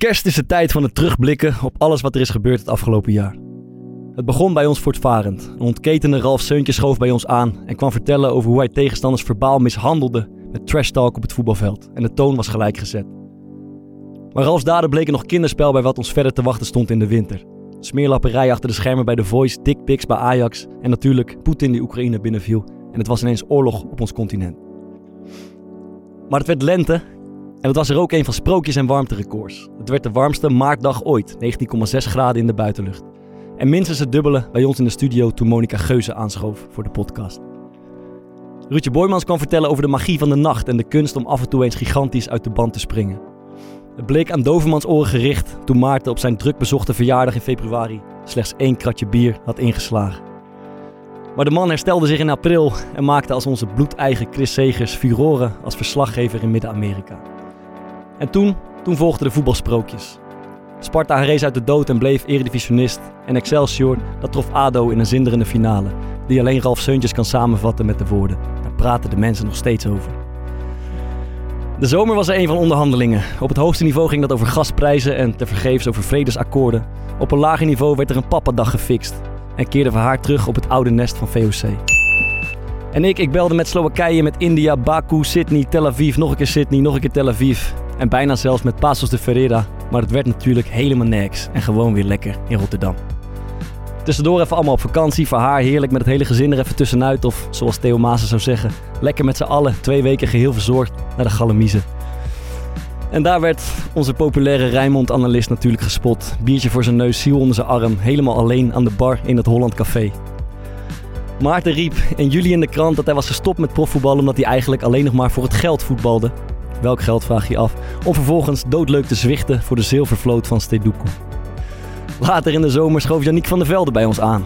Kerst is de tijd van het terugblikken op alles wat er is gebeurd het afgelopen jaar. Het begon bij ons voortvarend. Een ontketende Ralf Seuntje schoof bij ons aan en kwam vertellen over hoe hij tegenstanders verbaal mishandelde met trash talk op het voetbalveld. En de toon was gelijk gezet. Maar Ralfs daden bleken nog kinderspel bij wat ons verder te wachten stond in de winter. Smeerlapperij achter de schermen bij The Voice, dickpics bij Ajax en natuurlijk Poetin die Oekraïne binnenviel. En het was ineens oorlog op ons continent. Maar het werd lente en het was er ook een van sprookjes en warmterecords. Het werd de warmste maartdag ooit, 19,6 graden in de buitenlucht. En minstens het dubbele bij ons in de studio toen Monica Geuze aanschoof voor de podcast. Ruudje Boymans kwam vertellen over de magie van de nacht en de kunst om af en toe eens gigantisch uit de band te springen. Het bleek aan Dovermans oren gericht toen Maarten op zijn druk bezochte verjaardag in februari slechts één kratje bier had ingeslagen. Maar de man herstelde zich in april en maakte als onze bloedeigen Chris Segers furoren als verslaggever in Midden-Amerika. En toen, toen volgden de voetbalsprookjes. Sparta rees uit de dood en bleef eredivisionist. En Excelsior, dat trof ADO in een zinderende finale. Die alleen Ralf Seuntjes kan samenvatten met de woorden. Daar praten de mensen nog steeds over. De zomer was er een van onderhandelingen. Op het hoogste niveau ging dat over gasprijzen en tevergeefs over vredesakkoorden. Op een lager niveau werd er een pappadag gefixt. En keerden we haar terug op het oude nest van VOC. En ik, ik belde met Slowakije, met India, Baku, Sydney, Tel Aviv, nog een keer Sydney, nog een keer Tel Aviv. En bijna zelfs met Pasos de Ferreira. Maar het werd natuurlijk helemaal niks. En gewoon weer lekker in Rotterdam. Tussendoor even allemaal op vakantie. Voor haar heerlijk met het hele gezin er even tussenuit. Of zoals Theo Maassen zou zeggen, lekker met z'n allen twee weken geheel verzorgd naar de Galamiezen. En daar werd onze populaire Rijnmond-analyst natuurlijk gespot. Biertje voor zijn neus, ziel onder zijn arm. Helemaal alleen aan de bar in het Holland Café. Maarten riep in juli in de krant dat hij was gestopt met profvoetbal omdat hij eigenlijk alleen nog maar voor het geld voetbalde. Welk geld vraag je af? Om vervolgens doodleuk te zwichten voor de zilvervloot van Stedoekoe. Later in de zomer schoof Janiek van der Velde bij ons aan.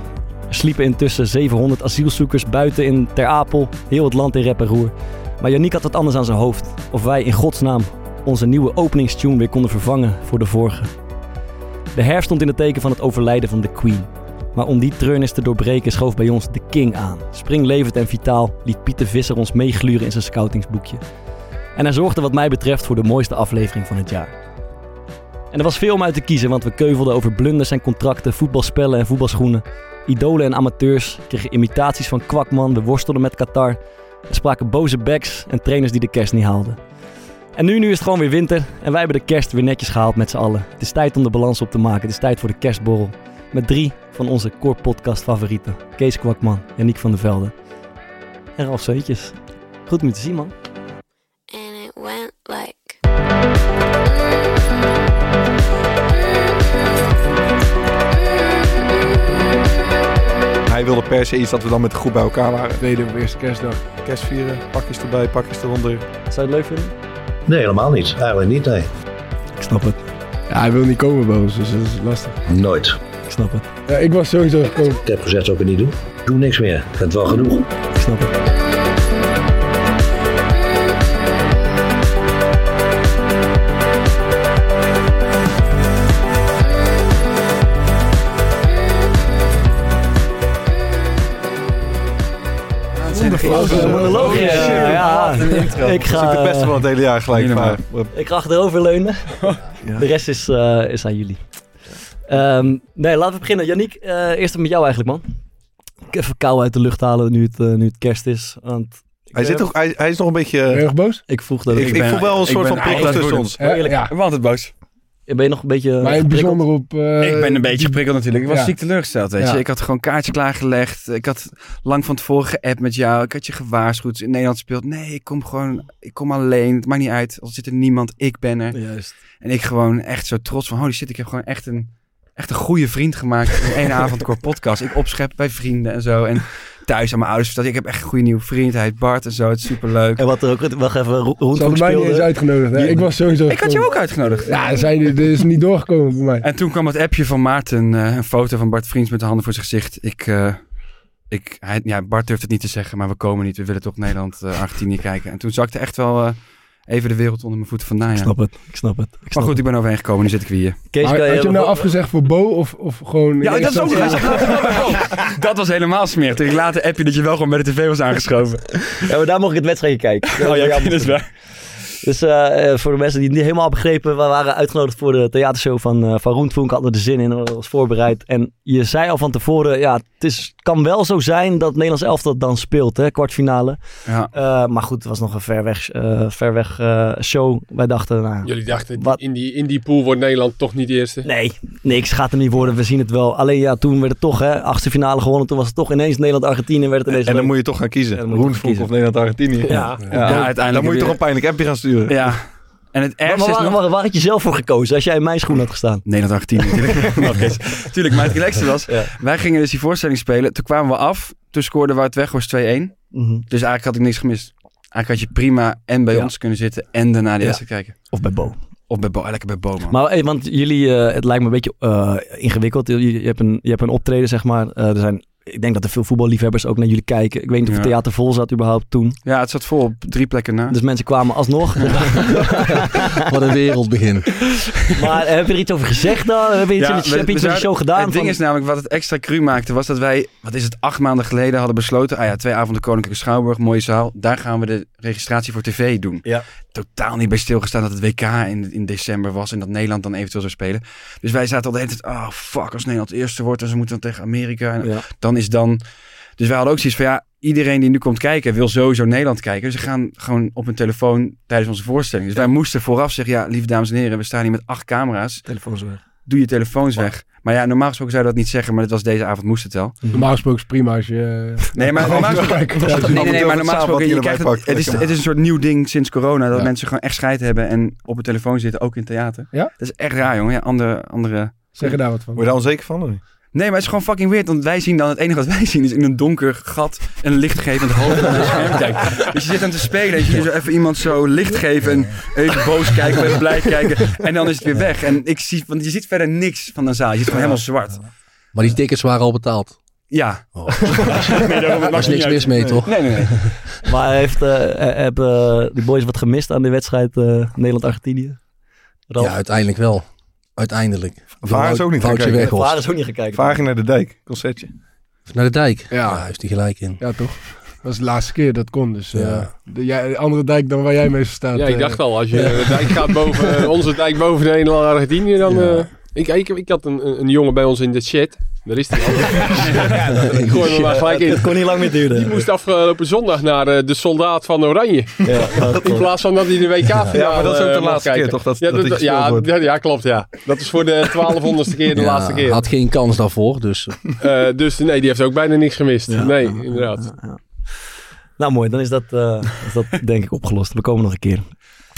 Er sliepen intussen 700 asielzoekers buiten in Ter Apel, heel het land in rep roer. Maar Janiek had wat anders aan zijn hoofd. Of wij in godsnaam onze nieuwe openingstune weer konden vervangen voor de vorige. De herfst stond in het teken van het overlijden van de Queen. Maar om die treurnis te doorbreken schoof bij ons de King aan. Springlevend en vitaal liet Pieter Visser ons meegluren in zijn scoutingsboekje. En hij zorgde wat mij betreft voor de mooiste aflevering van het jaar. En er was veel om uit te kiezen, want we keuvelden over blunders en contracten, voetbalspellen en voetbalschoenen. Idolen en amateurs kregen imitaties van Kwakman, we worstelden met Qatar. Er spraken boze backs en trainers die de kerst niet haalden. En nu, nu is het gewoon weer winter en wij hebben de kerst weer netjes gehaald met z'n allen. Het is tijd om de balans op te maken, het is tijd voor de kerstborrel. Met drie van onze core podcast favorieten. Kees Kwakman, Janiek van der Velde en Ralf Zeutjes. Goed om je te zien man. Went like. Hij wilde per se iets dat we dan met de groep bij elkaar waren. Tweede of eerste kerstdag. Kerst vieren, pakjes erbij, pakjes eronder. Zou je het leuk vinden? Nee, helemaal niet. Eigenlijk niet, nee. Ik snap het, Ja, hij wil niet komen bij ons, dus dat is lastig. Nooit. ik snap het, Ja, ik was sowieso gekomen. Ik heb gezegd, zou ik het niet doen. Doe niks meer. Het wel genoeg. ik snap het. Monoloog, ja. ja. Ik ga, Het beste van het hele jaar gelijk. Maar, Ik ga achteroverleunen. De rest is, eh, is aan jullie. Ehm, nee, laten we beginnen. Yannick, eh, eerst met jou eigenlijk, man. Ik even kou uit de lucht halen nu het, eh, nu het kerst is. Want ik, hij, zit toch, hij, hij is nog een beetje... Erg boos? Ik vroeg dat ik, ik, ik, ben- voel wel een ik soort van prikkel tussen ons. Ja, ja. Ik ben altijd boos. Ben je nog een beetje Maar in het bijzonder op... eh, ik ben een beetje geprikkeld natuurlijk. Ik was ja. ziek teleurgesteld, weet Ja. je. Ik had gewoon kaartje klaargelegd. Ik had lang van tevoren geappt met jou. Ik had je gewaarschuwd. In Nederland speelt. Nee, ik kom gewoon... Ik kom alleen. Het maakt niet uit. Al zit er niemand. Ik ben er. Juist. En ik gewoon echt zo trots van... Holy shit, ik heb gewoon echt een... Echt een goede vriend gemaakt in één avond core podcast. Ik opschep bij vrienden en zo. En thuis aan mijn ouders verteld. Ik heb echt een goede nieuwe vriend. Hij heet Bart en zo. Het is superleuk. En wat er ook... Wacht even, Rondvoet hadden mij niet eens speelde. uitgenodigd. Hè? Ik was sowieso Ik had je ook uitgenodigd. Ja, dit is niet doorgekomen bij mij. En toen kwam het appje van Maarten, eh, een foto van Bart Vriends met de handen voor zijn gezicht. Ik, eh, ik, hij, ja, Bart durft het niet te zeggen, maar we komen niet. We willen toch Nederland, eh, Argentinië kijken. En toen zakte echt wel eh, even de wereld onder mijn voeten vandaan. Ik snap het, ik snap het. Ik Maar goed, ik ben overheen gekomen. Nu zit ik weer hier. Kees, Maar kan had je hem nou afgezegd voor Bo of, of gewoon... Ja, dat is ook Dat was helemaal smerig. Toen ik later appje dat je wel gewoon bij de tv was aangeschoven. Ja, maar daar mocht ik het wedstrijdje kijken. Oh ja, dat is waar. Dus eh, eh, voor de mensen die het niet helemaal begrepen, we waren uitgenodigd voor de theatershow van, eh van Roentvonk. Hadden er zin in, dat was voorbereid. En je zei al van tevoren, ja, het is, kan wel zo zijn dat Nederlands elftal dan speelt, hè, kwartfinale. Ja. Eh, maar goed, het was nog een ver weg, eh, ver weg eh, show. Wij dachten, nou, Jullie dachten, Wat? in die, in die pool wordt Nederland toch niet eerste? nee, niks gaat er niet worden. We zien het wel. Alleen ja, toen werd het toch, hè, achtste finale gewonnen. Toen was het toch ineens Nederland-Argentinië. Ineens En dan moet je toch gaan kiezen. Kiezen. of Nederland-Argentinië. Ja. Ja, uiteindelijk Dan moet je weer- toch een pijnlijk appje gaan sturen. Ja. En het ergste maar is waar, nog... waar, waar had je zelf voor gekozen als jij in mijn schoen had gestaan? Nederland 18 natuurlijk. Tuurlijk, maar het relaxte was, Ja. wij gingen dus die voorstelling spelen. Toen kwamen we af, toen scoorden we het weg, was 2-1. Mhm. Dus eigenlijk had ik niks gemist. Eigenlijk had je prima en bij Ja. ons kunnen zitten en daarna de Ja. wedstrijd kijken. Of bij Bo. Of bij Bo, ah, lekker bij Bo, man. Maar hey, want jullie, eh, het lijkt me een beetje eh, ingewikkeld. Je, je, hebt een, je hebt een optreden, zeg maar. Eh, er zijn, ik denk dat er veel voetballiefhebbers ook naar jullie kijken. Ik weet niet of het Ja. theater vol zat überhaupt toen. Ja, het zat vol op drie plekken na. Dus mensen kwamen alsnog. Wat een wereldbegin. maar eh, heb je er iets over gezegd dan? Heb je iets, Ja, in de- we- iets we de show gedaan? Het ding van- is namelijk, wat het extra cru maakte, was dat wij, wat is het, acht maanden geleden hadden besloten, ah ja, twee avonden Koninklijke Schouwburg, mooie zaal, daar gaan we de registratie voor tv doen. Ja. Totaal niet bij stilgestaan dat het WK in, in december was en dat Nederland dan eventueel zou spelen. Dus wij zaten al de hele tijd, oh fuck, als Nederland eerste wordt en ze moeten dan tegen Amerika, en Ja. Dan is dan... Dus wij hadden ook zoiets van, ja, iedereen die nu komt kijken wil sowieso Nederland kijken. Dus ze gaan gewoon op hun telefoon tijdens onze voorstelling. Dus wij moesten vooraf zeggen, ja, lieve dames en heren, we staan hier met acht camera's Telefoon zo weg. doe je telefoons weg. Maar ja, normaal gesproken zou je dat niet zeggen, maar het was deze avond moest het wel. Normaal gesproken is het prima als je... eh, Nee, maar normaal gesproken, nee, nee, nee, maar normaal gesproken, je krijgt het, het, is, het is een soort nieuw ding sinds corona, dat Ja. mensen gewoon echt scheid hebben en op een telefoon zitten, ook in theater. Ja? Dat is echt raar, jongen. Ja, andere, andere... Zeg je daar wat van? Word je daar onzeker van? of niet? Nee, maar het is gewoon fucking weird, want wij zien dan, het enige wat wij zien is in een donker gat een lichtgevend hoofd het scherm kijken. Dus je zit aan te spelen en je ziet zo even iemand zo licht geven en even boos kijken, even blij kijken en dan is het weer weg. En ik zie, want je ziet verder niks van de zaal, je ziet gewoon helemaal zwart. Maar die tickets waren al betaald. Ja. Oh. Er is niks mis mee, toch? Nee, nee, nee. Maar heeft, eh, eh, hebben eh, die boys wat gemist aan de wedstrijd eh, Nederland-Argentinië? Ja, uiteindelijk wel. Uiteindelijk. Vaar is ook niet gaan kijken. Vaar is ook niet gekeken. Vaar ging naar de dijk, concertje. Naar de dijk. Ja. Ja, heeft hij gelijk in. Ja, toch? Dat was de laatste keer dat kon. Dus eh, Ja. de, jij- de andere dijk dan waar jij meestal staat. Ja, ik eh, dacht al, als je de dijk gaat boven, eh, onze dijk boven de Nederland Argentinië, dan... Ja. eh, ik, ik, ik had een, een een jongen bij ons in de chat. Daar is hij al. ik gooi hem maar gelijk in. Het kon niet lang meer duren. Die moest afgelopen zondag naar eh, de soldaat van Oranje. Ja, In plaats van dat hij de WK finale Ja, maar dat is ook de eh, mocht laatste kijken. keer toch dat, Ja, dat, dat- ja, ja, ja, klopt, ja. Dat is voor de 1200ste keer de Ja, laatste keer. Had geen kans daarvoor, dus... Eh, dus nee, die heeft ook bijna niks gemist. Ja. Nee, inderdaad. Nou mooi, dan is dat, eh, is dat denk ik opgelost. We komen nog een keer.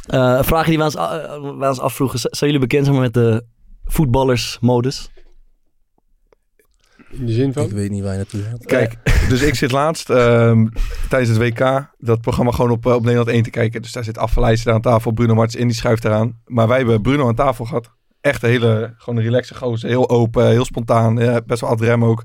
Eh, een vraag die we ons, we ons afvroegen. Z- Zijn jullie bekend met de voetballersmodus? In de zin Ik van? weet niet waar je naartoe gaat. Kijk, dus ik zit laatst ehm, tijdens het WK dat programma gewoon op, eh, op Nederland 1 te kijken. Dus daar zit Affelijst aan tafel, Bruno Martens in, die schuift eraan. Maar wij hebben Bruno aan tafel gehad. Echt een hele, gewoon een relaxe gozer. Heel open, heel spontaan, ja, best wel ad rem ook.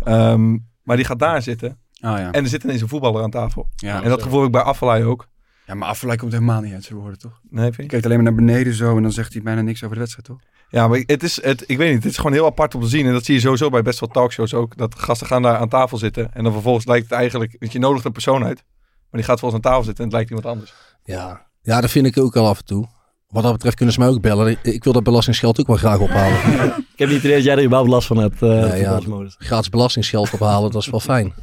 Ehm, maar die gaat daar zitten Oh ja. en er zit ineens een voetballer aan tafel. Ja, en dat gevoel heb ik bij Affelay ook. ja maar Affelay komt helemaal niet uit zijn woorden, toch? Nee, vind je? kijkt alleen maar naar beneden zo en dan zegt hij bijna niks over de wedstrijd, toch? Ja, maar het is, het, ik weet niet, het is gewoon heel apart om te zien. En dat zie je sowieso bij best wel talkshows ook. Dat gasten gaan daar aan tafel zitten. En dan vervolgens lijkt het eigenlijk, dat je nodigt een persoon uit. Maar die gaat volgens aan tafel zitten en het lijkt iemand anders. Ja. ja, dat vind ik ook al af en toe. Wat dat betreft kunnen ze mij ook bellen. Ik- wil dat belastingsgeld ook wel graag ophalen. Ik heb niet het idee dat jij er überhaupt last van hebt. eh ja. voetballersmodus. Gratis belastingsgeld ophalen, dat is wel fijn.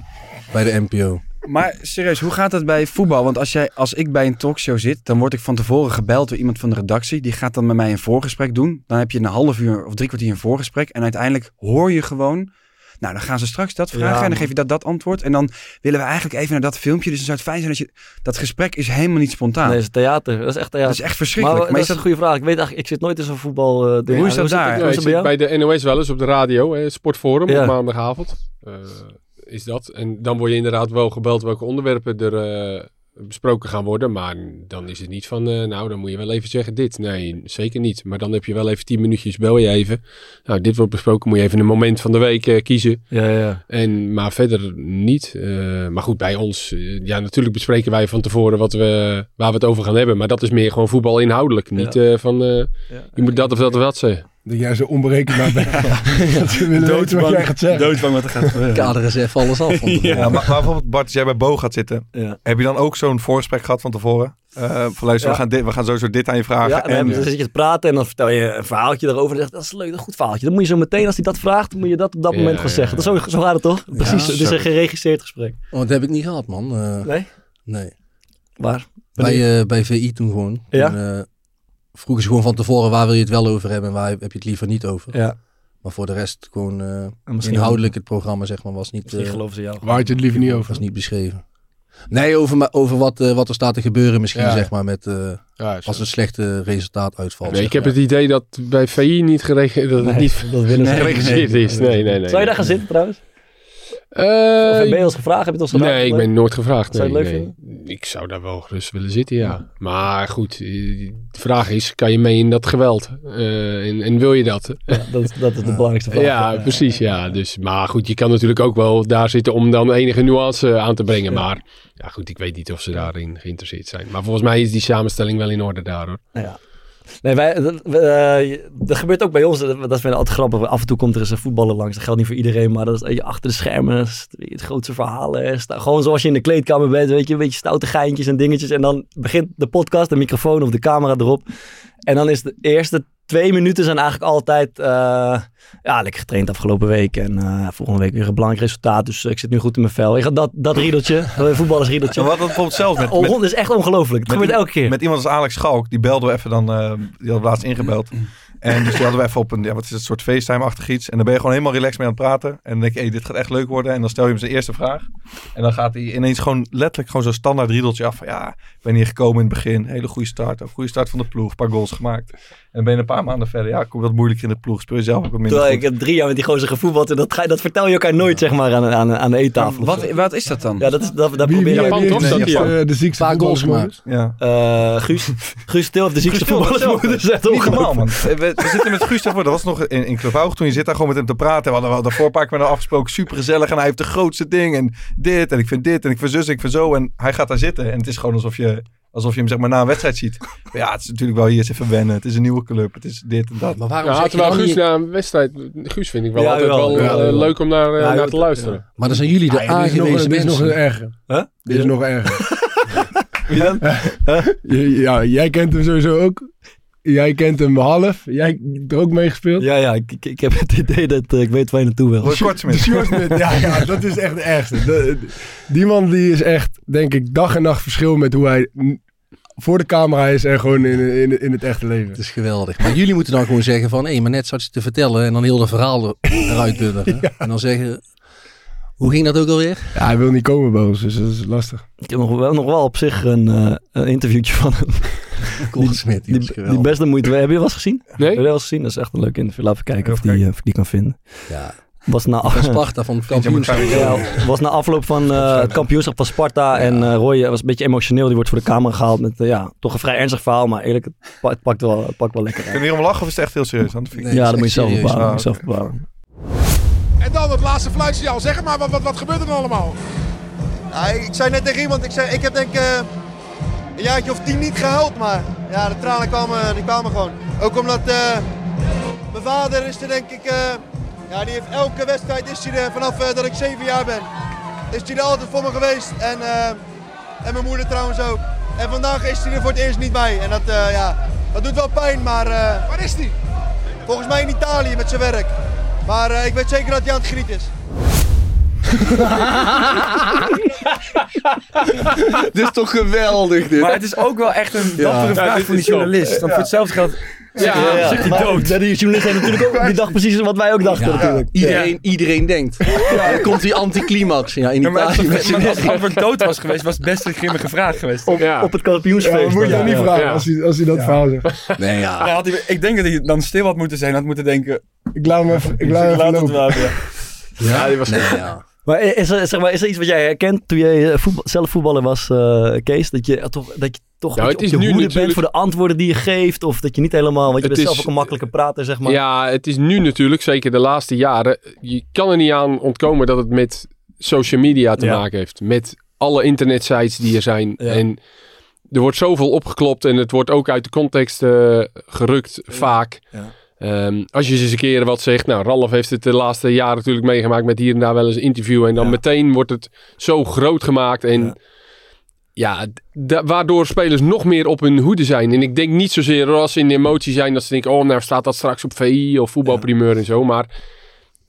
Bij de NPO. Maar serieus, hoe gaat dat bij voetbal? Want als, jij, als ik bij een talkshow zit, dan word ik van tevoren gebeld door iemand van de redactie. Die gaat dan met mij een voorgesprek doen. Dan heb je een half uur of drie kwartier een voorgesprek. En uiteindelijk hoor je gewoon... Nou, dan gaan ze straks dat vragen Ja, en dan geef je dat, dat antwoord. En dan willen we eigenlijk even naar dat filmpje. Dus dan zou het fijn zijn als je... Dat gesprek is helemaal niet spontaan. Nee, dat is theater. Dat is echt theater. dat is echt verschrikkelijk. maar, dat is een goede vraag. Ik weet eigenlijk, ik zit nooit in zo'n voetbal eh, ding. Hoe is dat daar? Ja, dat bij zit jou? bij de NOS wel eens op de radio, hè, Sportforum, Ja. op maandagavond. Eh, is dat. En dan word je inderdaad wel gebeld welke onderwerpen er eh, besproken gaan worden. Maar dan is het niet van, eh, nou, dan moet je wel even zeggen dit. Nee, zeker niet. Maar dan heb je wel even tien minuutjes, bel je even. Nou, dit wordt besproken, moet je even een moment van de week eh, kiezen. Ja, ja. En, maar verder niet. Maar goed, bij ons, ja, natuurlijk bespreken wij van tevoren wat we, waar we het over gaan hebben. Maar dat is meer gewoon voetbal inhoudelijk. Niet van, je moet dat of dat of dat zeggen. Dat jij zo onberekenbaar bent. dat ze willen weten wat jij gaat zeggen. Doodsbang wat er gaat gebeuren. Kader eens even alles af. Ja, maar, maar bijvoorbeeld Bart, als jij bij Bo gaat zitten. ja. Heb je dan ook zo'n voorgesprek gehad van tevoren? Eh, van luister, Ja. we, gaan dit, we gaan sowieso dit aan je vragen. Ja, en en, dan zit je te praten en dan vertel je een verhaaltje erover. En zegt, dat is leuk, dat is een goed verhaaltje. Dan moet je zo meteen, als hij dat vraagt, moet je dat op dat Ja, moment gaan ja, zeggen. Dat is zo, zo gaat het toch? Precies, het is een geregisseerd gesprek. Oh, dat heb ik niet gehad, man. Eh, Nee? nee. Waar? Bij, eh, bij VI toen gewoon. Ja? Toen, eh, vroegen ze gewoon van tevoren waar wil je het wel over hebben en waar heb je het liever niet over. Ja, Maar voor de rest gewoon eh, inhoudelijk het programma zeg maar was niet, misschien eh, geloven ze jou. Waar had je het liever niet over? was niet beschreven. Nee, over, over wat, eh, wat er staat te gebeuren misschien Ja. zeg maar met eh, Ja, als een slechte resultaat uitvalt. Nee, ik heb maar. het idee dat bij VI niet, gerege- dat het Nee, niet dat willen ze geregisseerd is. Nee, nee, nee. Zou je daar gaan zitten trouwens? Eh, Of ben je ons gevraagd? Heb je het ons gevraagd? Nee, ik ben nooit gevraagd. Zou je Nee, het leuk nee. Ik zou daar wel gerust willen zitten, ja. Maar goed, vraag is, kan je mee in dat geweld? Eh, en, en wil je dat? Ja, dat, is- dat is de belangrijkste vraag. Ja, precies, ja. Dus, maar goed, je kan natuurlijk ook wel daar zitten om dan enige nuance aan te brengen. Maar ja, goed, ik weet niet of ze daarin geïnteresseerd zijn. Maar volgens mij is die samenstelling wel in orde daar, hoor. Ja. Nee, wij, eh, dat gebeurt ook bij ons. Dat, vinden we altijd grappig. Af en toe komt er eens een voetballer langs. Dat geldt niet voor iedereen, maar dat is weet je, achter de schermen. Is het grootste hè. Sta- Gewoon zoals je in de kleedkamer bent, weet je, een beetje stoute geintjes en dingetjes. En dan begint de podcast, de microfoon of de camera erop. En dan is de eerste twee minuten zijn eigenlijk altijd... eh, ja, lekker getraind afgelopen week. En eh, volgende week weer een belangrijk resultaat. Dus ik zit nu goed in mijn vel. Ik ga dat, dat riedeltje, dat voetballersriedeltje. hadden het bijvoorbeeld zelf met, Oh, met, dat is echt ongelooflijk. Het met- gebeurt elke keer. met iemand als Alex Schalk. Die belden we even dan, eh, die we laatst ingebeld. En dus die hadden we even op een, ja, wat is het, soort FaceTime-achtig iets. En dan ben je gewoon helemaal relaxed mee aan het praten. En dan denk je, hey, dit gaat echt leuk worden. En dan stel je hem zijn eerste vraag. En dan gaat hij ineens gewoon letterlijk gewoon zo'n standaard riedeltje af. Van, ja, ik ben hier gekomen in het begin. Hele goede start. Ook goede start van de ploeg. Een paar goals gemaakt. En dan ben je een paar maanden verder. Ja, ik kom wat moeilijker in de ploeg. Speel je zelf ook wat minder Terwijl ik heb drie jaar met die gozer gevoetbald en dat, ga, dat vertel je elkaar nooit zeg maar aan, aan, aan de eettafel. Wat, wat is dat dan? Ja, dat is, dat, wie, probeer wie, je... Japan, toch? heeft Dat de, die- de ziekste Paar goals voetballersmodus? Ja. Eh Guus, Guus Til heeft de ziekste voetballersmoeder. Dat is echt Niet normaal, ongelooflijk. man. We, we zitten met Guus daarvoor. Dat was nog in, in toen je zit daar gewoon met hem te praten. We hadden, we hadden daarvoor een paar keer met hem afgesproken. Super gezellig. En hij heeft de grootste ding. En dit. En ik vind dit. En ik vind zus. En ik vind zo. En hij gaat daar zitten. En het is gewoon alsof je, alsof je hem zeg maar na een wedstrijd ziet. Maar ja, het is natuurlijk wel hier eens even wennen. Het is een nieuwe club. Het is dit en dat. Maar waarom Ja, zeg je terwijl dan Guus niet... na een wedstrijd... Guus vind ik wel Ja, altijd wel Ja, eh, leuk om naar, eh, Ja, naar te luisteren. Maar dan zijn jullie de Ah, dit is nog, aangewezen dit is nog een erger. Huh? Dit is nog erger. Wie dan? Ja, jij kent hem sowieso ook. Jij kent hem half. Jij hebt er ook mee gespeeld. Ja, ja, ik, ik, heb het idee dat eh, ik weet waar je naartoe wil. Kortsmit. Sjoerd, ja, ja, dat is echt de ergste. De- die man die is echt, denk ik, dag en nacht verschil met hoe hij voor de camera is en gewoon in, in, in het echte leven. Het is geweldig. Maar jullie moeten dan gewoon zeggen van, hé, maar net zat je te vertellen en dan heel de verhaal er- eruit dunnen. En dan zeggen, hoe ging dat ook alweer? Ja, hij wil niet komen bij ons, dus dat is lastig. Ik heb nog wel, nog wel op zich een, eh, een interviewtje van hem. Koolsmit, die, beste moeite. Heb je wel eens gezien? Heb je Nee? wel eens gezien? Dat is echt een leuk interview. Laten we kijken of die, eh, of ik die kan vinden. Ja, Was na, van Sparta, van het kampioenschap. Ja, was na afloop van eh, het kampioenschap van Sparta. En eh, Roy was een beetje emotioneel. Die wordt voor de camera gehaald met ja, toch een vrij ernstig verhaal. Maar eerlijk, het, pa- het pakt, wel, het pakt wel lekker uit. Kun je hier om lachen of is het echt heel serieus? Nee, ja, dat moet je zelf bepalen. Ah, zelf bepalen. En dan het laatste fluitsignaal. Zeg maar, wat, wat, wat gebeurt er dan allemaal? ik zei net tegen iemand, ik, zei, ik heb denk ik eh, een jaartje of tien niet gehuild, maar ja, de tranen kwamen, die kwamen gewoon. Ook omdat eh, mijn vader is er denk ik, eh, ja, die heeft elke wedstrijd is hij er vanaf dat ik zeven jaar ben. Is hij er altijd voor me geweest en, en mijn moeder trouwens ook. En vandaag is hij er voor het eerst niet bij en dat, ja, dat doet wel pijn, maar... Waar is hij? Volgens mij in Italië met zijn werk. Maar eh, ik weet zeker dat hij aan het genieten is. Dit is toch geweldig, dit. Maar het is ook wel echt een dappere Ja, vraag van die journalist. Want voor hetzelfde geld... Ja, Ja, ja. zit hij Maar dood. ja, Die journalist heeft natuurlijk ook die dacht precies wat wij ook dachten natuurlijk. Iedereen, iedereen denkt. Ja. Dan komt die anticlimax. Ja, in Ja, maar, Italië als, zijn maar als dood was geweest, was het best een grimmige vraag geweest. Op, Ja. op het Ja, kampioensfeest. dat moet je Ja, hem niet ja. vragen ja. als hij, als hij dat verhaal zegt. Nee, ja. Had hij, ik denk dat hij dan stil had moeten zijn. Had moeten denken... Ik laat hem even, ik laat hem even Laat het wel, ja. Ja, die was Nee, ja. Maar is er, zeg maar is er iets wat jij herkent toen je eh, voetbal, zelf voetballer was, eh, Kees? Dat je toch, dat je toch Nou, het op je hoede bent voor de antwoorden die je geeft? Of dat je niet helemaal, want je bent zelf ook een makkelijke prater, zeg maar. Ja, het is nu natuurlijk, zeker de laatste jaren. Je kan er niet aan ontkomen dat het met social media te Ja. maken heeft. Met alle internetsites die er zijn. Ja. En er wordt zoveel opgeklopt en het wordt ook uit de context eh, gerukt vaak. Ja. Ehm, als je eens een keer wat zegt. Nou, Ralf heeft het de laatste jaren natuurlijk meegemaakt met hier en daar wel eens een interview. En dan Ja. meteen wordt het zo groot gemaakt. En Ja. ja, waardoor spelers nog meer op hun hoede zijn. En ik denk niet zozeer als ze in de emotie zijn dat ze denken, oh, nou staat dat straks op VI of voetbalprimeur en zo. Maar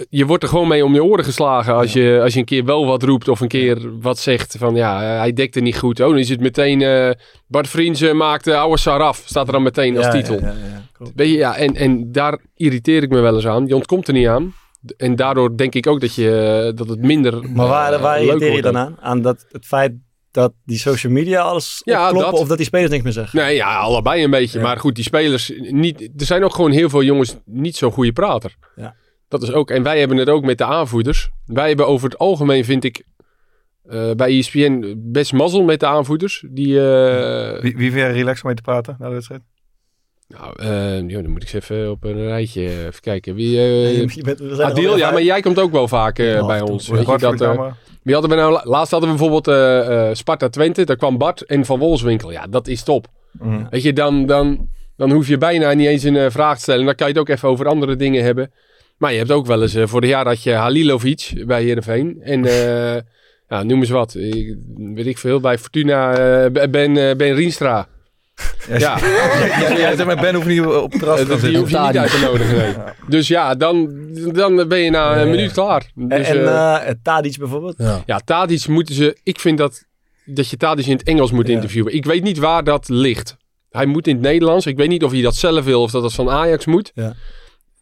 je wordt er gewoon mee om je oren geslagen als, je, als je een keer wel wat roept of een keer wat zegt van ja, eh, hij dekte niet goed. Oh, dan is het meteen eh, Bart Vriendse maakte oude Saraf, staat er dan meteen als titel. Ja, ja, ja, klopt. Weet je, ja, en, en daar irriteer ik me wel eens aan. Je ontkomt er niet aan. En daardoor denk ik ook dat, je, eh, dat het minder Maar waar, eh, waar irriteer je dan aan? Aan dat, het feit dat die social media alles Ja, kloppen dat. of dat die spelers niks meer zeggen? Nee, ja, allebei een beetje. Ja. Maar goed, die spelers, niet, er zijn ook gewoon heel veel jongens niet zo'n goede prater. Ja. Dat is ook, en wij hebben het ook met de aanvoerders. Wij hebben over het algemeen, vind ik, eh, bij ESPN best mazzel met de aanvoerders. Die, eh, Wie, wie vind jij relaxed om mee te praten na de wedstrijd? nou, eh, joh, dan moet ik eens even op een rijtje even kijken. Wie, Je bent- we zijn Adil, ja, maar jij komt ook wel vaak Ja, bij ons. Weet je, dat, wie hadden we nou? la- Laatst hadden we bijvoorbeeld eh, eh, Sparta Twente. Daar kwam Bart en Van Wolfswinkel. Ja, dat is top. Mhm. Weet je, dan, dan, dan hoef je bijna niet eens een vraag te stellen. Dan kan je het ook even over andere dingen hebben. Maar je hebt ook wel eens, eh, vorig jaar had je Halilovic bij Heerenveen. En eh, ja, noem eens wat. Ik, weet ik veel, bij Fortuna eh, Ben, ben Rienstra. Ja, Ja, ja, ja, zeg maar, Ben hoeft niet op het terras te Eh, die zitten. hoef je niet uit te nodigen. Nee. Dus ja, dan, dan ben je na een minuut klaar. En, Dus, en eh, eh, Tadic bijvoorbeeld? Ja. ja, Tadic moeten ze... Ik vind dat, dat je Tadic in het Engels moet Ja. interviewen. Ik weet niet waar dat ligt. Hij moet in het Nederlands. Ik weet niet of hij dat zelf wil of dat dat van Ajax moet. Ja.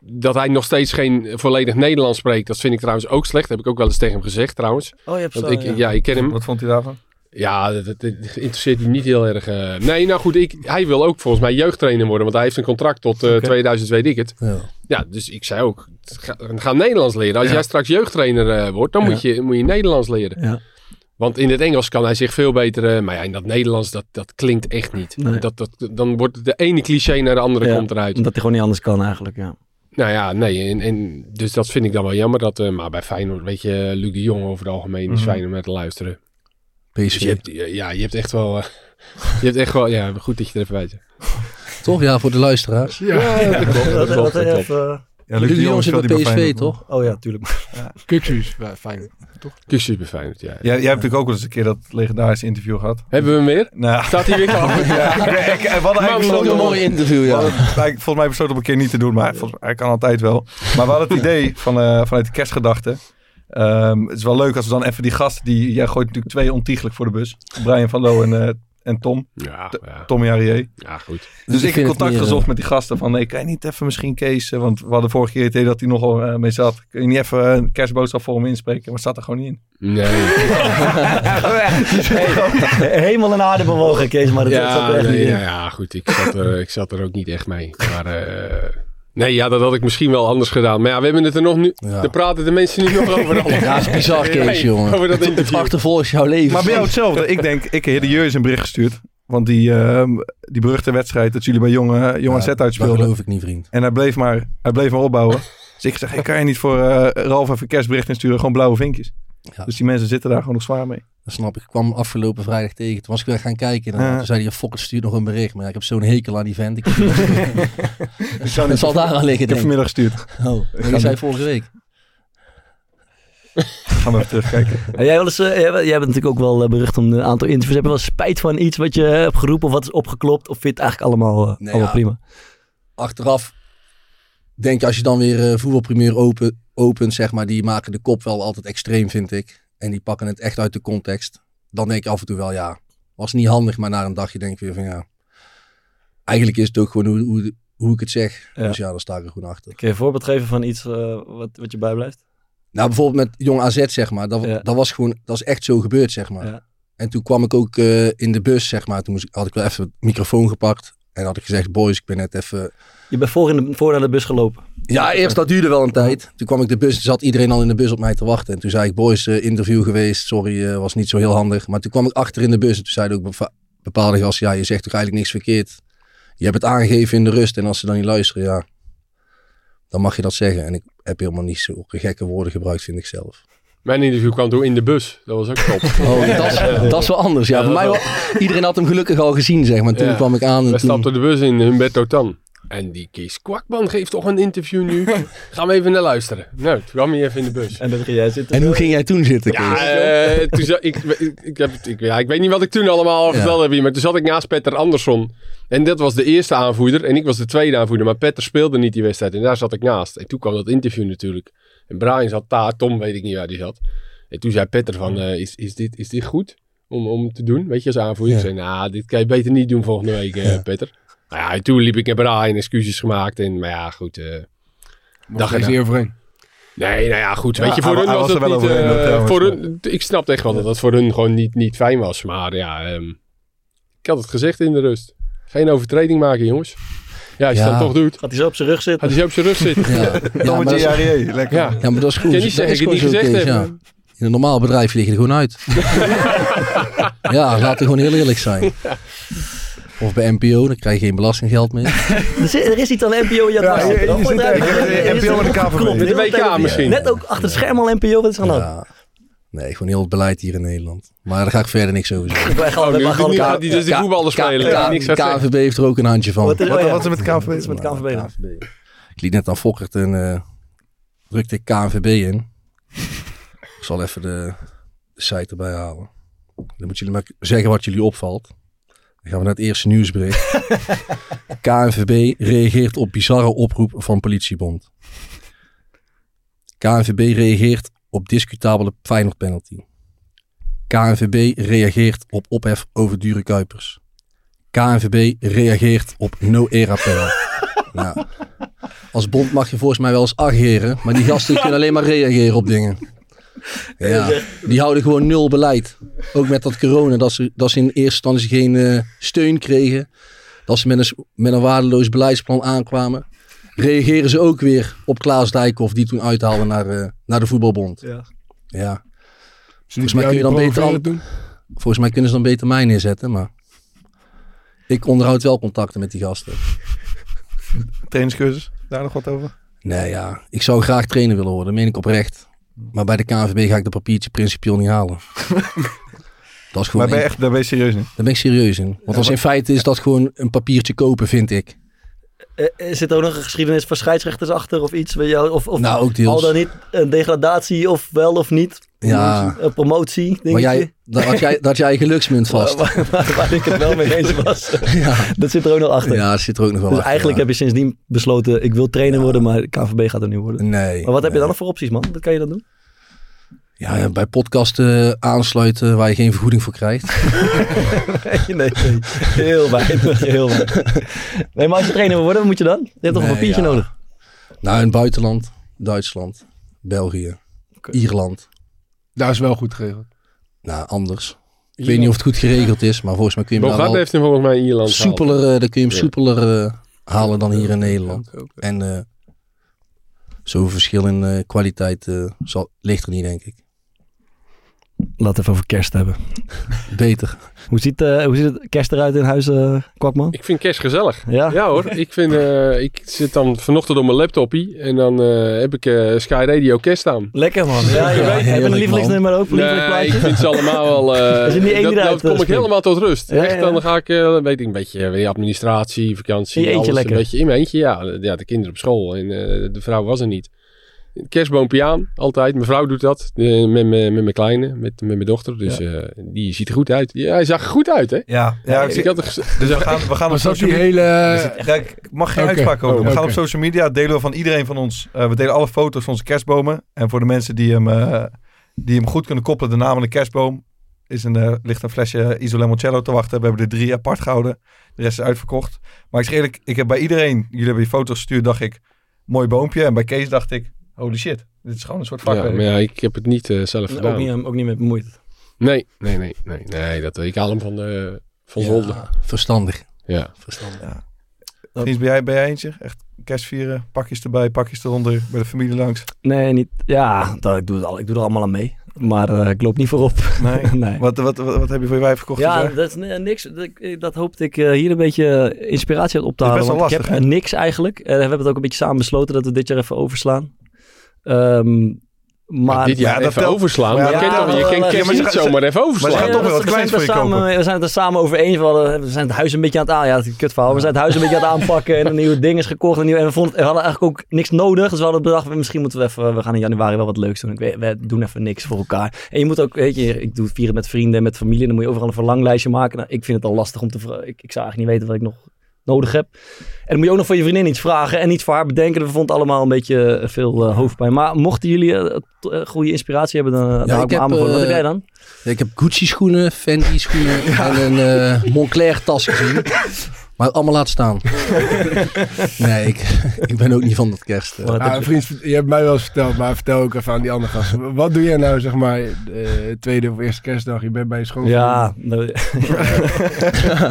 Dat hij nog steeds geen volledig Nederlands spreekt, dat vind ik trouwens ook slecht. Dat heb ik ook wel eens tegen hem gezegd trouwens. Oh, je hebt Want zo, ik, ja. ja. ik ken hem. Wat vond hij daarvan? Ja, dat, dat- dat interesseert hij niet heel erg. eh. Nee, nou goed, ik, hij wil ook volgens mij jeugdtrainer worden. Want hij heeft een contract tot eh, Oké. 2000, weet ik het. Ja. Ja, dus ik zei ook, ga, ga Nederlands leren. Als Ja. jij straks jeugdtrainer eh, wordt, dan Ja. moet, je, moet je Nederlands leren. Ja. Want in het Engels kan hij zich veel beter... eh, maar ja, in dat Nederlands, dat, dat klinkt echt niet. Nee. Dat, dat, dan wordt de ene cliché naar de andere Ja. komt eruit. Omdat hij gewoon niet anders kan eigenlijk, ja. Nou ja, nee. En, en, dus dat vind ik dan wel jammer. Dat, eh, maar bij Feyenoord, weet je, Luc de Jong over het algemeen is Mhm. fijn om naar te luisteren. Dus je hebt, ja, je hebt echt wel... eh, je hebt echt wel... Ja, goed dat je er even bij bent. Toch? Ja, voor de luisteraars. Ja, dat klopt. Dat klopt, dat klopt. Ja, Luc de Jong speelt bij PSV, Feyenoord. toch? Oh ja, tuurlijk. Kuksus. Fijn. Bij Feyenoord, ja. Jij, jij hebt natuurlijk ook wel eens een keer dat legendarische interview gehad. Hebben we hem weer? Nou, Staat hij weer klaar? ja, ik, ik, we hadden Maar eigenlijk we besloten Een om- mooi interview, ja. volgens mij besloten om een keer niet te doen, maar hij kan altijd wel. Maar we hadden het idee van, eh, vanuit de kerstgedachte. Ehm, het is wel leuk als we dan even die gasten, die, jij gooit natuurlijk twee ontiegelijk voor de bus. Brian van Loo en, eh, en Tom, Ja, ja. Tommy Arrier. ja, goed. Dus ik heb contact meer, gezocht eh, met die gasten van, nee, kan je niet even misschien Kees, eh, want we hadden vorige keer het idee dat hij nogal eh, mee zat. Kun je niet even een kerstboodschap voor hem inspreken? Maar het staat er gewoon niet in. Nee. Hemel en aarde bewogen, Kees, maar dat Ja, er echt nee, niet in. ja, ja, goed. Ik zat, er, ik zat er ook niet echt mee. Maar eh, nee, ja, dat had ik misschien wel anders gedaan. Maar ja, we hebben het er nog nu. Ja. Daar praten de mensen nu nog over. alles. Ja, dat is bizar, Kees, Nee, jongen. Over dat Het interview. achtervolgt jouw leven. Maar bij jou hetzelfde. ik denk, ik heb de Jurjes een bericht gestuurd. Want die, ehm, die beruchte wedstrijd dat jullie bij Jonge, jonge Ja, Z Dat uitspeelden. geloof ik niet, vriend. En hij bleef maar, hij bleef maar opbouwen. Dus ik zeg, hey, kan je niet voor eh, Ralf even een kerstbericht insturen? Gewoon blauwe vinkjes. Ja. Dus die mensen zitten daar gewoon nog zwaar mee. Dat snap ik. Ik kwam afgelopen vrijdag tegen. Toen was ik weer gaan kijken. En Ja. toen zei hij, Fokker stuurt nog een bericht. Maar ja, ik heb zo'n hekel aan die vent. Ik dat zal daar aan liggen, Ik heb denk ik. vanmiddag gestuurd. Oh, je zei vorige week. Gaan we even terugkijken. En jij, wel eens, eh, jij, jij bent natuurlijk ook wel eh, berucht om een aantal interviews. Heb je wel spijt van iets wat je hebt geroepen of wat is opgeklopt? Of vind je het eigenlijk allemaal, eh, Nee, allemaal ja. prima? Achteraf denk je als je dan weer eh voetbalpremier open, opent, zeg maar. Die maken de kop wel altijd extreem, vind ik. En die pakken het echt uit de context. Dan denk je af en toe wel, ja, was niet handig. Maar na een dagje denk je weer van, ja. Eigenlijk is het ook gewoon hoe, hoe, hoe ik het zeg. Ja. Dus ja, daar sta ik er gewoon achter. Kun je een voorbeeld geven van iets eh, wat, wat je bijblijft? Nou, bijvoorbeeld met Jong AZ, zeg maar. Dat, Ja. dat was gewoon, dat is echt zo gebeurd, zeg maar. Ja. En toen kwam ik ook eh, in de bus, zeg maar. Toen moest ik, had ik wel even het microfoon gepakt. En had ik gezegd, boys, ik ben net even... Je bent voor, in de, voor naar de bus gelopen. Ja, eerst dat duurde wel een tijd. Toen kwam ik de bus, zat iedereen al in de bus op mij te wachten. En toen zei ik, boys, eh, interview geweest. Sorry, eh, was niet zo heel handig. Maar toen kwam ik achter in de bus. En toen zeiden ook bepa- bepaalde gasten, ja, je zegt toch eigenlijk niks verkeerd. Je hebt het aangegeven in de rust. En als ze dan niet luisteren, ja, dan mag je dat zeggen. En ik heb helemaal niet zo gekke woorden gebruikt, vind ik zelf. Mijn interview kwam toen in de bus. Dat was ook top. Oh, dat, is, dat is wel anders. Ja, Ja, voor mij wel, iedereen had hem gelukkig al gezien, zeg maar. Toen Ja. kwam ik aan en We toen... stapten de bus in, Humberto Tan. En die Kees Kwakman geeft toch een interview nu. Gaan we even naar luisteren. Nou, toen kwam hij even in de bus. En dan ging jij zitten. En hoe ging jij toen zitten, Kees? Ja, eh, toen ik, ik, ik, heb, ik, ja, ik weet niet wat ik toen allemaal Ja. verteld heb hier, maar toen zat ik naast Petter Andersson. En dat was de eerste aanvoerder en ik was de tweede aanvoerder. Maar Petter speelde niet die wedstrijd en daar zat ik naast. En toen kwam dat interview natuurlijk. En Brian zat daar, Tom weet ik niet waar die zat. En toen zei Petter van, eh, is, is, dit, is dit goed om, om te doen? Weet je, als aanvoerder. Ik zei, nou, dit kan je beter niet doen volgende week, eh, Petter. Nou ja, en toen liep ik naar Brian, excuses gemaakt. En, maar ja, goed. eh Daar ging ze overheen. Nee, nou ja, goed. Ja, Weet je, voor hun was was het wel niet... overheen, eh, voor hun, ik snap echt wel dat dat voor hun gewoon niet, niet fijn was. Maar ja, ehm, ik had het gezegd in de rust. Geen overtreding maken, jongens. Ja, als je Ja. dat toch doet, Gaat hij zo op zijn rug zitten? had hij zo op zijn rug zitten. Ja, ja, maar Tommetje dat is, Jarier, lekker. Ja. ja, maar dat is goed. Kan niet Dat zeggen, is ik het niet gezegd heb. In een normaal bedrijf lig je er gewoon uit. ja, laten we gewoon heel eerlijk zijn. Of bij NPO, dan krijg je geen belastinggeld meer. Er, zit- er is iets aan de NPO in is NPO een en de KVB. Met de WK misschien. Net ook achter het scherm al NPO, wat is er aan de? Ja. Nee, gewoon heel het beleid hier in Nederland. Maar daar ga ik verder niks over zeggen. Ik al- Oh, gaan hij dus die K- voetballers spelen. K- Daar niks aan zeggen. KNVB heeft er ook een handje van. Wat is, Wat, is er met de KNVB? Wat is met KNVB dan? Ik liet net aan Fokkert en eh drukte ik KNVB in. Ik zal even de, de site erbij halen. Dan moeten jullie maar zeggen wat jullie opvalt. Dan gaan we naar het eerste nieuwsbericht. KNVB reageert op bizarre oproep van politiebond. KNVB reageert op discutabele Feyenoord penalty. KNVB reageert op ophef over dure Kuipers. KNVB reageert op no-era-panel. nou, als bond mag je volgens mij wel eens ageren, maar die gasten kunnen alleen maar reageren op dingen. Ja, die houden gewoon nul beleid. Ook met dat corona, dat ze, dat ze in eerste instantie geen eh, steun kregen. Dat ze met een, met een waardeloos beleidsplan aankwamen. Reageren ze ook weer op Klaas Dijkhoff, die toen uithaalde naar, eh, naar de voetbalbond. Ja. Ja, Volgens mij kun je dan beter al- volgens mij kunnen ze dan beter mij neerzetten, maar... Ik onderhoud wel contacten met die gasten. Trainingscursus, daar nog wat over? Nee, ja. Ik zou graag trainer willen worden, meen ik oprecht. Maar bij de KNVB ga ik de papiertje principieel niet halen. dat is gewoon Maar ben je echt, daar ben je serieus in? Daar ben ik serieus in. Want als in feite is dat gewoon een papiertje kopen, vind ik. Eh, eh, Zit er ook nog een geschiedenis van scheidsrechters achter of iets? Weet je, wel? of, of Nou, ook al dan niet een degradatie of wel of niet? Ja. Een promotie, denk Maar jij, dat had jij, dat jij geluksmunt vast. Waar, waar- waar ik het wel mee eens was. ja. Dat zit er ook nog achter. ja, dat zit er ook nog wel dus achter, eigenlijk ja. heb je sindsdien besloten, ik wil trainer worden, maar KVB gaat er niet worden. Nee. Maar wat heb je dan nog voor opties, man? Wat kan je dan doen? Ja, ja, bij podcasten aansluiten waar je geen vergoeding voor krijgt. nee, nee, nee. Heel weinig, heel weinig. Nee, maar als je trainer wil worden, wat moet je dan? Je hebt toch een papiertje ja. nodig? Nou, in het buitenland. Duitsland. België. Ierland. Daar is wel goed geregeld. Nou, anders. Ik weet niet of het goed geregeld is, maar volgens mij kun je hem wel heeft hem volgens mij in Ierland soepeler, eh, dan kun je hem Ja. soepeler eh, halen dan hier in Nederland. En eh zo'n verschil in eh, kwaliteit eh, zal, ligt er niet, denk ik. Laten we even over kerst hebben. Beter. Hoe ziet, eh, hoe ziet het kerst eruit in huis, eh, Kwakman? Ik vind kerst gezellig. Ja? Ja hoor, ik, vind, eh, ik zit dan vanochtend op mijn laptopie en dan eh, heb ik eh, Sky Radio kerst aan. Lekker man. Ja, ja. Ja, Heb je een lievelingsnummer ook? Nee, ik vind ze allemaal wel... Is niet één die dat, kom ik helemaal tot rust. Ja, Echt, ja. dan ga ik, eh, weet ik, een beetje weer administratie, vakantie, In je eentje alles lekker. een beetje in mijn eentje. Ja, ja, de kinderen op school en eh, de vrouw was er niet. Kerstboompje aan, altijd. Mijn vrouw doet dat eh, met, mijn- met mijn kleine, met, met mijn dochter. Dus eh, die ziet er goed uit. Ja, hij zag er goed uit, hè? Ja, ja Dus ik had er gez- dus we gaan, we gaan op social media... hele... Ja, ik mag geen uitspraak over. Oh, we gaan op social media delen we van iedereen van ons. eh, we delen alle foto's van onze kerstbomen. En voor de mensen die hem, die hem goed kunnen koppelen, de naam van de kerstboom. Is een, eh, ligt een flesje Isolemoncello te wachten. We hebben er drie apart gehouden. De rest is uitverkocht. Maar ik zeg eerlijk, ik heb bij iedereen, jullie hebben die foto's gestuurd, dacht ik, mooi boompje. En bij Kees dacht ik, holy shit, dit is gewoon een soort Ja, vakwerk. maar ja, ik heb het niet eh, zelf gedaan. Ook niet, ook niet met bemoeid. Nee, nee, nee, nee, nee. Dat, ik haal hem van de van Zolder. Ja, verstandig. Ja. verstandig. Vriends, ben jij, ben jij eentje? Echt kerst vieren, pakjes erbij, pakjes eronder, bij de familie langs. Nee, niet. Ja, dat, ik, doe het al, ik doe er allemaal aan mee. Maar eh, ik loop niet voorop. Nee. nee. Wat, wat, wat, wat heb je voor je wijf gekocht? Ja, dat is ni- niks. Dat, hoopte ik eh, hier een beetje inspiratie uit op te Dat is halen. best wel want ik lastig, heb niks eigenlijk. Eh, we hebben het ook een beetje samen besloten dat we dit jaar even overslaan. Ehm, Maar dit jaar ja, even overslaan. maar Maar ja, je dat kent toch- je kent kerst maar niet zomaar even maar ze overslaan. gaan toch wel wat we, kleins zijn voor het je samen, kopen. we zijn het er samen over eens. We, we zijn het huis een beetje aan het aan. Ja, het is een kutverhaal. We zijn het huis een beetje aan het aanpakken. En een nieuwe ding is gekocht. En, nieuw, en we, vonden, we hadden eigenlijk ook niks nodig. Dus we hadden bedacht, misschien moeten we even... We gaan in januari wel wat leuks doen. Ik weet, we doen even niks voor elkaar. En je moet ook, weet je, ik doe het vieren met vrienden en met familie. En dan moet je overal een verlanglijstje maken. Nou, ik vind het al lastig om te. Ik, ik zou eigenlijk niet weten wat ik nog nodig heb. En dan moet je ook nog van je vriendin iets vragen en iets voor haar bedenken. We vonden het allemaal een beetje eh, veel eh, hoofdpijn. Maar mochten jullie eh, goede inspiratie hebben, dan ja, ik heb, aanbevolen. Wat heb jij dan? Ja, ik heb Gucci schoenen, Fendi schoenen en een Moncler tas gezien. Maar allemaal laten staan. nee, ik, ik ben ook niet van dat kerst. Ah, je? vriend, je hebt mij wel eens verteld, maar vertel ook even aan die andere gasten. Wat doe jij nou, zeg maar, eh, tweede of eerste kerstdag? Je bent bij je schoonvader. Ja, nou,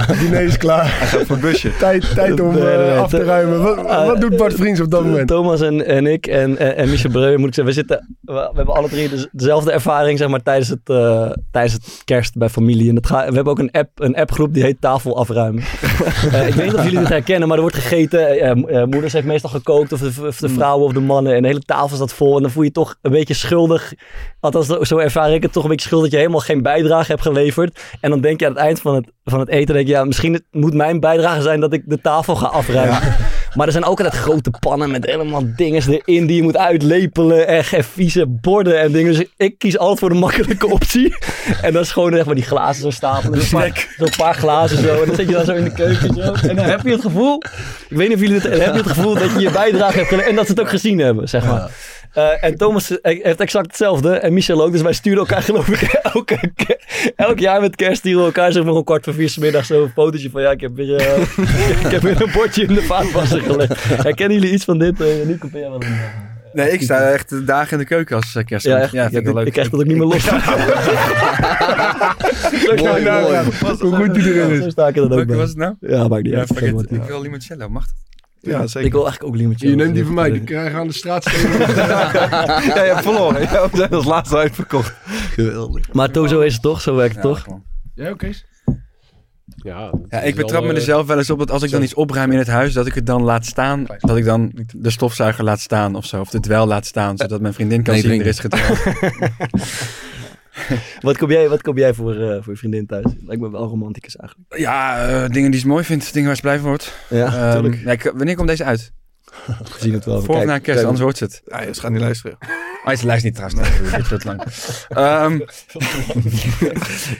Het diner is klaar. Voor het busje. Tijd, tijd om eh, nee. af te ruimen. Wat, wat doet Bart Vriends op dat moment? Thomas en, en ik en, en, en Michel Breu, moet ik zeggen, we, zitten, we, we hebben alle drie de- dezelfde ervaring zeg maar, tijdens, het, eh, tijdens het kerst bij familie. En het ga, we hebben ook een, app, een appgroep die heet Tafel Afruimen. Eh, ik weet niet of jullie dit herkennen, maar er wordt gegeten. eh, eh, moeders heeft meestal gekookt, of de, of de vrouwen of de mannen. En de hele tafel staat vol. En dan voel je je toch een beetje schuldig. Althans, zo ervaar ik het toch een beetje schuldig dat je helemaal geen bijdrage hebt geleverd. En dan denk je aan het eind van het, van het eten, denk je, ja, misschien het- moet mijn bijdrage zijn dat ik de tafel ga afruimen. Maar er zijn ook altijd grote pannen met helemaal dingen erin die je moet uitlepelen. En vieze borden en dingen. Dus ik kies altijd voor de makkelijke optie. En dat is gewoon echt maar die glazen zo stapelen. Zo'n paar, paar glazen zo. En dan zit je dan zo in de keuken zo. En dan heb je het gevoel, ik weet niet of jullie het, heb je het gevoel dat je je bijdrage hebt geleverd. En dat ze het ook gezien hebben, zeg maar. Eh, en Thomas eh, heeft exact hetzelfde. En Michel ook. Dus wij sturen elkaar geloof ik elke, elk jaar met kerst sturen we elkaar zeg maar om kwart voor vier 's middags zo'n fotootje van ja, ik heb weer, eh, ik heb weer een bordje in de vaatwasser gelegd. Herkennen jullie iets van dit? Uh, Nico, ben jij wel een... Nee, ik sta echt de dagen in de keuken als uh, kerst. Ja, echt? ja, vind ik ik, wel leuk. ik krijg dat ook niet meer los. Mooi, mooi. Hoe goed hij erin is. Zo sta ik er dan ook Welke bij. was het nou? Ja, maakt niet Ja, uit. die- Ik wil limoncello, mag dat? Ja, Ik zeker. wil eigenlijk ook limoncello. Je neemt die van mij, die krijgen aan de straat. Ja, je hebt verloren. Ja, we zijn als laatste uitverkocht. Geweldig. Maar to, zo is het toch? Zo werkt het toch? Ja, oké. Ja, Ja, ik betrap me er zelf wel eens op dat als ik dan iets opruim in het huis, dat ik het dan laat staan. Dat ik dan de stofzuiger laat staan of zo. Of de dwel laat staan, zodat mijn vriendin kan Nee, zien er is gedweld. Wat kom jij, wat kom jij voor, eh, voor je vriendin thuis? Lijkt me wel romanticus eigenlijk. Ja, eh, dingen die ze mooi vindt, dingen waar ze blij van wordt. Ja, ik- wanneer komt deze uit? We zien het wel. Voor na kerst, kijk, anders hoort ze het. Ja, ze gaan niet luisteren. Oh, ze luistert niet trouwens. Nee, dit wordt lang. Ehm,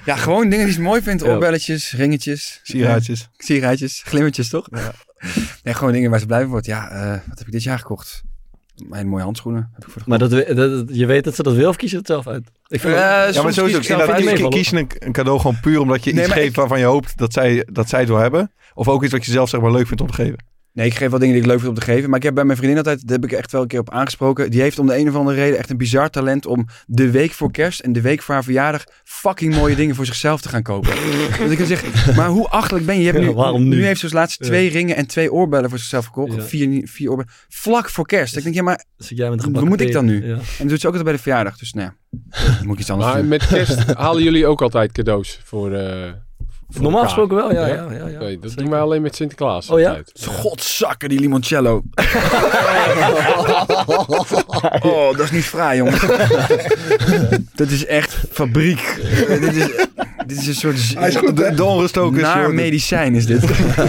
ja, gewoon dingen die ze mooi vindt. Oorbelletjes, ringetjes. Sieraadjes. Sieraadjes, glimmertjes toch? Ja. Nee, gewoon dingen waar ze blij van wordt. Ja, eh, wat heb ik dit jaar gekocht? Mijn mooie handschoenen heb ik voor Maar dat, dat, dat- je weet dat ze dat wil of kies je het zelf uit? Ik vind Eh, Ja, maar sowieso, kies inderdaad, een, een cadeau gewoon puur omdat je Nee, iets geeft ik- waarvan je hoopt dat zij, dat zij het wil hebben? Of ook iets wat je zelf zeg maar leuk vindt om te geven? Nee, ik geef wel dingen die ik leuk vind om te geven. Maar ik heb bij mijn vriendin altijd, daar heb ik echt wel een keer op aangesproken. Die heeft om de een of andere reden echt een bizar talent om de week voor kerst en de week voor haar verjaardag fucking mooie dingen voor zichzelf te gaan kopen. dat ik dan zeg, maar hoe achterlijk ben je? je hebt nu, Ja, waarom nu? heeft ze als laatste twee ringen en twee oorbellen voor zichzelf gekocht. Ja. Vier, vier oorbellen. Vlak voor kerst. Ik denk, ja, maar Zit jij Wat moet ik dan nu? Ja. en dat doet ze ook altijd bij de verjaardag. Dus nou ja, moet ik iets anders Maar doen. met kerst halen jullie ook altijd cadeaus voor, eh voor Normaal gesproken wel, ja. Ja? ja, ja, ja. Nee, dat Zeker. doen wij alleen met Sinterklaas Oh ja? altijd. Godzakken, die limoncello. oh, dat is niet fraai, jongen. dat is echt fabriek. Dit, is, dit is een soort... Hij is goed, hè? De onrust ook is... Naar medicijn is dit.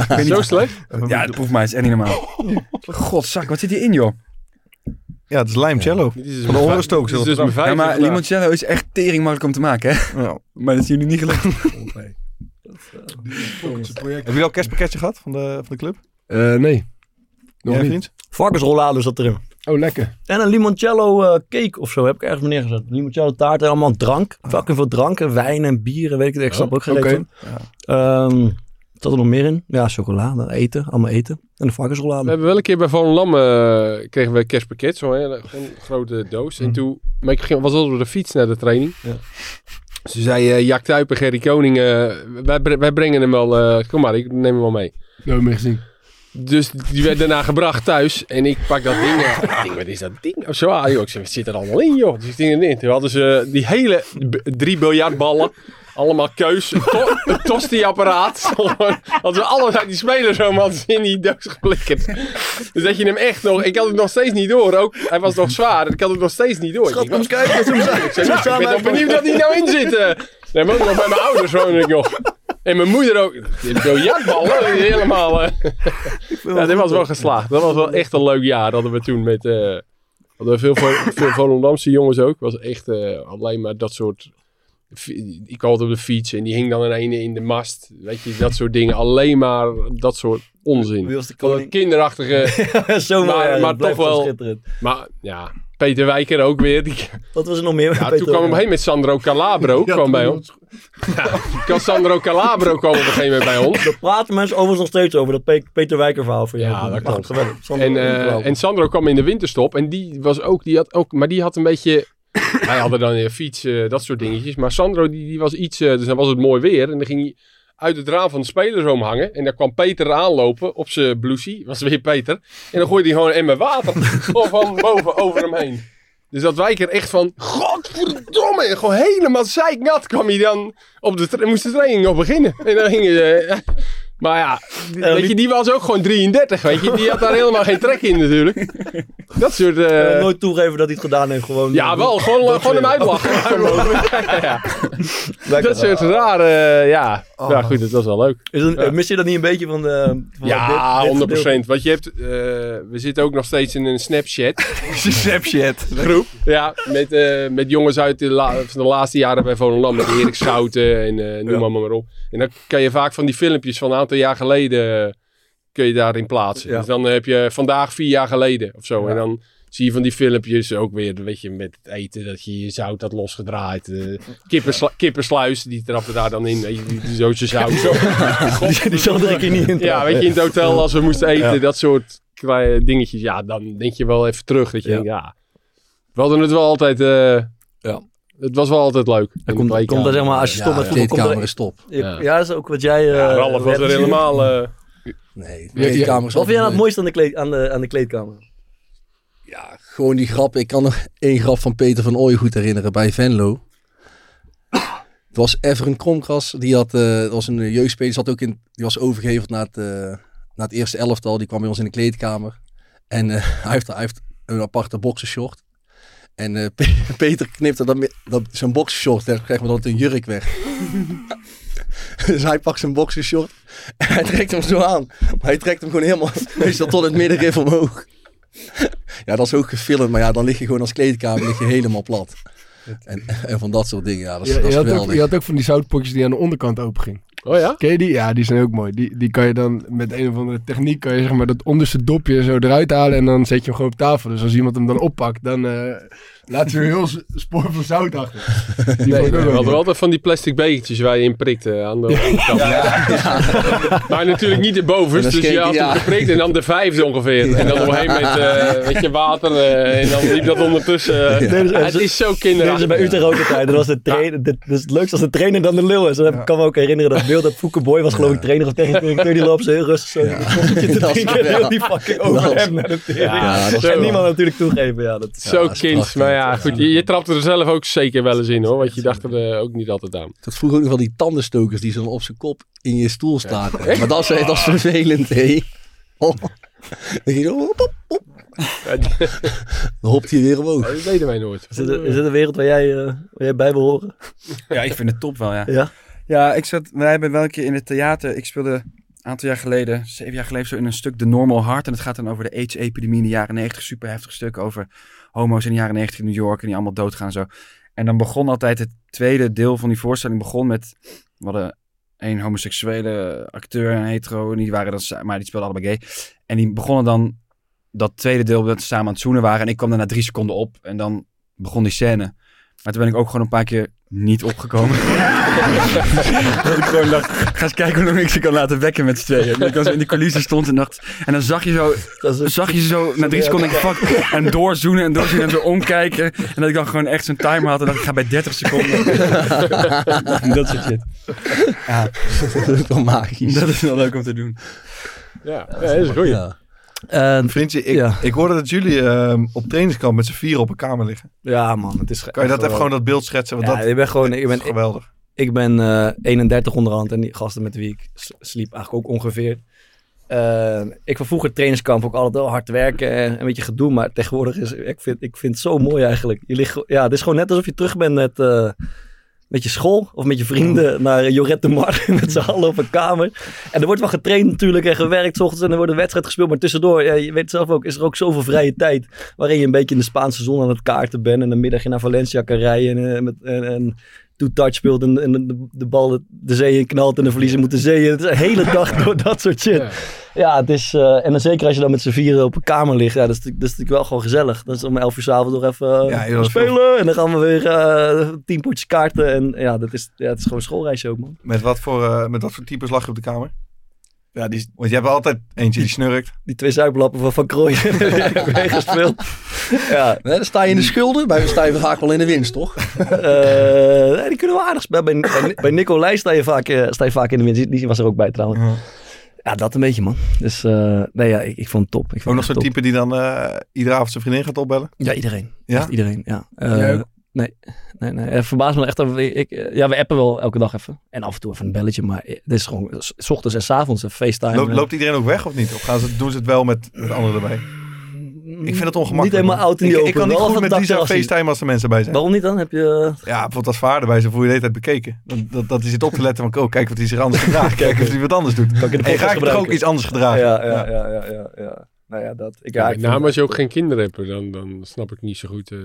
Zo niet- slecht? ja, proef maar, het is echt niet normaal. Godzak, wat zit hierin, joh? Ja, het is limecello. Dit is dus Van de mijn onrust ook, Dit is zullen dus Ja, maar limoncello is echt tering makkelijk om te maken, hè? Ja. Maar dat is jullie niet gelukt. Hebben jullie al kerstpakketje gehad van de, van de club? Eh, nee. Nog niet. vriend? Varkensrollade zat erin. Oh, lekker. En een limoncello eh, cake of zo heb ik ergens maar neergezet. Limoncello taart en allemaal drank. Fucking veel drank en wijn en bier en weet ik het. Ik snap ook geen oké. reet van. Ehm, wat zat er nog meer in? Ja, chocolade, eten, allemaal eten. En de varkensrollade. We hebben wel een keer bij Van Lam eh, kregen we een kerstpakket, zo'n hele gewoon een grote doos. En toen, maar ik ging, was al op de fiets naar de training. Ja. Ze zei, eh Jack Gerry Koning, eh, wij, wij brengen hem wel, eh, kom maar, ik neem hem wel mee. Nooit meer gezien. Dus die werd daarna gebracht thuis. En ik pak dat ding. en Ik denk, wat is dat ding? Of zo, ah, joh. Ik zeg, wat zit er allemaal in, joh? Dus ik denk erin. Toen hadden ze die hele drie biljartballen. Allemaal keus. Een, to een tosti-apparaat. Als we allebei die spelers zo in die doos geblikkerd. Dus dat je hem echt nog... Ik had het nog steeds niet door. Ook, hij was nog zwaar. Ik had het nog steeds niet door. Schat, ik kom eens kijken. Ik, zei, nou, ik ben benieuwd dat hij nou in zit. eh. Nee, maar ook nog bij mijn ouders woon ik nog. En mijn moeder ook. Die biljartballen. die Helemaal... eh. Ja, dit was wel geslaagd. Dat was wel echt een leuk jaar. Hadden we toen met... hadden we veel, veel Volendamse jongens ook. was echt alleen maar dat soort... Ik had op de fiets en die hing dan in een in de mast. Weet je, dat soort dingen. Alleen maar dat soort onzin. Wie was de Van dat koning? kinderachtige... Zo Maar- ja, maar toch wel-. Maar ja, Peter Wijker ook weer. Die, Wat was er nog meer? ja, Peter toen kwam op een Wijker? gegeven moment Sandro Calabro kwam bij ons. Ja, Sandro Calabro kwam op een gegeven moment bij ons. Daar praten mensen overigens nog steeds over. Dat Pe- Peter Wijker verhaal voor jou. Ja, dat klopt. Geweldig. Sander, En, eh, en Sandro kwam in de winterstop. En die was ook, die had ook, maar die had een beetje. Wij hadden dan een fiets, eh, dat soort dingetjes. Maar Sandro, die, die was iets, eh, dus dan was het mooi weer. En dan ging hij uit het raam van de spelersroom hangen. En dan kwam Peter aanlopen op zijn blousie. Was weer Peter. En dan gooide hij gewoon een emmer water. van boven over hem heen. Dus dat wijker echt van, godverdomme. En gewoon helemaal zeiknat kwam hij dan op de, moest de training nog beginnen. En dan gingen ze... Maar ja, die- Eh, weet je, die was ook gewoon 33, weet je. Die had daar helemaal geen trek in natuurlijk. Dat soort... eh, Eh, nooit toegeven dat hij het gedaan heeft. Gewoon, ja, wel. Gewoon, gewoon hem uitlachen. Ja, ja. Lekker. Dat soort rare... eh, ja. Oh. ja, goed, dat was wel leuk. Is Ja. eh, mis je dat niet een beetje van de... Van Ja, dit- dit 100%. gedeelte? Want je hebt... eh, we zitten ook nog steeds in een Snapchat Snapchat. groep. Ja, met, eh, met jongens uit de, la- van de laatste jaren bij Volendam. Met Erik Schouten en eh, noem Ja. maar, maar op. En dan kan je vaak van die filmpjes van een aantal jaar geleden... eh, kun je daarin plaatsen. Ja. Dus dan heb je vandaag vier jaar geleden of zo. Ja. En dan zie je van die filmpjes ook weer, weet je, met het eten, dat je je zout had losgedraaid. kippensluis, die trappen daar dan in. Weet je, die, die zootje zout. Die, die zal er een keer niet in Ja, weet je, in het hotel als we moesten eten, Ja. dat soort kleine dingetjes. Ja, dan denk je wel even terug. Dat je denkt, ja, we hadden het wel altijd... eh, Ja. Het was wel altijd leuk. de komt- komt er zeg maar, als je Ja, stopt met de voetbal, komt er- kleedkamer is top. Ja, ja, dat is ook wat jij... eh, Ja, Ralf was er helemaal... eh, Nee, de Ja, ja. kleedkamer is Wat vind jij nou het mooiste aan de, kleed, aan, de, aan de kleedkamer? Ja, gewoon die grap. Ik kan nog één grap van Peter van Ooyen goed herinneren bij Venlo. Het was Everen Kromkras. Die had, eh, dat was een jeugdspeler. Die, zat ook in, die was overgeheveld naar het, eh, naar het eerste elftal. Die kwam bij ons in de kleedkamer. En eh, hij, heeft, hij heeft een aparte boxershort. En eh, Pe- Peter knipte met- dat zijn boxershort. Daar krijgt me dat een jurk weg. dus hij pakt zijn boxershort. En hij trekt hem zo aan. Maar hij trekt hem gewoon helemaal meestal tot het middenrif omhoog. Ja, dat is ook gefilmd, maar ja, dan lig je gewoon als kleedkamer lig je helemaal plat. En, en van dat soort dingen, ja, dat is, Je, dat is je, had ook, geweldig. je had ook van die zoutpotjes die aan de onderkant open ging. Oh ja? Ken je die? Ja, die zijn ook mooi. Die, die kan je dan met een of andere techniek, kan je zeg maar dat onderste dopje zo eruit halen en dan zet je hem gewoon op tafel. Dus als iemand hem dan oppakt, dan eh laat je een heel spoor van zout achter. Die Nee, we hadden altijd van die plastic bekertjes waar je in prikte aan de onderkant. Maar natuurlijk niet de En bovenste, dus je had hem ja. geprikt en dan de vijfde ongeveer. En dan op een gegeven moment eh, weet je, water eh, en dan liep dat ondertussen. eh, dus- Het is zo ze kinderachtig. bij Utrecht ook altijd. Dat was de trainer. dit- Dus het leukste als de trainer dan de lul is. Dan kan me ook herinneren dat beeld dat Fouke Boy was geloof ik trainer of technisch directeur. Die loopt zo heel rustig zo ja. heel die fucking over hem naar de tering. Ja, en niemand natuurlijk toegeven. Ja, dat is... Zo kind, maar ja, goed, je, je trapte er zelf ook zeker wel eens in hoor, want je dacht er eh, ook niet altijd aan. Dat vroeger ook nog wel die tandenstokers die zo op zijn kop in je stoel staken. Maar dat is, dat is vervelend, hé. Oh. Dan ging je zo, hop, hop, hop. Dan hopt hij weer omhoog. Dat deden wij nooit. Is, het, is het een wereld waar jij, eh, waar jij bij wil horen? Ja, ik vind het top wel, ja. Ja? Ja, ik zat, wij hebben wel een keer in het theater, ik speelde een aantal jaar geleden, zeven jaar geleden, zo in een stuk The Normal Heart. En het gaat dan over de AIDS-epidemie in de jaren negentig. Super heftig stuk over homo's in de jaren negentig in New York en die allemaal doodgaan en zo. En dan begon altijd het tweede deel van die voorstelling begon met, we hadden een homoseksuele acteur en hetero, en die waren dan, maar die speelden allebei gay. En die begonnen dan dat tweede deel dat ze samen aan het zoenen waren. En ik kwam er na drie seconden op en dan begon die scène. Maar toen ben ik ook gewoon een paar keer niet opgekomen. dat ik gewoon dacht, ga eens kijken hoe lang ik ze kan laten wekken met z'n tweeën. En dat ik dan zo in die coulissen stond en dacht... En dan zag je zo, is zag je ze zo na drie seconden denk ik, fuck. En doorzoenen en doorzoenen en zo omkijken. En dat ik dan gewoon echt zo'n timer had en dacht ik ga bij 30 seconden. dat soort shit. Ja, Dat is wel magisch. dat is wel leuk om te doen. Ja, ja dat is een goeie. Ja. En, Vriendje, ik, Ja. ik hoorde dat jullie ehm, op trainingskamp met z'n vieren op een kamer liggen. ja man, het is Kan je dat even gewoon dat beeld schetsen? Want Ja, dat ik ben gewoon... Ik ben, geweldig. Ik ben eh, 31 onderhand en die gasten met wie ik sliep eigenlijk ook ongeveer. Eh, ik van vroeger trainingskamp ook altijd wel hard werken en een beetje gedoe. Maar tegenwoordig is ik vind, ik vind het zo mooi eigenlijk. Je ligt, ja, het is gewoon net alsof je terug bent met, eh, met je school of met je vrienden naar Jorette de Mar met z'n allen op een kamer. En er wordt wel getraind natuurlijk en gewerkt 's ochtends en er wordt een wedstrijd gespeeld. Maar tussendoor, ja, je weet het zelf ook, is er ook zoveel vrije tijd. Waarin je een beetje in de Spaanse zon aan het kaarten bent. En een middag naar Valencia kan rijden en, eh, met, en, en two-touch speelt en, en de, de bal de, zee in knalt en de verliezer moet de zee in. Het is een hele dag door dat soort shit. Ja, het is, eh, en dan zeker als je dan met z'n vieren op een kamer ligt, ja, dat, is, natuurlijk- dat is natuurlijk wel gewoon gezellig. Dan is om elf uur s'avonds nog even eh, Ja, is spelen en dan gaan we weer eh, tien potjes kaarten. En ja, dat is, ja, het is gewoon een schoolreisje ook, man. Met wat voor, met wat voor types lag je op de kamer? Ja, die, Want je hebt altijd eentje die snurkt. die twee zuiplappen van Van Krooijen, meegespeeld. Ja, Nee, dan sta je in de schulden. Bij sta je vaak wel in de winst, toch? eh, nee, die kunnen we aardig spelen. Bij, bij, bij Nicolai sta je, vaak, eh, sta je vaak in de winst. Die, was er ook bij trouwens. Ja. Ja, dat een beetje, man. Dus eh, nee, ja, ik, ik vond het top. Ik vond Ook nog zo'n type die dan eh, iedere avond zijn vriendin gaat opbellen. Ja, iedereen. Ja? Echt iedereen, ja. Eh? Nee, nee, nee. Het verbaast me echt. We, ik, eh, ja, we appen wel elke dag even. En af en toe even een belletje. Maar het is gewoon s- ochtends en s avonds een FaceTime. Loopt, Eh, loopt iedereen ook weg of niet? Of gaan ze, doen ze het wel met, met anderen erbij? Ik vind het ongemakkelijk. Niet helemaal oud in die ik, open. ik kan niet Wel goed met dakterras zien. FaceTime als er mensen bij zijn. Waarom niet dan? Heb je... Ja, bijvoorbeeld als vader bij zijn voel je de hele tijd bekeken. Dat, dat, dat hij zit op te letten van, oh, kijk wat hij zich anders gedraagt. Kijk of hij wat anders doet. Kan ik in de En ga ik toch ook iets anders gedragen? Ja, ja, ja, ja, ja, ja. Nou ja, dat. Ik, ja, Ja, ik als je ook geen kinderen hebt, dan, dan snap ik niet zo goed. eh,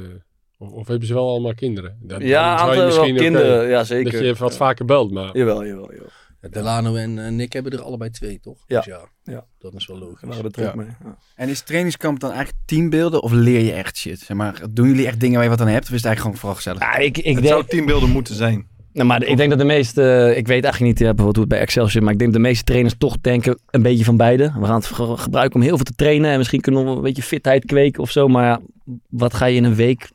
of, of hebben ze wel allemaal kinderen? Dan, Ja, dan zou je aantal wel misschien oké, kinderen. Ja, zeker. Dat je even wat vaker belt, maar Jawel, jawel, jawel. Delano en eh, Nick hebben er allebei twee, toch? Ja. Dus ja, Ja. dat is wel logisch. Er terug Ja. mee. Ja. En is trainingskamp dan eigenlijk teambeelden of leer je echt shit? Zeg maar, doen jullie echt dingen waar je wat aan hebt? Of is het eigenlijk gewoon vooral gezellig? Ja, ik, ik Het denk... zou teambeelden moeten zijn. Nou, maar ik denk dat de meeste, ik weet eigenlijk niet bijvoorbeeld hoe het bij Excelsior, maar ik denk dat de meeste trainers toch denken een beetje van beide. We gaan het ge- gebruiken om heel veel te trainen en misschien kunnen we een beetje fitheid kweken of zo. Maar ja, wat ga je in een week,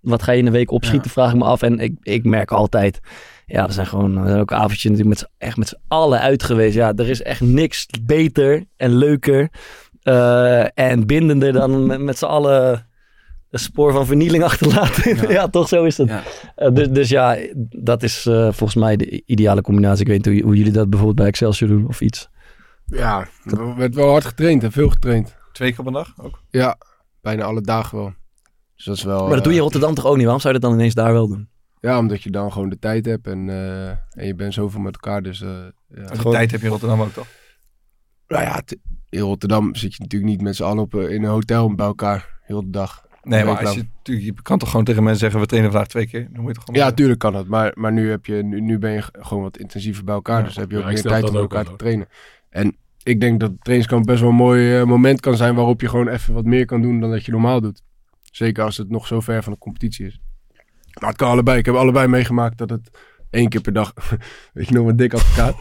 wat ga je in een week opschieten, vraag ik me af. En ik, ik merk altijd, ja, er zijn gewoon zijn ook avondjes natuurlijk met, z'n- echt met z'n allen uit geweest. Ja, er is echt niks beter en leuker eh, en bindender dan met, met z'n allen een spoor van vernieling achterlaten. Ja, toch zo is het. Ja. Eh, dus, dus ja, dat is eh, volgens mij de ideale combinatie. Ik weet niet hoe, hoe jullie dat bijvoorbeeld bij Excelsior doen of iets. Ja, er werd wel hard getraind en veel getraind. Twee keer op een dag ook. Ja, bijna alle dagen wel. Dus dat is wel... maar dat doe je in eh, Rotterdam toch ook niet? Waarom zou je dat dan ineens daar wel doen? Ja, omdat je dan gewoon de tijd hebt en, eh, en je bent zoveel met elkaar. Dus eh, ja. En de tijd heb je in Rotterdam ook toch? Nou ja, in Rotterdam zit je natuurlijk niet met z'n allen op, in een hotel bij elkaar. Heel de dag. Nee, maar als je, lang. tuurlijk, je kan toch gewoon tegen mensen zeggen, we trainen vandaag twee keer. Dan moet je toch gewoon Ja, tuurlijk kan dat. Maar, maar nu, heb je, nu, nu ben je gewoon wat intensiever bij elkaar. Ja. Dus heb je ook meer tijd om elkaar te trainen. En ik denk dat het trainingskamp best wel een mooi moment kan zijn waarop je gewoon even wat meer kan doen dan dat je normaal doet. Zeker als het nog zo ver van de competitie is. Maar het kan allebei. Ik heb allebei meegemaakt dat het één keer per dag... Weet je nog, een dik advocaat.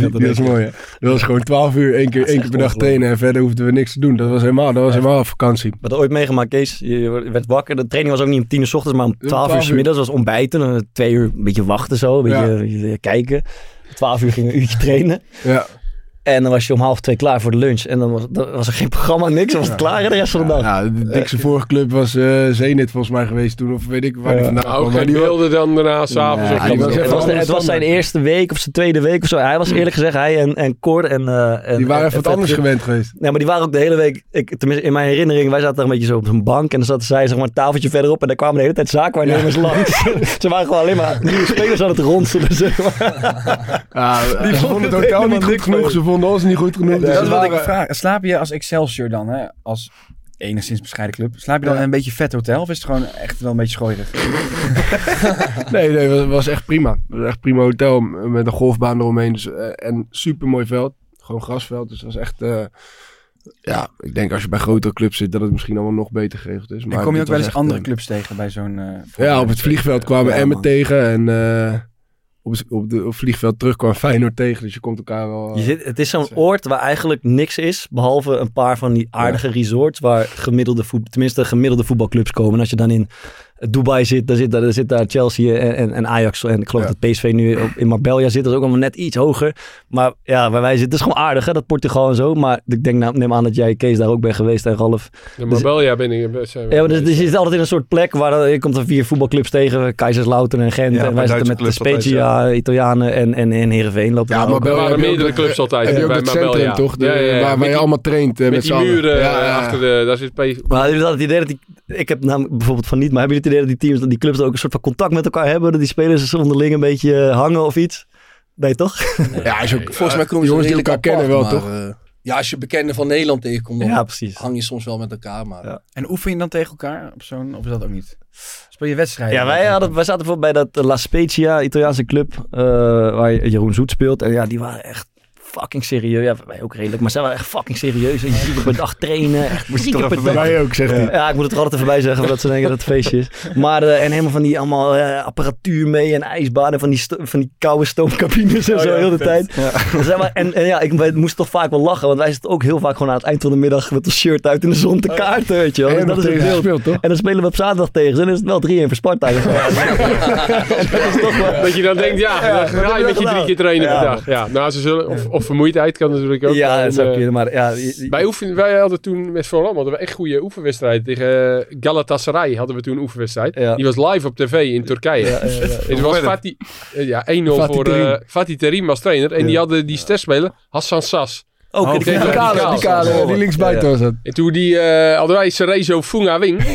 dat, dat is mooi, hè? Dat was gewoon twaalf uur, één keer, één keer per dag trainen. En verder hoefden we niks te doen. Dat was helemaal, dat was helemaal vakantie. Wat ooit meegemaakt, Kees? Je werd wakker. De training was ook niet om tien uur s ochtends, maar om twaalf uur 12 s uur. middags. Was ontbijten. Dan Twee uur een beetje wachten zo. Een beetje, Ja. kijken. Twaalf uur ging een uurtje trainen. Ja. En dan was je om half twee klaar voor de lunch. En dan was, dan was er geen programma, niks. Dan was het klaar hè, de rest van de dag. Ja, de dikste vorige club was eh Zenit volgens mij geweest toen. Of weet ik waar die Ja. vandaan Nou, kwam. ook Maar geen die wa- beelden dan daarna, s'avonds. Die ook. Het was, anders het was zijn eerste week of zijn tweede week of zo. Hij was eerlijk gezegd, hij en, en Cor en, eh, en... Die waren en- even wat anders gewend geweest. Nee, maar die waren ook de hele week, ik, tenminste in mijn herinnering, wij zaten daar een beetje zo op zo'n bank en dan zaten zij zeg maar een tafeltje verderop en daar kwamen de hele tijd zaakwaarnemers langs. Ze waren gewoon alleen maar nieuwe spelers aan het ronselen, zeg maar. Ja, Die vonden het hotel helemaal niet goed niks genoeg. Ze vonden ons niet goed genoeg. dus dat is wat ik vraag. Slaap je als Excelsior dan, hè? als enigszins bescheiden club, slaap je dan Ja. in een beetje vet hotel of is het gewoon echt wel een beetje schooierig? Nee, nee, het was echt prima. Het was echt prima hotel met een golfbaan eromheen. Dus, eh, en super mooi veld. Gewoon grasveld. Dus dat was echt... eh, ja, ik denk als je bij grotere clubs zit dat het misschien allemaal nog beter geregeld is. En Maar kom je ook wel eens andere eh, clubs tegen bij zo'n... Ja, op het vliegveld kwamen Ja, Emmen tegen. En eh, op, het, op, de, op vliegveld terug kwam Feyenoord tegen. Dus je komt elkaar wel... Je zit, het is zo'n oord waar eigenlijk niks is, behalve een paar van die aardige resorts waar gemiddelde voet, tenminste gemiddelde voetbalclubs komen. En als je dan in Dubai zit, daar zit, daar zit daar Chelsea en, en, en Ajax. En ik geloof Ja. dat PSV nu op, in Marbella zit. Dat is ook allemaal net iets hoger. Maar ja, waar wij zitten, is gewoon aardig hè, dat Portugal en zo. Maar ik denk, nou, neem aan dat jij, Kees, daar ook bent geweest en Ralf. De Marbella ben ik... zijn Ja, maar dus, dus je zit altijd in een soort plek waar eh, je komt er vier voetbalclubs tegen. Kaiserslautern en Gent. Ja, en wij zitten met de Spezia, Italianen en, en, en Heerenveen. Loopt Ja, maar Er waren meerdere clubs altijd. Heb je ook bij centrum toch? De- Ja, ja, ja. Waar, je die- allemaal traint eh, Met met die muren Ja, eh, ja. achter de... Daar zit Maar hebben jullie dat het idee dat die... Ik heb namelijk bijvoorbeeld van niet, maar hebben jullie dat die teams, dat die clubs ook een soort van contact met elkaar hebben? Dat die spelers onderling een beetje eh, hangen of iets? Nee, toch? Ja, is ook, Volgens mij komen ze jongens die elkaar kennen wel, maar, toch? eh, ja, als je bekenden van Nederland tegenkomt, dan Ja, precies. hang je soms wel met elkaar. Maar Ja. En oefen je dan tegen elkaar op zo'n, of is dat ook niet? Speel je wedstrijden? Ja, wij, hadden, wij zaten bijvoorbeeld bij dat La Spezia, Italiaanse club, eh, waar Jeroen Zoet speelt. En ja, die waren echt fucking serieus. Ja, wij ook redelijk, maar zij waren echt fucking serieus. En je drie keer per dag trainen, echt drie keer per dag. Wij ook, zegt hij. Ja, ik moet het er altijd even bij zeggen, dat ze denken dat het feestje is. Maar, eh, en helemaal van die allemaal eh, apparatuur mee en ijsbaden van die, van die koude stoomcabines en zo, heel de tijd. Zeg maar, en, en ja, ik wij moesten toch vaak wel lachen, want wij zitten ook heel vaak gewoon aan het eind van de middag met ons shirt uit in de zon te kaarten, weet je wel. En Dus dat is het gespeeld, toch? En dan spelen we op zaterdag tegen ze en dan is het wel 3-1 voor Sparta. dat is toch wel... Dat je dan denkt, ja, Ja, dan ga je met je drie keer trainen Ja. per dag. Ja, nou, ze zullen, of, of vermoeidheid kan natuurlijk ook. Ja, dat zou eh, kunnen, maar ja... je- je- Wij, oefen, wij hadden toen met Volendam hadden we echt goede oefenwedstrijden. Tegen eh, Galatasaray hadden we toen een oefenwedstrijd. Ja. Die was live op tv in Turkije. Ja, ja, ja. En het was Fatih, eh, ja, 1-0 Fatih voor Terim. eh, Fatih Terim als trainer. En die hadden die sterspeler Hassan Sas. Ook Oh, die tegen Die die kale, die kale, die linksbuiten was dat. En toen die, eh hadden wij Cerezo Funga Wing,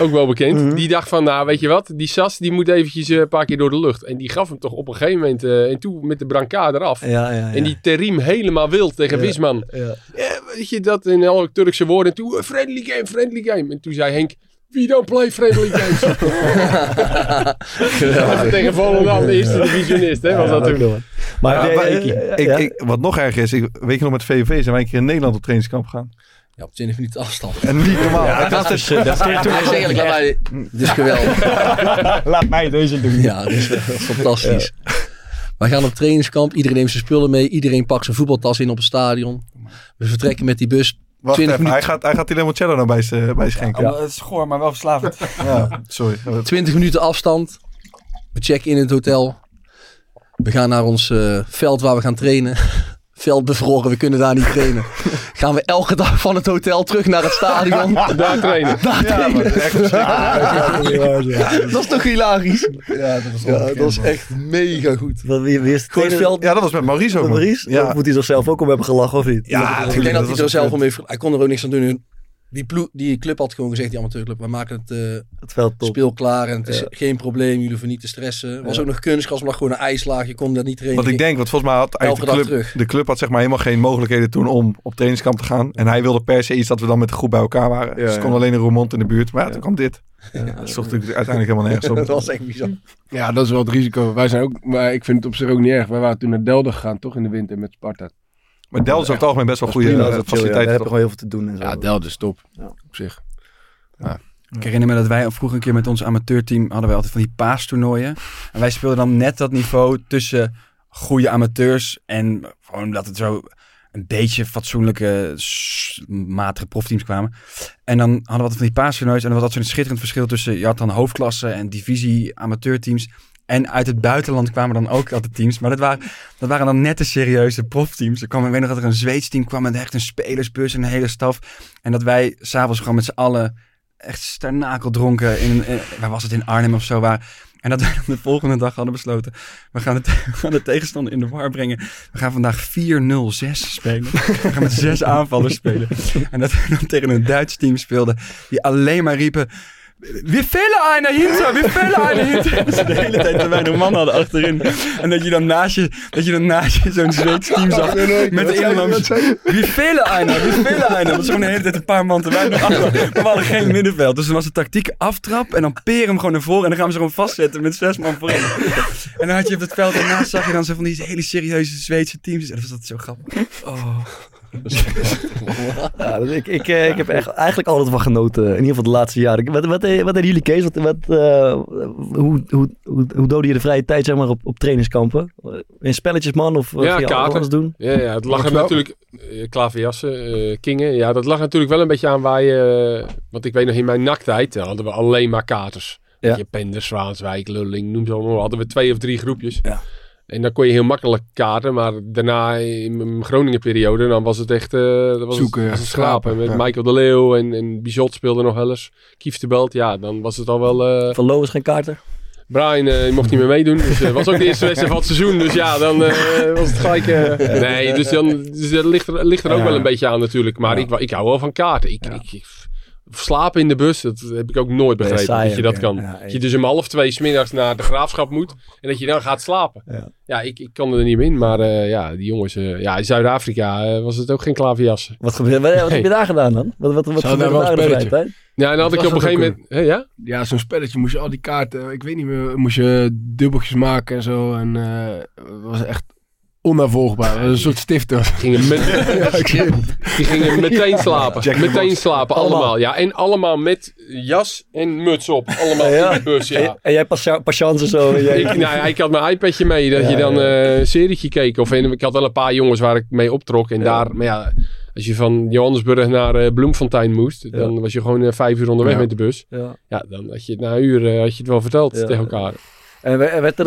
ook wel bekend. Mhm. Die dacht van, nou weet je wat, die Sas die moet eventjes eh, een paar keer door de lucht. En die gaf hem toch op een gegeven moment, eh, en toen met de brancard eraf. Ja, ja, ja. En die Terim helemaal wild tegen Ja. Wisman. Ja. Ja, weet je dat in alle Turkse woorden. En toen, eh, friendly game, friendly game. En toen zei Henk, we don't play friendly games. tegen Volendam, de eerste divisionist, hè, was dat Ja, toen. Maar maar ik, ik, ja. ik- wat nog erger is, ik, weet je nog met VVV zijn wij een keer in Nederland op trainingskamp gegaan. Ja, op 20 minuten afstand. En niet normaal. Ja, dat is, eh, dat Ja, eigenlijk, laat mij, dit is geweldig. Laat mij deze doen. Ja, dat is, fantastisch. Wij gaan op trainingskamp, iedereen neemt zijn spullen mee, iedereen pakt zijn voetbaltas in op het stadion. We vertrekken met die bus. Wacht 20 even, hij minuten, gaat, hij gaat die limoncello nou bij zijn bij zijn schenken. Oh, het is goor, maar wel verslavend. Ja, sorry. 20 minuten afstand. We checken in het hotel. We gaan naar ons eh, veld waar we gaan trainen. Veld bevroren, we kunnen daar niet trainen. Gaan we elke dag van het hotel terug naar het stadion. Daar trainen. Daar trainen. Dat is toch hilarisch? Ja, dat was Ja, dat was echt mega goed. Wat, wie, wie is. Ja, dat was met Maurice ook. Met. Maurice? Ja. Moet hij zichzelf ook om hebben gelachen of niet? Ja, ik denk dat hij er zelf om heeft. Hij kon er ook niks aan doen. Die, ploeg, die club had gewoon gezegd, die amateurclub, we maken het eh, Het veld top. speel klaar en het is Ja. geen probleem, jullie hoeven niet te stressen. Er was Ja. ook nog kunstgras, maar gewoon een ijslaag, je kon daar niet trainen. Want ik denk, want volgens mij had eigenlijk de club, terug. de club had zeg maar helemaal geen mogelijkheden toen om op trainingskamp te gaan. En hij wilde per se iets dat we dan met de groep bij elkaar waren. Ja, dus ja. kon alleen in Roermond in de buurt. Maar ja, toen kwam dit. dat zocht natuurlijk uiteindelijk helemaal nergens op. dat was echt bizar. Ja, dat is wel het risico. Wij zijn ook, maar ik vind het op zich ook niet erg. Wij waren toen naar Delden gegaan, toch in de winter met Sparta. Maar Delft is over het algemeen best wel goede prima, chill, ja. Daar faciliteiten. heb je gewoon heel veel te doen en zo. Ja, Delden is top. Ja. Op zich. Ik herinner me dat wij vroeger een keer met ons amateurteam hadden wij altijd van die paastoernooien. En wij speelden dan net dat niveau tussen goede amateurs en gewoon dat het zo een beetje fatsoenlijke, matige profteams kwamen. En dan hadden we altijd van die paastoernooien en dan was dat zo'n schitterend verschil tussen, je had dan hoofdklasse en divisie amateurteams. En uit het buitenland kwamen dan ook altijd teams. Maar dat waren, dat waren dan net de serieuze profteams. Ik weet nog dat er een Zweeds team kwam met echt een spelersbus en een hele staf. En dat wij s'avonds gewoon met z'n allen echt sternakeldronken in, in, waar was het in Arnhem of zo waar. En dat dan de volgende dag hadden besloten. We gaan, we gaan de tegenstander in de war brengen. We gaan vandaag 4-0-6 spelen. We gaan met zes aanvallers spelen. En dat we dan tegen een Duits team speelden. Die alleen maar riepen. We vullen einer hinter, we vullen einer hinter. Dus de hele tijd terwijl een man hadden achterin. En dat je dan naast je, dat je dan naast je zo'n Zweeds team zag. Met de inlanders. We vullen einer, we vullen einer. Dat was gewoon de hele tijd een paar man terwijl nog achter. Maar we hadden geen middenveld. Dus dan was de tactiek aftrap. En dan peren hem gewoon naar voren. En dan gaan we ze gewoon vastzetten met zes man voorin. En dan had je op het veld. En naast zag je dan zo van die hele serieuze Zweedse teams. En dat was dat zo grappig. Oh. Ja, dus ik, ik, eh, ik heb echt, eigenlijk altijd van genoten. In ieder geval de laatste jaren. Wat, wat, eh, wat deden jullie, Kees? Wat, wat, eh, hoe, hoe, hoe, hoe doodde je de vrije tijd zeg maar, op, op trainingskampen? In spelletjes, man? Of Ja, ging je kaarten. alles doen? Ja, ja het lag er natuurlijk, uh, klaverjassen, eh, kingen, ja, dat lag natuurlijk wel een beetje aan waar je, want ik weet nog in mijn naktijd hadden we alleen maar katers. Ja. Ja. Je Penders, Zwaanswijk, Lulling, noem ze allemaal, hadden we twee of drie groepjes. Ja. En dan kon je heel makkelijk kaarten, maar daarna in mijn Groningen periode, dan was het echt, eh dat was Zoeken, het, was het schrapen. Met ja. Michael de Leeuw en, en Bizot speelde nog wel eens. Kief de Belt, ja, dan was het al wel... eh, Van Loos geen kaarten? Brian eh, die mocht niet meer meedoen. Dus was ook de eerste wedstrijd van het seizoen. Dus ja, dan eh, was het gelijk... eh, nee, dus, dan, dus dat ligt er, ligt er ook Ja. wel een beetje aan natuurlijk. Maar Ja. ik, ik hou wel van kaarten. Ik, Ja. ik, ik- slapen in de bus, dat heb ik ook nooit begrepen. saai dat je dat ja. kan. Ja, dat je dus om half twee smiddags naar de graafschap moet. En dat je dan gaat slapen. Ja. Ja, ik, ik kan er niet meer in. Maar eh, ja, die jongens... eh, ja, in Zuid-Afrika eh, was het ook geen klaverjassen. Wat, gebeurde, wat, wat Nee. heb je daar gedaan dan? Wat, wat, wat gebeurde daar in een de tijd? Ja, en dan had ik op een gegeven moment... Hé, ja? Ja, zo'n spelletje moest je al die kaarten, ik weet niet meer, moest je dubbeltjes maken en zo. En eh, het was echt onnavolgbaar. Was een soort stifter. Gingen met, ja. Die gingen meteen slapen. Jack meteen slapen, Allemaal. allemaal. Ja, en allemaal met jas en muts op. Allemaal Ja. in de bus, En, ja. en jij pas- patiënten zo. Jij, Ik, nou ja, ik had mijn iPadje mee, dat Ja, je dan ja. eh, een serietje keek. Of ik had wel een paar jongens waar ik mee optrok. En Ja. daar, maar ja, als je van Johannesburg naar eh, Bloemfontein moest, dan was je gewoon eh, vijf uur onderweg Ja. met de bus. ja. Ja, dan had je het na een uur had je het wel verteld Ja. tegen elkaar. En we- werd er,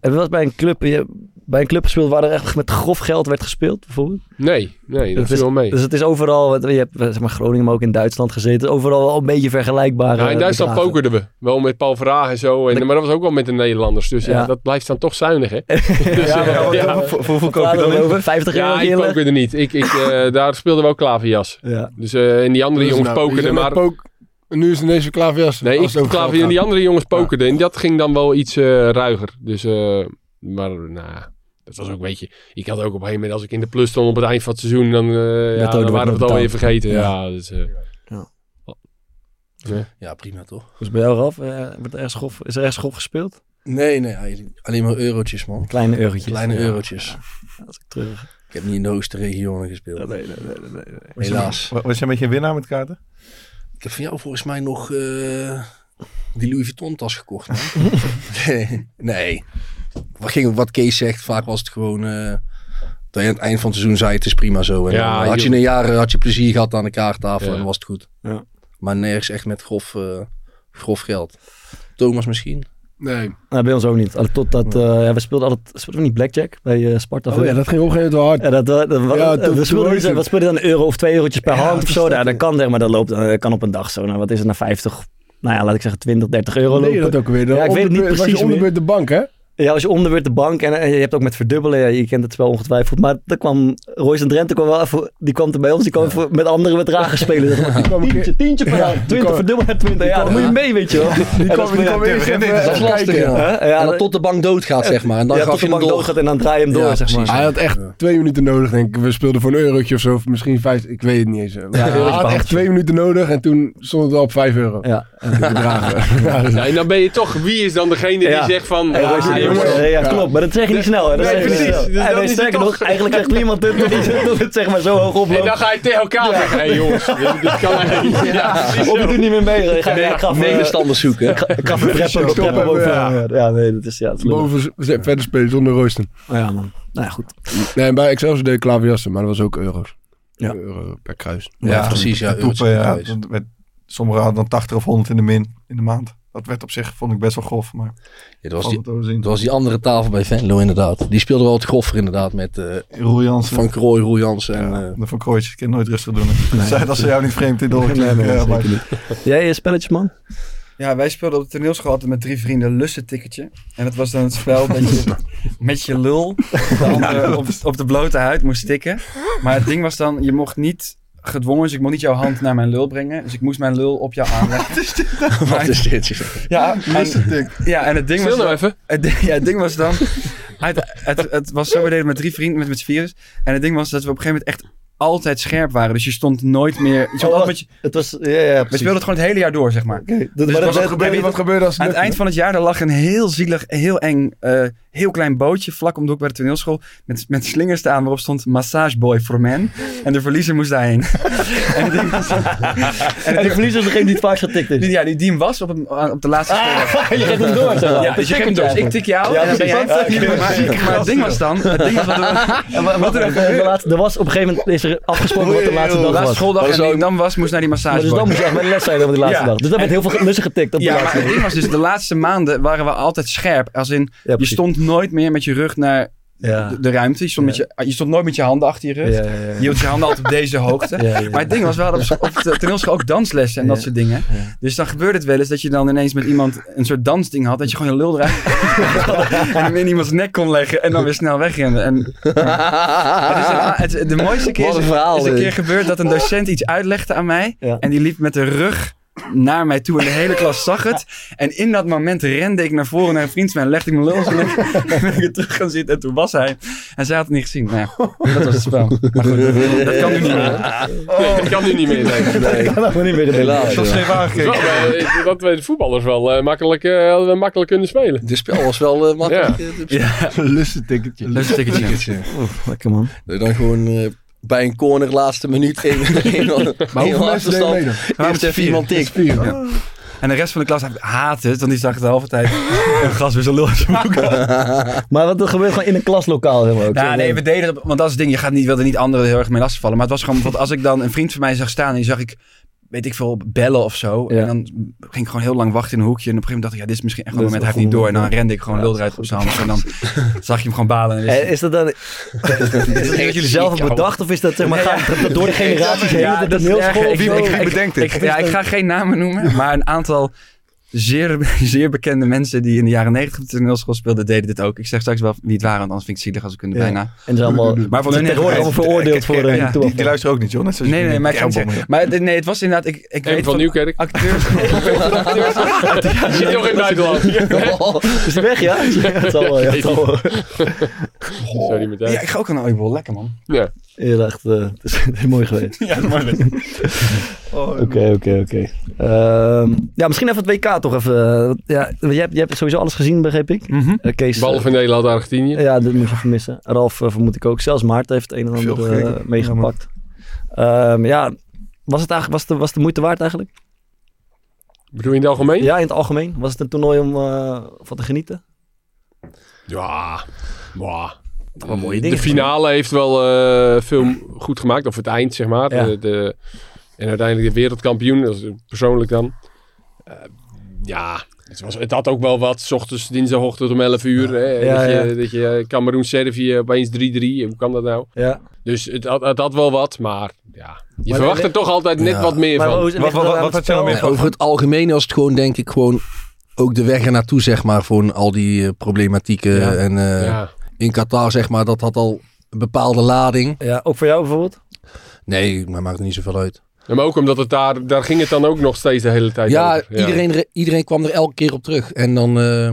wel eens bij een club, je, bij een club gespeeld waar er echt met grof geld werd gespeeld, bijvoorbeeld? Nee, nee, dat is, is wel mee. Dus het is overal, wat- je hebt zeg maar, Groningen, maar ook in Duitsland gezeten, overal wel een beetje vergelijkbare Ja, in Duitsland bedragen. pokerden we. Wel met Paul Verhaag en zo. En, maar dat was ook wel met de Nederlanders. Dus ja, Ja. dat blijft dan toch zuinig, hè? ja, ja, maar Voor, voor hoeveel koop je dan in? over? 50 euro Ja, ik pokerde niet. Ik, ik, eh, daar speelden we ook klaverjas. Ja. Dus, eh, en die andere Dus jongens nou, pokerden. Maar, pook- nu is het ineens een klaverjas. nee, ik klaver, en die andere jongens pokerden. En dat ging dan wel iets eh, ruiger. Dus, eh, maar nou, dat was ook een beetje... Ik had ook op een gegeven moment, als ik in de plus stond op het eind van het seizoen, dan, eh, ja, dan waren we het alweer vergeten. Ja. Ja, dus, eh, Ja. Ja. Ja, prima toch? Dus bij jou, Raf, eh, wordt er schof, is er ergens schof gespeeld? Nee, nee, alleen maar eurotjes, man. Kleine eurotjes. Kleine Ja. eurotjes. Als ik terug... Ik heb niet in de hoogste regionen gespeeld. Nee, nee, nee, nee, nee, nee. Helaas. Was was jij een beetje een winnaar met kaarten? Ik heb van jou volgens mij nog eh, die Louis Vuitton tas gekocht. Nee, nee. Wat, ging, wat Kees zegt, vaak was het gewoon... eh, dat je aan het eind van het seizoen zei, het is prima zo. En Ja, dan had je een jaar eh, had je plezier gehad aan de kaarttafel Ja. en dan was het goed. Ja. Maar nergens echt met grof, eh, grof geld. Thomas misschien? Nee. Nou, bij ons ook niet. Totdat, eh, ja, we speelden altijd, speelden we niet Blackjack bij eh, Sparta? Oh ja, dat ging op een gegeven moment hard. Ja, dat, dat, dat- Ja, we speelden, was niet- wat speelden dan een euro of twee eurotjes per Ja, hand dat of zo. dat, Ja, dat kan zeg maar, dat loopt, dat kan op een dag zo. Nou, wat is het, naar 50, nou ja, laat ik zeggen 20, 30 euro Nee, lopen. dat ook weer. Ja, ik weet het niet Was precies je onderbeurt de bank, hè? Ja, als je onderbeurt de bank en, en je hebt ook met verdubbelen, ja, je kent het spel ongetwijfeld. Maar dan kwam Royce en Drenthe kwam wel even, die kwam er bij ons, die kwam met andere spelen. Zeg maar. Kwam een keer- Tientje, tientje per Ja, hand, die 20 kwam- verdubbeld naar 20. Ja, dan moet je mee, weet je wel. Die En kwam, die eerst even lastig, ja. Hè? Ja, en dan tot de bank doodgaat, zeg maar. En dan ja, gaf tot je de bank doorgaat en dan draai je hem door, Ja, zeg maar. Hij had echt twee minuten nodig, denk ik. We speelden voor een eurotje of zo, of misschien vijf. Ik weet het niet eens. Ja, hij had echt twee minuten nodig en toen stond het al op vijf euro. Ja. De bedragen. Ja, dus- en dan ben je toch, wie is dan degene die zegt van... Jongens, ja, klopt. Maar dat zeg je niet snel. Hè. Dat Nee, zeg je niet precies. snel. Dus En nee, sterker nog, eigenlijk zegt niemand dit dat het- dat het zeg maar zo hoog En oploopt. dan ga je tegen elkaar zeggen, hé jongens, dit, kan eigenlijk niet. Ja, Of je doet niet meer mee. Ik ga, ik ga even- Tegenstanders zoeken. Ik ga- ik ga even preppen, Stop preppen hem, boven. ja. Nee, dat is ja. Boven verder spelen zonder Royston. Ja, man. Nou ja, goed. Nee, en bij Excelsior deed ik klaverjassen, maar dat was ook euro's. Ja. Euro per kruis. Ja, precies. Ja, En toepen, ja. per kruis. dat werd- Sommigen hadden dan 80 of 100 in de min in de maand. Dat werd op zich, vond ik best wel grof. Maar Ja, dat, was die, dat was die andere tafel bij Venlo inderdaad. Die speelde wel het groffer inderdaad met eh, Jansen. Van Krooi, Roel Jansen en... ja, eh, de Van kan nooit rustig doen. Zij dat ze jou niet vreemd in de oren Nee, nee, zeker maar-. Jij eh, spelletjes, man? Ja, wij speelden op de toneelschool altijd met drie vrienden een lussentikketje. En dat was dan het spel dat je met je lul de andere op, op de blote huid moest tikken. Maar het ding was dan, je mocht niet gedwongen, dus ik mocht niet jouw hand naar mijn lul brengen. Dus ik moest mijn lul op jou aanleggen. wat is dit? Ja, en, ja, en het ding was nou dan- even. het ding, ja, het ding was dan... Het, het, het was zo, we deden met drie vrienden, met, met z'n vieren. En het ding was dat we op een gegeven moment echt altijd scherp waren. Dus je stond nooit meer... Je stond Oh, altijd met je- Het was, ja, ja, we speelden het gewoon het hele jaar door, zeg maar. Oké, dat- Dus maar was gebeurde- wat gebeurde als Aan het eind van het jaar, daar lag een heel zielig, heel eng, eh, heel klein bootje vlak om de hoek bij de toneelschool. Met, met slingers staan waarop stond Massage Boy for Men. En de verliezer moest daarheen. en was... En de verliezer is degene die het vaak getikt is. Ja, die, die hem was op, op de laatste speler. je geeft hem door, maar. Ja, dus je geeft hem door. Dus ik tik jou Ja, en dan ben jij... precies. Ja, maar, maar het ding was dan... Het ding was wat er, wat er, de laatste, er was op een gegeven moment is er afgesproken wat de laatste de dag laatste was. schooldag en die ik dan was, moest naar die Maar massage. dus dan moest je echt met de les zijn over die laatste dag. Dus dan werd heel veel lussen getikt op de Ja, maar laatste het ding was dus, de laatste maanden waren we altijd scherp. Als in, je stond nooit meer met je rug naar Ja. de, de ruimte. Je stond, met je, je stond nooit met je handen achter je rug. Ja. Je hield je handen altijd op deze hoogte. Maar het ding was, we hadden op, op de toneelschool ook danslessen en dat soort dingen. Dus dan gebeurde het wel eens dat je dan ineens met iemand een soort dansding had. Dat je gewoon je lul eruit en hem in iemands nek kon leggen en dan weer snel wegrende. En, het is een- het- de mooiste keer is, is een keer gebeurd dat een docent iets uitlegde aan mij. En die liep met de rug naar mij toe en de hele klas zag het. En in dat moment rende ik naar voren naar een vriend van mij en legde ik mijn lul. En ben ik weer terug gaan zitten en toen was hij. En zij had het niet gezien. Nou ja, dat was het spel. Maar goed, dat kan nu niet meer. Nee, dat kan nu niet meer. Nee. Ik kan niet meer Helaas. Dat is Dat, aangekeken. wel, eh, dat we de voetballers wel eh, makkelijk, hadden we makkelijk kunnen spelen. Dit spel was wel eh, makkelijk. Ja. eh, dit spel. Lussenticketje. Lussenticketje. Lekker man. Dat je dan gewoon bij een corner laatste minuut één- Maar hoeveel mensen deden achterstand. mee dan? waren Eerst met even iemand vier. Ja. En de rest van de klas haat het, want die zag het de halve tijd. Een gas weer zo lul. Maar wat er gebeurt gewoon in een klaslokaal helemaal ook. Nou, Zo, nee, we deden het, want dat is het ding. Je gaat niet, wilde niet anderen heel erg mee lastigvallen. Maar het was gewoon, bijvoorbeeld als ik dan een vriend van mij zag staan en die zag ik, weet ik veel, bellen of zo. Ja. En dan ging ik gewoon heel lang wachten in een hoekje. En op een gegeven moment dacht ik, ja, dit is misschien echt een moment, hij heeft niet door. En dan rende ik gewoon lul eruit op zijn. En dan zag je hem gewoon balen. En Eh, Is dat dan... Is dat jullie zelf hebben bedacht? Of is dat zeg maar, Nee, dat door de generaties heen? Ja, dat is Ik- ik- dit? Ik, ja, ik ga geen namen noemen, maar een aantal zeer, zeer bekende mensen die in de jaren negentig op de toneelschool speelden, deden dit ook. Ik zeg straks wel wie het waren, want anders vind ik het zielig als ik kunnen Ja. bijna. En ze allemaal... Maar voor ze hun allemaal veroordeeld voor Ja, een die- Die, die luisteren ook niet, joh. Net zoals Nee, nee, maar ik ga Ja, niet. Maar nee, het was inderdaad, ik, ik En weet van Nieuwkerk. acteurs. Zit nog in het buitenland. Is hij weg, ja? Ja, het zal wel, ja. het. Sorry meteen. Ja, ik ga ook aan een oliebol. Lekker man. Ja. Ja, echt, eh, het, is, het is mooi geweest. Ja, mooi. Oké, oké, oké. Ehm, Ja, misschien even het WK toch even. eh, Ja, jij, hebt, jij hebt sowieso alles gezien, begreep ik. Mhm. Eh, Kees, Behalve Nederland, Argentinië. Ja, dat moet je even missen. Ralf eh, vermoed ik ook. Zelfs Maarten heeft het een en ander eh, meegepakt. Ehm, ja, was het eigenlijk was het, was de moeite waard eigenlijk? Bedoel je in het algemeen? Ja, in het algemeen. Was het een toernooi om eh, van te genieten? Ja. Wel mooie De dingen. finale heeft wel eh, veel goed gemaakt. Of het eind, zeg maar. Ja. De, de- en uiteindelijk de wereldkampioen. Dat is persoonlijk dan. Eh, ja, het, was, het had ook wel wat. 's ochtends, dinsdagochtend om 11 uur. Hè, Ja, dat, ja. je, dat je Cameroen-Servië opeens 3-3. Hoe kan dat nou? Ja. Dus het had, het had wel wat. Maar ja, je Maar verwacht er toch altijd net Ja. wat meer Maar van. Wat, wat, wat, je meer van? Over het algemeen was het gewoon denk ik gewoon ook de weg ernaartoe zeg maar voor al die eh, problematieken. Ja. En eh, ja. in Qatar zeg maar dat had al een bepaalde lading. Ja, ook voor jou bijvoorbeeld? Nee, maar maakt er niet zoveel uit. Ja, maar ook omdat het daar, daar ging het dan ook nog steeds de hele tijd Ja, over. Iedereen, re- iedereen kwam er elke keer op terug. En dan eh,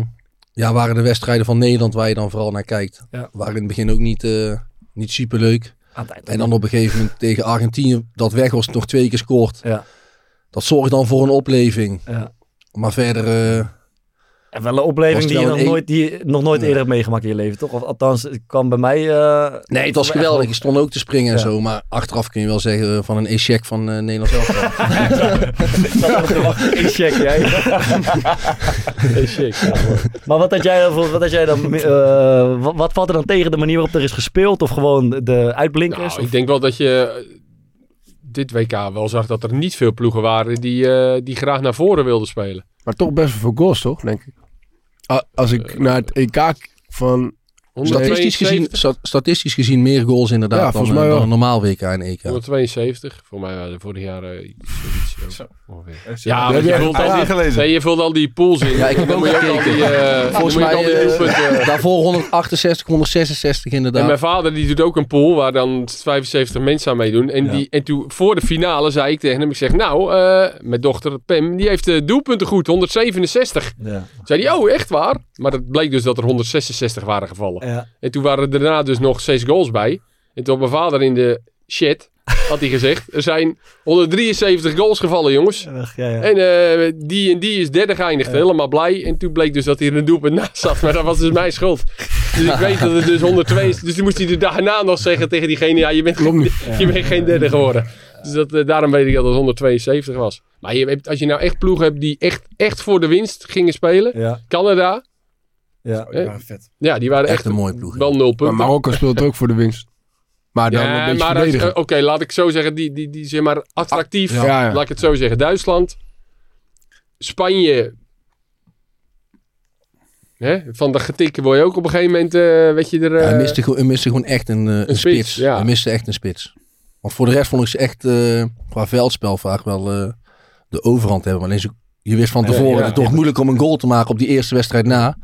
ja, waren de wedstrijden van Nederland waar je dan vooral naar kijkt. Ja. Waren in het begin ook niet, eh niet super leuk. Aan het eind En dan op een gegeven moment tegen Argentinië, dat Weghorst nog twee keer scoort. Ja. Dat zorgt dan voor een opleving. Ja. Maar verder, eh, En wel een opleving Was die je nog een- nooit, die je nog nooit Nee. eerder hebt meegemaakt in je leven, toch? Of althans, het kwam bij mij... eh, nee, het was geweldig. wel- Je stond ook te springen en zo. Maar achteraf kun je wel zeggen eh, van een échec van eh Nederland zelf. Eén check, jij. Eén check, ja, mooi. Maar wat had jij dan, voor- wat had jij dan eh, wat, wat valt er dan tegen de manier waarop er is gespeeld? Of gewoon de uitblinkers? Nou, ik denk wel dat je dit WK wel zag dat er niet veel ploegen waren die, eh, die graag naar voren wilden spelen. Maar toch best wel veel goals, toch? Denk ik. A- Als ik naar het EK van... Statistisch gezien, 172, sta- statistisch gezien meer goals inderdaad Ja, dan, volgens eh, mij dan wel. een normaal WK en EK. 172. Voor mij waren er vorig jaar eh, iets, ongeveer. Ja, je vult al die, gelezen? nee, je vult al die pools in. Ja, ik heb ook gekeken. die, eh, dan Volgens mij die eh, doelpunten- daarvoor 168, 166 inderdaad. En mijn vader die doet ook een pool waar dan 75 mensen aan meedoen. En, Ja. die, en toen voor de finale zei ik tegen hem, ik zeg nou, eh, mijn dochter Pam, die heeft de doelpunten goed, 167. Ja. Zei hij, oh echt waar? Maar het bleek dus dat er 166 waren gevallen. Ja. En toen waren er daarna dus nog zes goals bij. En toen had mijn vader in de chat, had hij gezegd. Er zijn 173 goals gevallen, jongens. Ja, ja. En eh, die en die is derde geëindigd. Helemaal blij. En toen bleek dus dat hij er een doelpunt naast zat. Maar dat was dus mijn schuld. Dus ik weet dat het dus 102 is. Dus toen moest hij er daarna nog zeggen tegen diegene... Ja, je bent, je bent geen derde geworden. Dus dat, eh, daarom weet ik dat het 172 was. Maar je, hebt- als je nou echt ploegen hebt die echt, echt voor de winst gingen spelen. Ja, Canada, ja. Die waren vet. ja, die waren Echt echt, een mooie ploeg. wel nul Maar punten. Marokko speelt ook voor de winst. Maar dan een beetje maar eh, oké, laat ik zo zeggen. Die, die, die zeg maar attractief. Ja, ja. Laat ik het zo zeggen. Duitsland, Spanje. Hè? Van de getikken word je ook op een gegeven moment, eh, weet je er... eh, hij, miste, gewoon- hij miste gewoon echt een, eh, een spits, spits. ja. Hij miste echt een spits. Want voor de rest vond ik ze echt eh, qua veldspel vaak wel eh, de overhand hebben. Maar alleen je wist van Ja, tevoren ja, dat het toch ja. moeilijk om een goal te maken op die eerste wedstrijd na.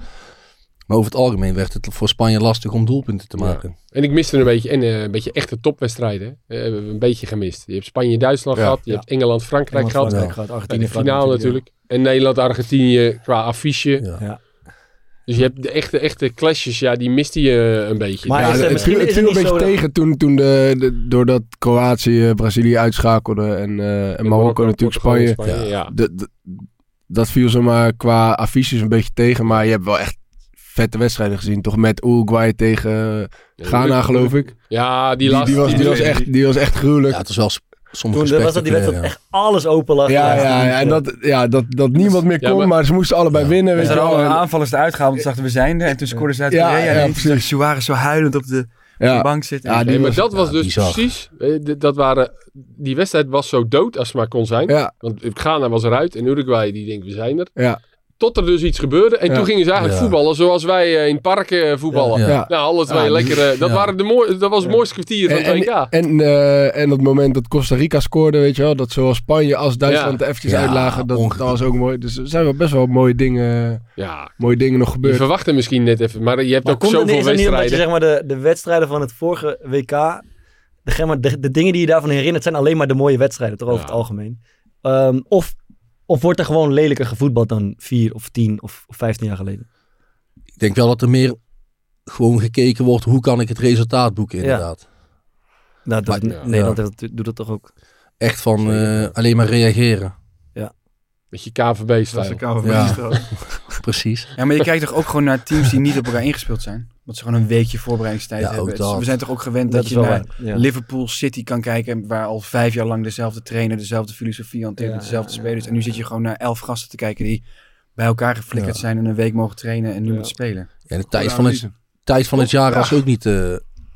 Maar over het algemeen werd het voor Spanje lastig om doelpunten te Ja. maken. En ik miste een beetje, en, eh, een beetje echte topwedstrijden. hè. Eh, hebben we een beetje gemist. Je hebt Spanje-Duitsland Ja. gehad. Je Ja. hebt Engeland-Frankrijk gehad. Frankrijk gehad, En Argentinië, de finale natuurlijk. En Nederland-Argentinië qua affiche. Ja. Ja. Dus je hebt de echte, echte clashes, ja, die miste je eh, een beetje. Maar Ja, is het het, misschien- viel, het een niet beetje dat- tegen toen, toen de, de- doordat Kroatië Brazilië uitschakelde en, eh, en Marokko natuurlijk Spanje. ja. De- de- dat viel zomaar qua affiches een beetje tegen. Maar je hebt wel echt vette wedstrijden gezien. Toch met Uruguay tegen Ja, Ghana geloof ik. Ja, die, Die, was, die, was, echt, die was echt gruwelijk. Ja, het was wel sommige Toen was dat die wedstrijd echt alles open lag. Ja, ja, ja, en dat, ja, dat, dat niemand meer Ja, kon, maar- maar, ze moesten allebei Ja. winnen. We Weet je zijn wel. alle En- aanvallers eruit gehaald. Toen dachten we zijn er. En toen scoorde Zuid-Korea. Ja, ja, en toen Suarez zo huilend op de ja. bank zitten. Ja, die Nee, maar was- dat was ja, dus bizar. precies. Dat waren, die wedstrijd was zo dood als het maar kon zijn. Ja, Want Ghana was eruit en Uruguay die denkt we zijn er. ja, Tot er dus iets gebeurde. En Ja. toen gingen ze eigenlijk Ja. voetballen zoals wij eh, in parken eh, voetballen. Ja. ja. Nou, alle twee Ja, lekker. eh, dat, ja. waren de mooi, dat was het mooiste kwartier van En, het WK. en, en, eh, en dat moment dat Costa Rica scoorde, weet je wel, dat zowel Spanje als Duitsland Ja. er eventjes Ja, uitlagen, dat, dat was ook mooi. Dus er zijn wel best wel mooie dingen, ja, mooie dingen nog je gebeurd. verwachtte misschien net even. Maar je hebt Maar ook het zoveel het niet omdat je wedstrijden. zeg maar, de, de wedstrijden van het vorige WK, de, maar, de, de dingen die je daarvan herinnert, zijn alleen maar de mooie wedstrijden, toch over Ja. het algemeen. Ehm, of, of wordt er gewoon lelijker gevoetbald dan vier of tien of, of vijftien jaar geleden? Ik denk wel dat er meer gewoon gekeken wordt, hoe kan ik het resultaat boeken inderdaad. Nou, dat, Maar- ja. Nederland heeft- doet dat toch ook. Echt van eh, alleen maar reageren. Met je KVB-stijl. Ja. Precies. Ja, maar je kijkt toch ook gewoon naar teams die niet op elkaar ingespeeld zijn? Want ze gewoon een weekje voorbereidingstijd Ja, hebben. Dus we zijn toch ook gewend Dat je naar waar. Ja. Liverpool City kan kijken... waar al vijf jaar lang dezelfde trainer, dezelfde filosofie hanteert... Ja, dezelfde ja, ja. spelers. En nu zit je gewoon naar elf gasten te kijken... die bij elkaar geflikkerd Ja. zijn en een week mogen trainen... en nu Ja. moeten spelen. Ja, de tijd van het, tijd van het jaar was ook niet... eh,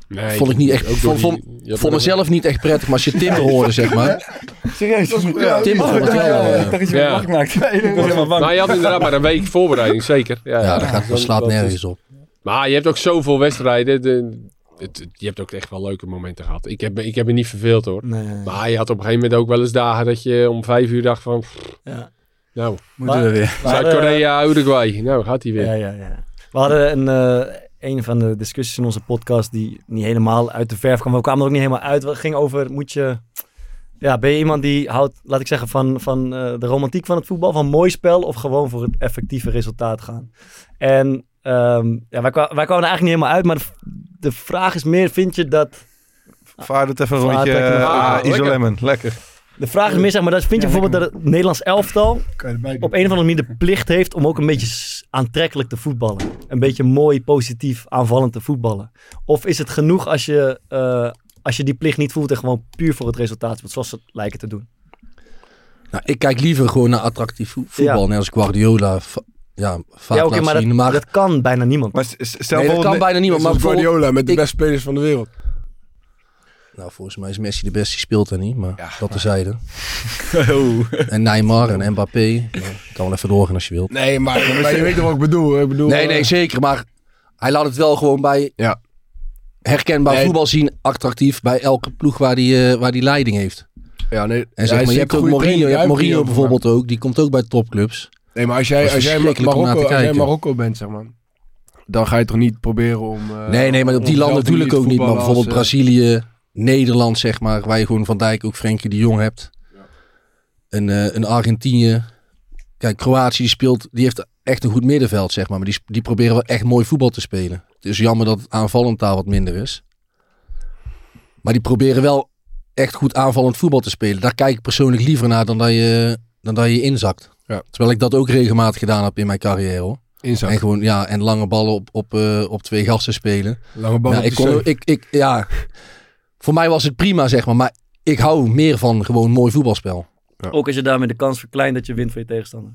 Nee, Vond ik niet echt- ook vond- vond- die- mezelf niet echt prettig, maar als je Timber hoorde, zeg maar. Serieus? Ja, Timber vond het wel... eh, dat je Ja. wakker maakt. Ik was helemaal bang. Nou, je had inderdaad maar een week voorbereiding, zeker. Ja, ja, dat, gaat, dat dan- slaat is- nergens op. Maar je hebt ook zoveel wedstrijden. De, het, het- je hebt ook echt wel leuke momenten gehad. Ik heb, me- ik heb me niet verveeld hoor. Nee, nee, nee. Maar je had op een gegeven moment ook wel eens dagen dat je om vijf uur dacht van... Ja. Nou, Moeten we weer. Zuid-Korea, Uruguay. Nou, gaat hij weer. Ja, ja, ja. We hadden een, eh, een van de discussies in onze podcast die niet helemaal uit de verf kwam. We kwamen er ook niet helemaal uit. Het ging over, moet je... Ja, ben je iemand die houdt, laat ik zeggen, van, van eh, de romantiek van het voetbal, van mooi spel, of gewoon voor het effectieve resultaat gaan? En ehm, ja, wij, wij kwamen er eigenlijk niet helemaal uit, maar de, de vraag is meer, vind je dat... Vaar het even een rondje. uh, Ah, lekker. De vraag is meer, zeg maar, dat vind je Ja, bijvoorbeeld dat het Nederlands elftal op een of andere manier de plicht heeft om ook een beetje aantrekkelijk te voetballen. Een beetje mooi, positief, aanvallend te voetballen. Of is het genoeg als je, eh, als je die plicht niet voelt en gewoon puur voor het resultaat zoals ze het lijken te doen? Nou, ik kijk liever gewoon naar attractief vo- voetbal. Ja. Net als Guardiola ja, vaak ja, maar, dat, zien. Maar, dat kan bijna niemand. Maar stel nee, dat kan bijna niemand. Maar Guardiola met de ik- beste spelers van de wereld. Nou, volgens mij is Messi de beste, die speelt er niet. Maar Ja, dat terzijde. Oh. En Neymar en Mbappé. Nou, ik kan wel even doorgaan als je wilt. Nee, maar, maar je weet toch wat ik bedoel? Ik bedoel Nee, eh, nee, zeker. Maar hij laat het wel gewoon bij Ja. herkenbaar Nee. voetbal zien. Attractief bij elke ploeg waar die, eh, waar die leiding heeft. Ja, nee. En Ja, zeg maar, je hebt ook Mourinho, je hebt Mourinho bijvoorbeeld ook. Die komt ook bij topclubs. Nee, maar als jij, als jij Marokko, als jij. Marokko bent, zeg maar, dan ga je toch niet proberen om... eh, nee, nee, maar op die landen natuurlijk ook niet. Maar bijvoorbeeld eh, Brazilië, Nederland, zeg maar. Waar je gewoon Van Dijk ook Frenkie de Jong hebt. Een, eh, een Argentinië. Kijk, Kroatië die speelt, die heeft echt een goed middenveld, zeg maar. Maar die, die proberen wel echt mooi voetbal te spelen. Het is jammer dat het aanvallend daar wat minder is. Maar die proberen wel echt goed aanvallend voetbal te spelen. Daar kijk ik persoonlijk liever naar dan dat je, dan dat je inzakt. Ja. Terwijl ik dat ook regelmatig gedaan heb in mijn carrière hoor. Inzak. En gewoon, ja, en lange ballen op, op, eh, op twee gasten spelen. Lange bal Ja, op ik kon, ik, ik, ja, voor mij was het prima, zeg maar. Maar ik hou meer van gewoon mooi voetbalspel. Ook als je daarmee de kans verkleint dat je wint van je tegenstander.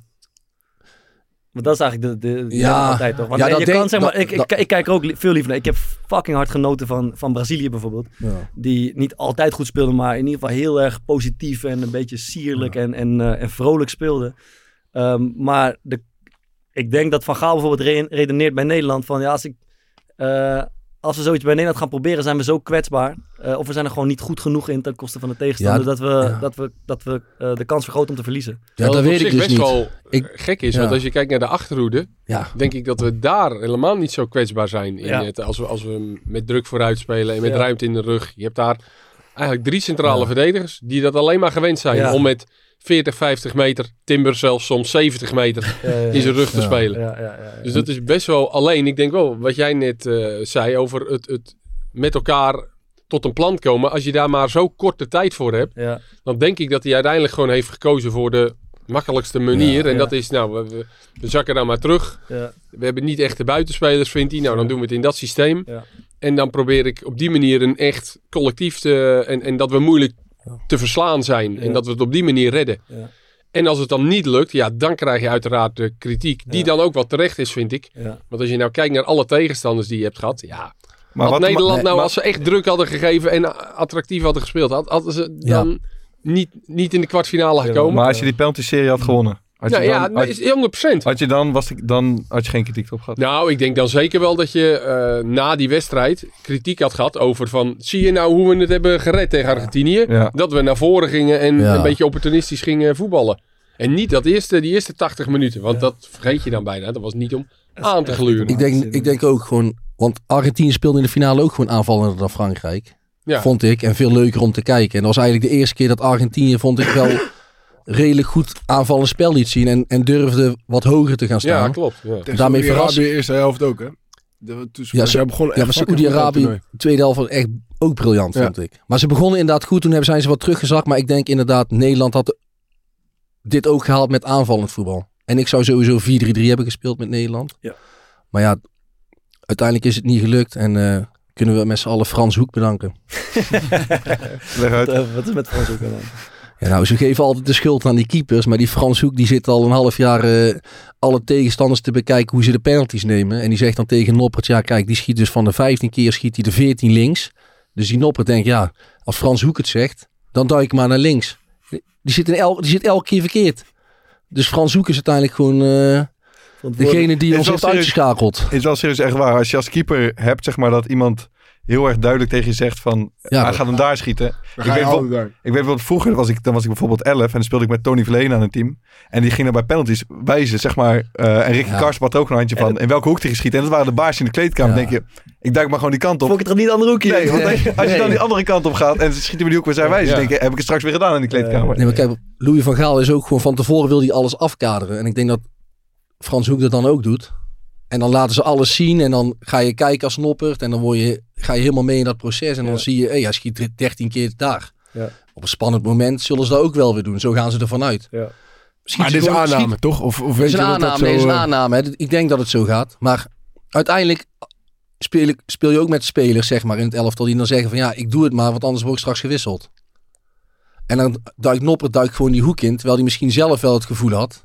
Want dat is eigenlijk de, de, de Ja. altijd toch? Want Ja, je kan denk- zeg maar, dat- ik, ik, dat- ik kijk er ook li- veel liever naar. Ik heb fucking hard genoten van, van Brazilië bijvoorbeeld. Ja. Die niet altijd goed speelde, maar in ieder geval heel erg positief en een beetje sierlijk en, en, eh, en vrolijk speelde. Ehm, maar de, ik denk dat Van Gaal bijvoorbeeld re- redeneert bij Nederland van ja, als ik... eh, als we zoiets bij Nederland gaan proberen, zijn we zo kwetsbaar. Eh, of we zijn er gewoon niet goed genoeg in ten koste van de tegenstander. Ja, dat we, ja. dat we, dat we eh, de kans vergroten om te verliezen. Ja, dat weet op ik zich dus best niet. wel Ik- eh, gek is. ja. Want als je kijkt naar de achterhoede, Ja. denk ik dat we daar helemaal niet zo kwetsbaar zijn. In Ja. het, als, we, als we met druk vooruit spelen en met Ja. ruimte in de rug. Je hebt daar eigenlijk drie centrale Ja. verdedigers die dat alleen maar gewend zijn. Ja. Om met 40, 50 meter, Timber zelfs soms 70 meter in zijn rug te spelen. Ja, ja, ja, ja. Dus dat is best wel alleen. Ik denk wel, wat jij net eh, zei over het, het met elkaar tot een plan komen. Als je daar maar zo korte tijd voor hebt, ja. dan denk ik dat hij uiteindelijk gewoon heeft gekozen voor de makkelijkste manier. Ja. en Ja. dat is, nou, we, we, we zakken dan maar terug. ja. We hebben niet echte buitenspelers, vindt hij. Nou, dan doen we het in dat systeem. Ja. En dan probeer ik op die manier een echt collectief te... En, en dat we moeilijk te verslaan zijn. Ja. En dat we het op die manier redden. Ja. En als het dan niet lukt, ja, dan krijg je uiteraard de kritiek. Die Ja. dan ook wel terecht is, vind ik. Ja. Want als je nou kijkt naar alle tegenstanders die je hebt gehad. Ja, Maar had wat, Nederland nou, maar- als ze echt druk hadden gegeven en attractief hadden gespeeld, had, hadden ze dan niet, niet in de kwartfinale Ja, gekomen? Maar als je die penalty-serie had gewonnen, had je nou ja, dan, had, is 100%. had je dan, was ik, dan had je geen kritiek op gehad. Nou, ik denk dan zeker wel dat je eh, na die wedstrijd kritiek had gehad over van... Zie je nou hoe we het hebben gered tegen Argentinië? Ja. Dat we naar voren gingen en Ja. een beetje opportunistisch gingen voetballen. En niet dat eerste, die eerste 80 minuten. Want dat vergeet je dan bijna. Dat was niet om aan te gluren. Ik denk, ik denk ook gewoon, want Argentinië speelde in de finale ook gewoon aanvallender dan Frankrijk. Ja. Vond ik. En veel leuker om te kijken. En dat was eigenlijk de eerste keer dat Argentinië, vond ik wel, redelijk goed aanvallend spel liet zien. En, en durfde wat hoger te gaan Ja, staan. klopt. Ja. Tegen daarmee Saoedi-Arabië verras- eerste helft ook, hè? De, toen, Ja, ja, ze- begonnen Ja, maar Saoedi-Arabië, tweede helft was echt ook briljant, Ja. vond ik. Maar ze begonnen inderdaad goed. Toen hebben zijn ze wat teruggezakt. Maar ik denk inderdaad, Nederland had dit ook gehaald met aanvallend voetbal. En ik zou sowieso 4-3-3 hebben gespeeld met Nederland. Ja. Maar ja, uiteindelijk is het niet gelukt. En eh, kunnen we met z'n allen Frans Hoek bedanken. Leg uit. Wat, wat is met Frans ook aan? Ja, nou, ze geven altijd de schuld aan die keepers. Maar die Frans Hoek die zit al een half jaar eh, alle tegenstanders te bekijken hoe ze de penalties nemen. En die zegt dan tegen Noppert, ja kijk, die schiet dus van de 15 keer schiet hij de 14 links. Dus die Noppert denkt, ja, als Frans Hoek het zegt, dan duik ik maar naar links. Die zit, in el, die zit elke keer verkeerd. Dus Frans Hoek is uiteindelijk gewoon eh, degene die ons heeft uitgeschakeld. is wel serieus echt waar. Als je als keeper hebt, zeg maar, dat iemand heel erg duidelijk tegen je zegt van, Ja. hij gaat hem daar schieten. Ik weet, wel, ik weet wel, vroeger was ik, dan was ik bijvoorbeeld 11 en dan speelde ik met Tony Verleen aan een team. En die ging dan bij penalties wijzen, zeg maar. eh, en Ricky Ja. Karsten had ook een handje van in welke hoek hij geschiet. En dat waren de baasjes in de kleedkamer. Denk je, ik duik maar gewoon die kant op. Vond ik het toch niet aan de hoekje? Nee, want als je dan die andere kant op gaat en ze schieten me die hoek waar zij wijzen, Ja. denk je, heb ik het straks weer gedaan in die kleedkamer. Nee, maar kijk, Louis van Gaal is ook gewoon van tevoren wil hij alles afkaderen. En ik denk dat Frans Hoek dat dan ook doet. En dan laten ze alles zien en dan ga je kijken als Noppert. En dan word je, ga je helemaal mee in dat proces. En dan Ja. zie je, hé, hij schiet 13 keer daar. Ja. Op een spannend moment zullen ze dat ook wel weer doen. Zo gaan ze ervan uit. Ja. Schiet Maar dit is gewoon- aanname, schiet- toch? Of, of weet is je een dat dat aanname, zo... nee, is een eh, aanname. hè. Ik denk dat het zo gaat. Maar uiteindelijk speel, ik, speel je ook met spelers, zeg maar, in het elftal. Die dan zeggen van, ja, ik doe het maar, want anders word ik straks gewisseld. En dan duikt Noppert duikt gewoon die hoek in. Terwijl hij misschien zelf wel het gevoel had.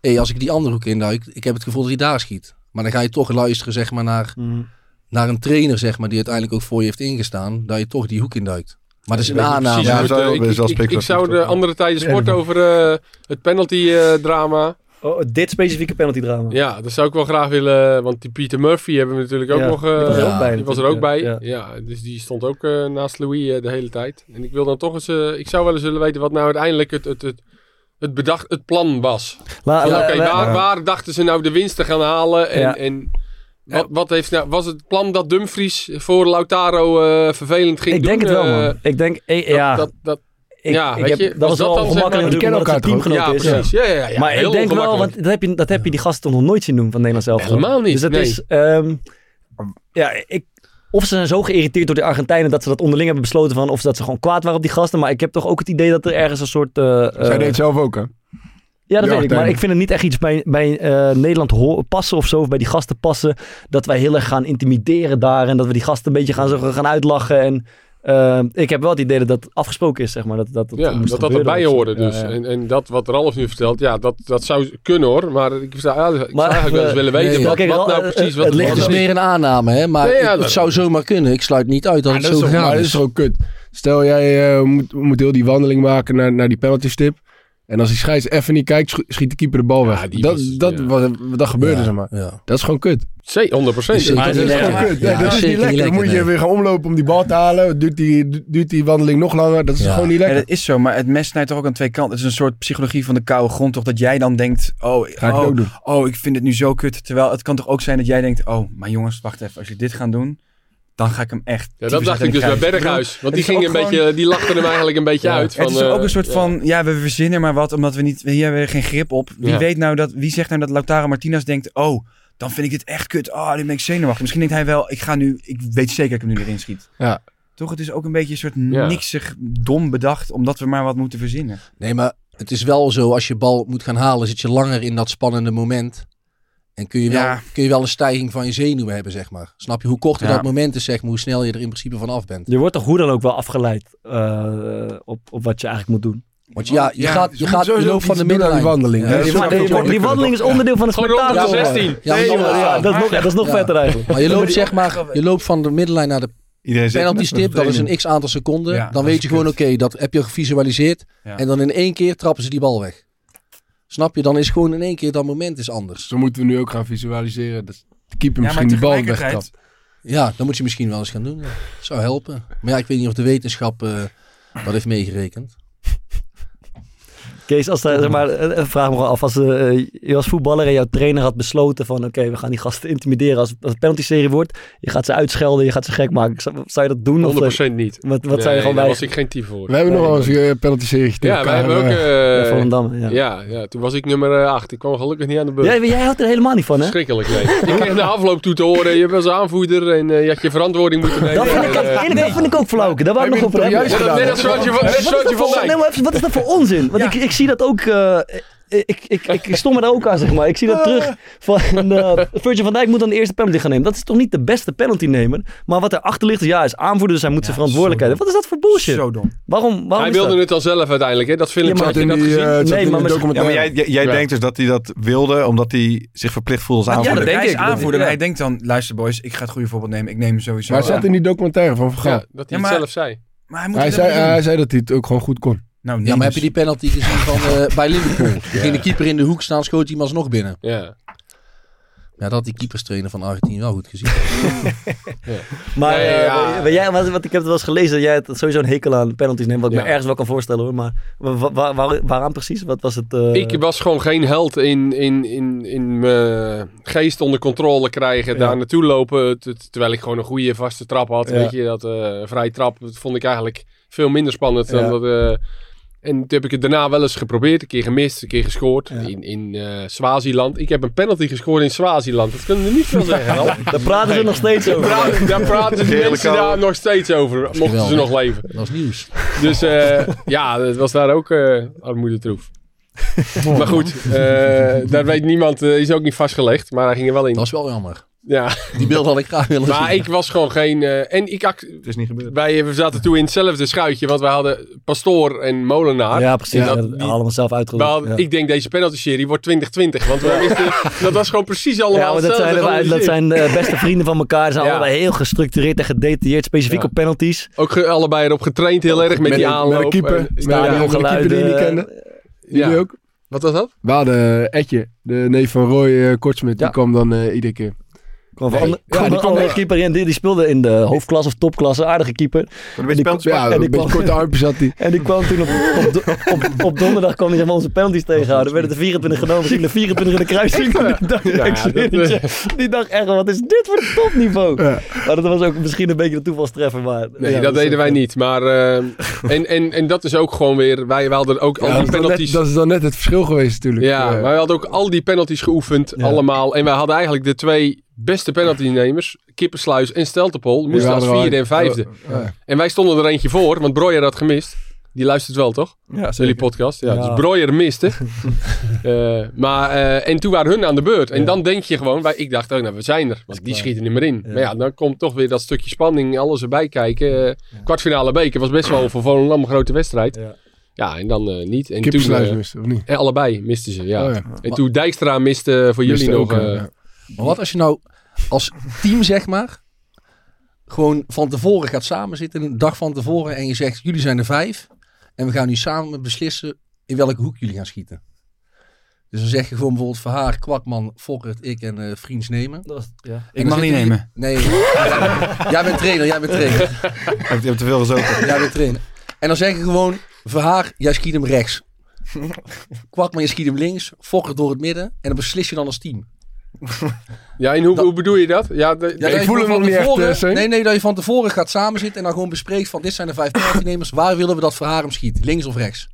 Hé, als ik die andere hoek induik, ik heb het gevoel dat hij daar schiet. Maar dan ga je toch luisteren, zeg maar, naar, Mhm. naar een trainer, zeg maar, die uiteindelijk ook voor je heeft ingestaan. Dat je toch die hoek induikt. Maar dat is Ik een aanname. Ja, het, is eh, ik- ik- ik- Ik zou de andere tijden Ja, sport over eh, het penalty eh, drama. Oh, dit specifieke penalty drama. Ja, dat zou ik wel graag willen. Want die Peter Murphy hebben we natuurlijk ook Ja, nog. die was er eh, ook bij Die was er ook bij. Ja, dus die stond ook eh, naast Louis de hele tijd. En ik wil dan toch eens. ik zou wel eens willen weten wat nou uiteindelijk het, het, het, het, bedacht, het plan was. La- Van, la- Oké, la- waar, waar dachten ze nou de winst te gaan halen? En, Ja. en wat, wat heeft nou, was het plan dat Dumfries voor Lautaro eh, vervelend ging ik doen? denk het wel, Eh, man. Ik denk, eh, dat- ja. dat, dat, ik, ja, ik weet heb, je, dat was dat wel ongemakkelijk maar- natuurlijk, omdat het ja, is. precies. Ja, ja, ja, maar heel ik denk wel, want dat heb, je, dat heb je die gasten nog nooit zien doen van Nederland zelf. Helemaal niet, Dus dat nee. is, ehm, ja, ik, of ze zijn zo geïrriteerd door de Argentijnen dat ze dat onderling hebben besloten van of dat ze gewoon kwaad waren op die gasten. Maar ik heb toch ook het idee dat er ergens een soort... eh, Zij eh, deed het zelf ook, hè? ja, dat weet ik. Maar ik vind het niet echt iets bij, bij eh, Nederland passen of zo. Of bij die gasten passen. Dat wij heel erg gaan intimideren daar. En dat we die gasten een beetje gaan, zo gaan uitlachen. En eh, ik heb wel het idee dat dat afgesproken is, zeg maar. Dat dat, dat, Ja, moest dat erbij hoorde dus. Ja, ja. En, en dat wat Ralf nu vertelt, ja, dat, dat zou kunnen hoor. Maar ik zou, ja, ik zou eigenlijk wel eens eh, willen weten nee, wat, kijk, wat Ral- nou eh, precies... het Wat ligt Het wat is meer een aanname, hè? Maar Nee, ja, het dat- zou zomaar kunnen. Ik sluit niet uit dat Ja, het zo toch, maar dat is. toch ook kut. Stel, jij eh, moet, moet heel die wandeling maken naar, naar die penalty stip. En als die scheids even niet kijkt, schiet de keeper de bal Ja, weg. dat, was- dat, ja. was, dat gebeurde, Ja, zeg maar. ja. Dat is gewoon kut. Zee, 100 procent. Zeker Maar Dat niet is gewoon kut. Nee, dat is niet lekker. Dan moet je weer gaan omlopen om die bal te halen. Duurt die, duurt die wandeling nog langer. Dat is Ja. gewoon niet Ja, lekker. dat is zo, maar het mes snijdt toch ook aan twee kanten. Het is een soort psychologie van de koude grond, toch? Dat jij dan denkt, oh, Ga ik oh, oh, ik vind het nu zo kut. Terwijl het kan toch ook zijn dat jij denkt, oh, maar jongens, wacht even. Als je dit gaat doen, dan ga ik hem echt... Ja, dat dacht ik dus bij. Berghuis. Want die, ging een beetje, die lachten hem eigenlijk een beetje uit. Van, het is ook eh, een soort ja. van, ja, we verzinnen maar wat, omdat we niet, hier hebben we geen grip op. Wie Ja. weet nou dat, wie zegt nou dat Lautaro Martinez denkt, oh, dan vind ik dit echt kut. Oh, nu ben ik zenuwachtig. Misschien denkt hij wel, ik ga nu, ik weet zeker dat ik hem nu erin schiet. Ja. Toch, het is ook een beetje een soort Ja. niksig, dom bedacht, omdat we maar wat moeten verzinnen. Nee, maar het is wel zo, als je bal moet gaan halen, zit je langer in dat spannende moment. En kun je wel, Ja. kun je wel een stijging van je zenuwen hebben, zeg maar. Snap je? Hoe korter Ja. dat moment is, zeg maar, hoe snel je er in principe van af bent. Je wordt toch hoe dan ook wel afgeleid eh, op, op wat je eigenlijk moet doen. Want ja, je Ja, gaat, je gaat, loopt van de aan die middenlijn. wandeling. Ja, Die die wandeling is onderdeel van het de spektakel. 16. Ja, dat is nog, dat is nog Ja. vetter eigenlijk. Maar je loopt zeg maar, je loopt van de middenlijn naar de Iedereen penalty met stip, dat is een x aantal seconden. Ja, dan weet je gewoon, oké, dat heb je gevisualiseerd. Ja. En dan in één keer trappen ze die bal weg. Snap je? Dan is gewoon in één keer dat moment is anders. Zo moeten we nu ook gaan visualiseren. Dat de keeper Ja, misschien die bal wegtrapt. Ja, dat moet je misschien wel eens gaan doen. Ja. Zou helpen. Maar ja, ik weet niet of de wetenschap eh, dat heeft meegerekend. Kees, als er, zeg maar, eh, vraag me gewoon af, als eh, je als voetballer en jouw trainer had besloten van oké, we gaan die gasten intimideren als, als het penalty serie wordt. Je gaat ze uitschelden, je gaat ze gek maken. Zou, zou je dat doen? Of, 100% niet. Wat, wat Nee, zou je gewoon daar bij? was ik geen type voor. We hebben nog wel eens een penalty serie Ja, wij hebben ook... Ja, eh, Volendam, ja. ja, ja, toen was ik nummer 8. Ik kwam gelukkig niet aan de beurt. Jij, jij houdt er helemaal niet van, hè? Verschrikkelijk, nee. Ik kreeg de afloop toe te horen, je was aanvoerder en eh, je had je verantwoording moeten nemen. Dat vind ik, En, eh, eerlijk, dat vind ik ook flauwke. Daar wou ik Heb nog je over het hebben. Net als van, dat van Dijk. wat is dat voor onzin? Want ik zie dat ook... eh, ik, ik, ik, ik stond me daar ook aan, zeg maar. Ik zie dat terug van... eh Virgil van Dijk moet dan de eerste penalty gaan nemen. Dat is toch niet de beste penalty nemen? Maar wat erachter ligt is, ja, hij is aanvoerder, dus hij moet zijn verantwoordelijkheid hebben. Wat is dat voor bullshit? Zo dom. Waarom, waarom Hij wilde dat? het dan zelf uiteindelijk, hè? Dat filmpje Ja, maar had je in dat die, gezien? eh, Nee, maar Ja, jij, jij, jij Ja. denkt dus dat hij dat wilde, omdat hij zich verplicht voelde als Ja, aanvoerder. dat denk hij is ik. aanvoerder. Ja. Hij denkt dan, luister boys, ik ga het goede voorbeeld nemen. Ik neem hem sowieso. Maar het zat Ja. in die documentaire van Van Gaal. Ja, dat hij Ja, het zelf zei. Maar hij Hij zei, hij zei dat hij het ook gewoon goed kon. Nou, Ja, maar heb je die penalty gezien van, eh, bij Liverpool? Toen ging de keeper in de hoek staan, schoot hij alsnog binnen. Ja. Ja, dat had die keeperstrainer van Argentinië wel goed gezien. Maar Nee, eh, ja. jij, wat, wat ik heb het wel eens gelezen, dat jij het sowieso een hekel aan penalties neemt. Wat ik Ja. me ergens wel kan voorstellen hoor. Maar wa- wa- waar, waaraan precies? Wat was het? eh, Ik was gewoon geen held in, in, in, in mijn geest onder controle krijgen. Ja. Daar naartoe lopen. terwijl ik gewoon een goede vaste trap had. Ja. Weet je, dat eh vrije trap dat vond ik eigenlijk veel minder spannend dan Ja. dat. En toen heb ik het daarna wel eens geprobeerd. Een keer gemist, een keer gescoord. Ja. In, in eh, Swaziland. Ik heb een penalty gescoord in Swaziland. Dat kunnen we niet veel zeggen. Al. Daar praten ze nog steeds over. Daar praten- Daar praten de mensen daar nog steeds over. Mochten ze nog leven. Dat was nieuws. Dus eh, ja, het was daar ook eh armoedetroef. maar goed, eh, daar weet niemand, is ook niet vastgelegd, maar hij ging er wel in. Dat was wel jammer. Ja, Die beeld had ik graag willen zien. maar ik was gewoon geen... eh, en ik Het is niet gebeurd. wij we zaten toen in hetzelfde schuitje, want wij hadden Pastoor en Molenaar. Ja, precies. Dat- die- allemaal zelf hadden- ja. Ik denk deze penalty-serie wordt 2020, want we wisten, dat was gewoon precies allemaal Ja, dat hetzelfde zijn, dat georganiseerd. zijn eh, beste vrienden van elkaar. Ze zijn Ja. allebei heel gestructureerd en gedetailleerd, specifiek Ja. op penalties. Ook ge- allebei erop getraind heel erg met, Met die een- aanloop. met een keeper. En- Met die die andere keeper die ongeluiden, kende. Jullie ja. ook? Wat was dat? We hadden Etje, de neef van Roy uh, Kortsmit. Die kwam dan eh, iedere keer. Kwam van Nee. ander- Ja, kwam die een kwam keeper in. Die, die speelde in de hoofdklasse of topklasse. Aardige keeper. Een beetje die- Ja, en een die kwam- korte armpjes had hij. En die kwam toen op, op, op, op donderdag kwam hij onze penalties tegenhouden. Werden de 24 genomen, misschien de 24 in de kruising. Die Ja, dat, het eh, die dacht echt, wat is dit voor topniveau? Ja. Maar dat was ook misschien een beetje de toevalstreffer. Maar, Nee, ja, dat deden wij niet. Maar, eh, en, en, en dat is ook gewoon weer... Wij, wij hadden ook al die penalties... dat is dan net het verschil geweest natuurlijk. ja, wij hadden ook al die penalties geoefend. Allemaal. En wij hadden eigenlijk de twee beste penaltynemers, Kippersluis en Steltepol, moesten als er al vierde en vijfde. Ja. En wij stonden er eentje voor, want Breuer had gemist. Die luistert wel, toch? Ja, Jullie podcast. Ja, Ja. Dus Breuer miste. Eh, maar, eh, en toen waren hun aan de beurt. En Ja. dan denk je gewoon, wij, ik dacht, oh, nou, we zijn er. Want die klaar. schieten niet meer in. Ja. Maar ja, dan komt toch weer dat stukje spanning, alles erbij kijken. Eh, Kwartfinale beker was best wel voor Volendam een grote wedstrijd. Ja. Ja, en dan eh, niet. En toen, miste, of niet? en allebei misten ze, ja. Oh, ja. En toen Dijkstra miste voor jullie nog... ook, eh, ja. Maar wat als je nou als team, zeg maar, gewoon van tevoren gaat samenzitten, een dag van tevoren, en je zegt, jullie zijn er vijf, en we gaan nu samen beslissen in welke hoek jullie gaan schieten. Dus dan zeg je gewoon bijvoorbeeld Verhaar, Kwakman, Fokkert, ik en eh Vriends nemen. Dat was, ja. Ik mag niet nemen. Nee. jij bent trainer, jij bent trainer. Je hebt te veel gezopen. Jij bent trainer. En dan zeg je gewoon, Verhaar, jij schiet hem rechts. Kwakman, je schiet hem links. Fokkert door het midden. En dan beslis je dan als team. ja, en hoe, Dat- hoe bedoel je dat? Ja, de- Ja, Ik voel hem nog niet tevoren- eh. Nee, nee, dat je van tevoren gaat samenzitten en dan gewoon bespreekt van dit zijn de vijf penaltynemers. Waar willen we dat Verhaar hem schiet? Links of rechts?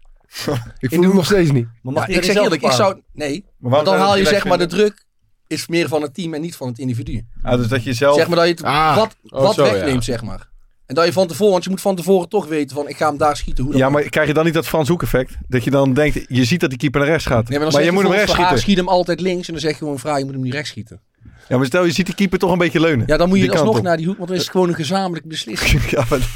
Ik voel hem nog steeds niet. Maar Ja, ik zeg eerlijk, ik zou... Nee, want dan haal je zeg maar de druk is meer van het team en niet van het individu. Ah, dus dat je zelf... Zeg maar dat je het Ah. wat, Oh, wat zo, wegneemt, zeg maar. En dat je van tevoren, want je moet van tevoren toch weten van ik ga hem daar schieten. Hoe dan Ja, maar krijg je dan niet dat Frans Hoek effect? Dat je dan denkt, je ziet dat die keeper naar rechts gaat. Nee, maar dan maar zeg je moet hem rechts Verhaar schieten. schiet hem altijd links en dan zeg je gewoon vraag je moet hem niet rechts schieten. Ja, maar stel je ziet die keeper toch een beetje leunen. Ja, dan moet je alsnog op. naar die hoek, want dan is het gewoon een gezamenlijk beslissing. Ja, maar-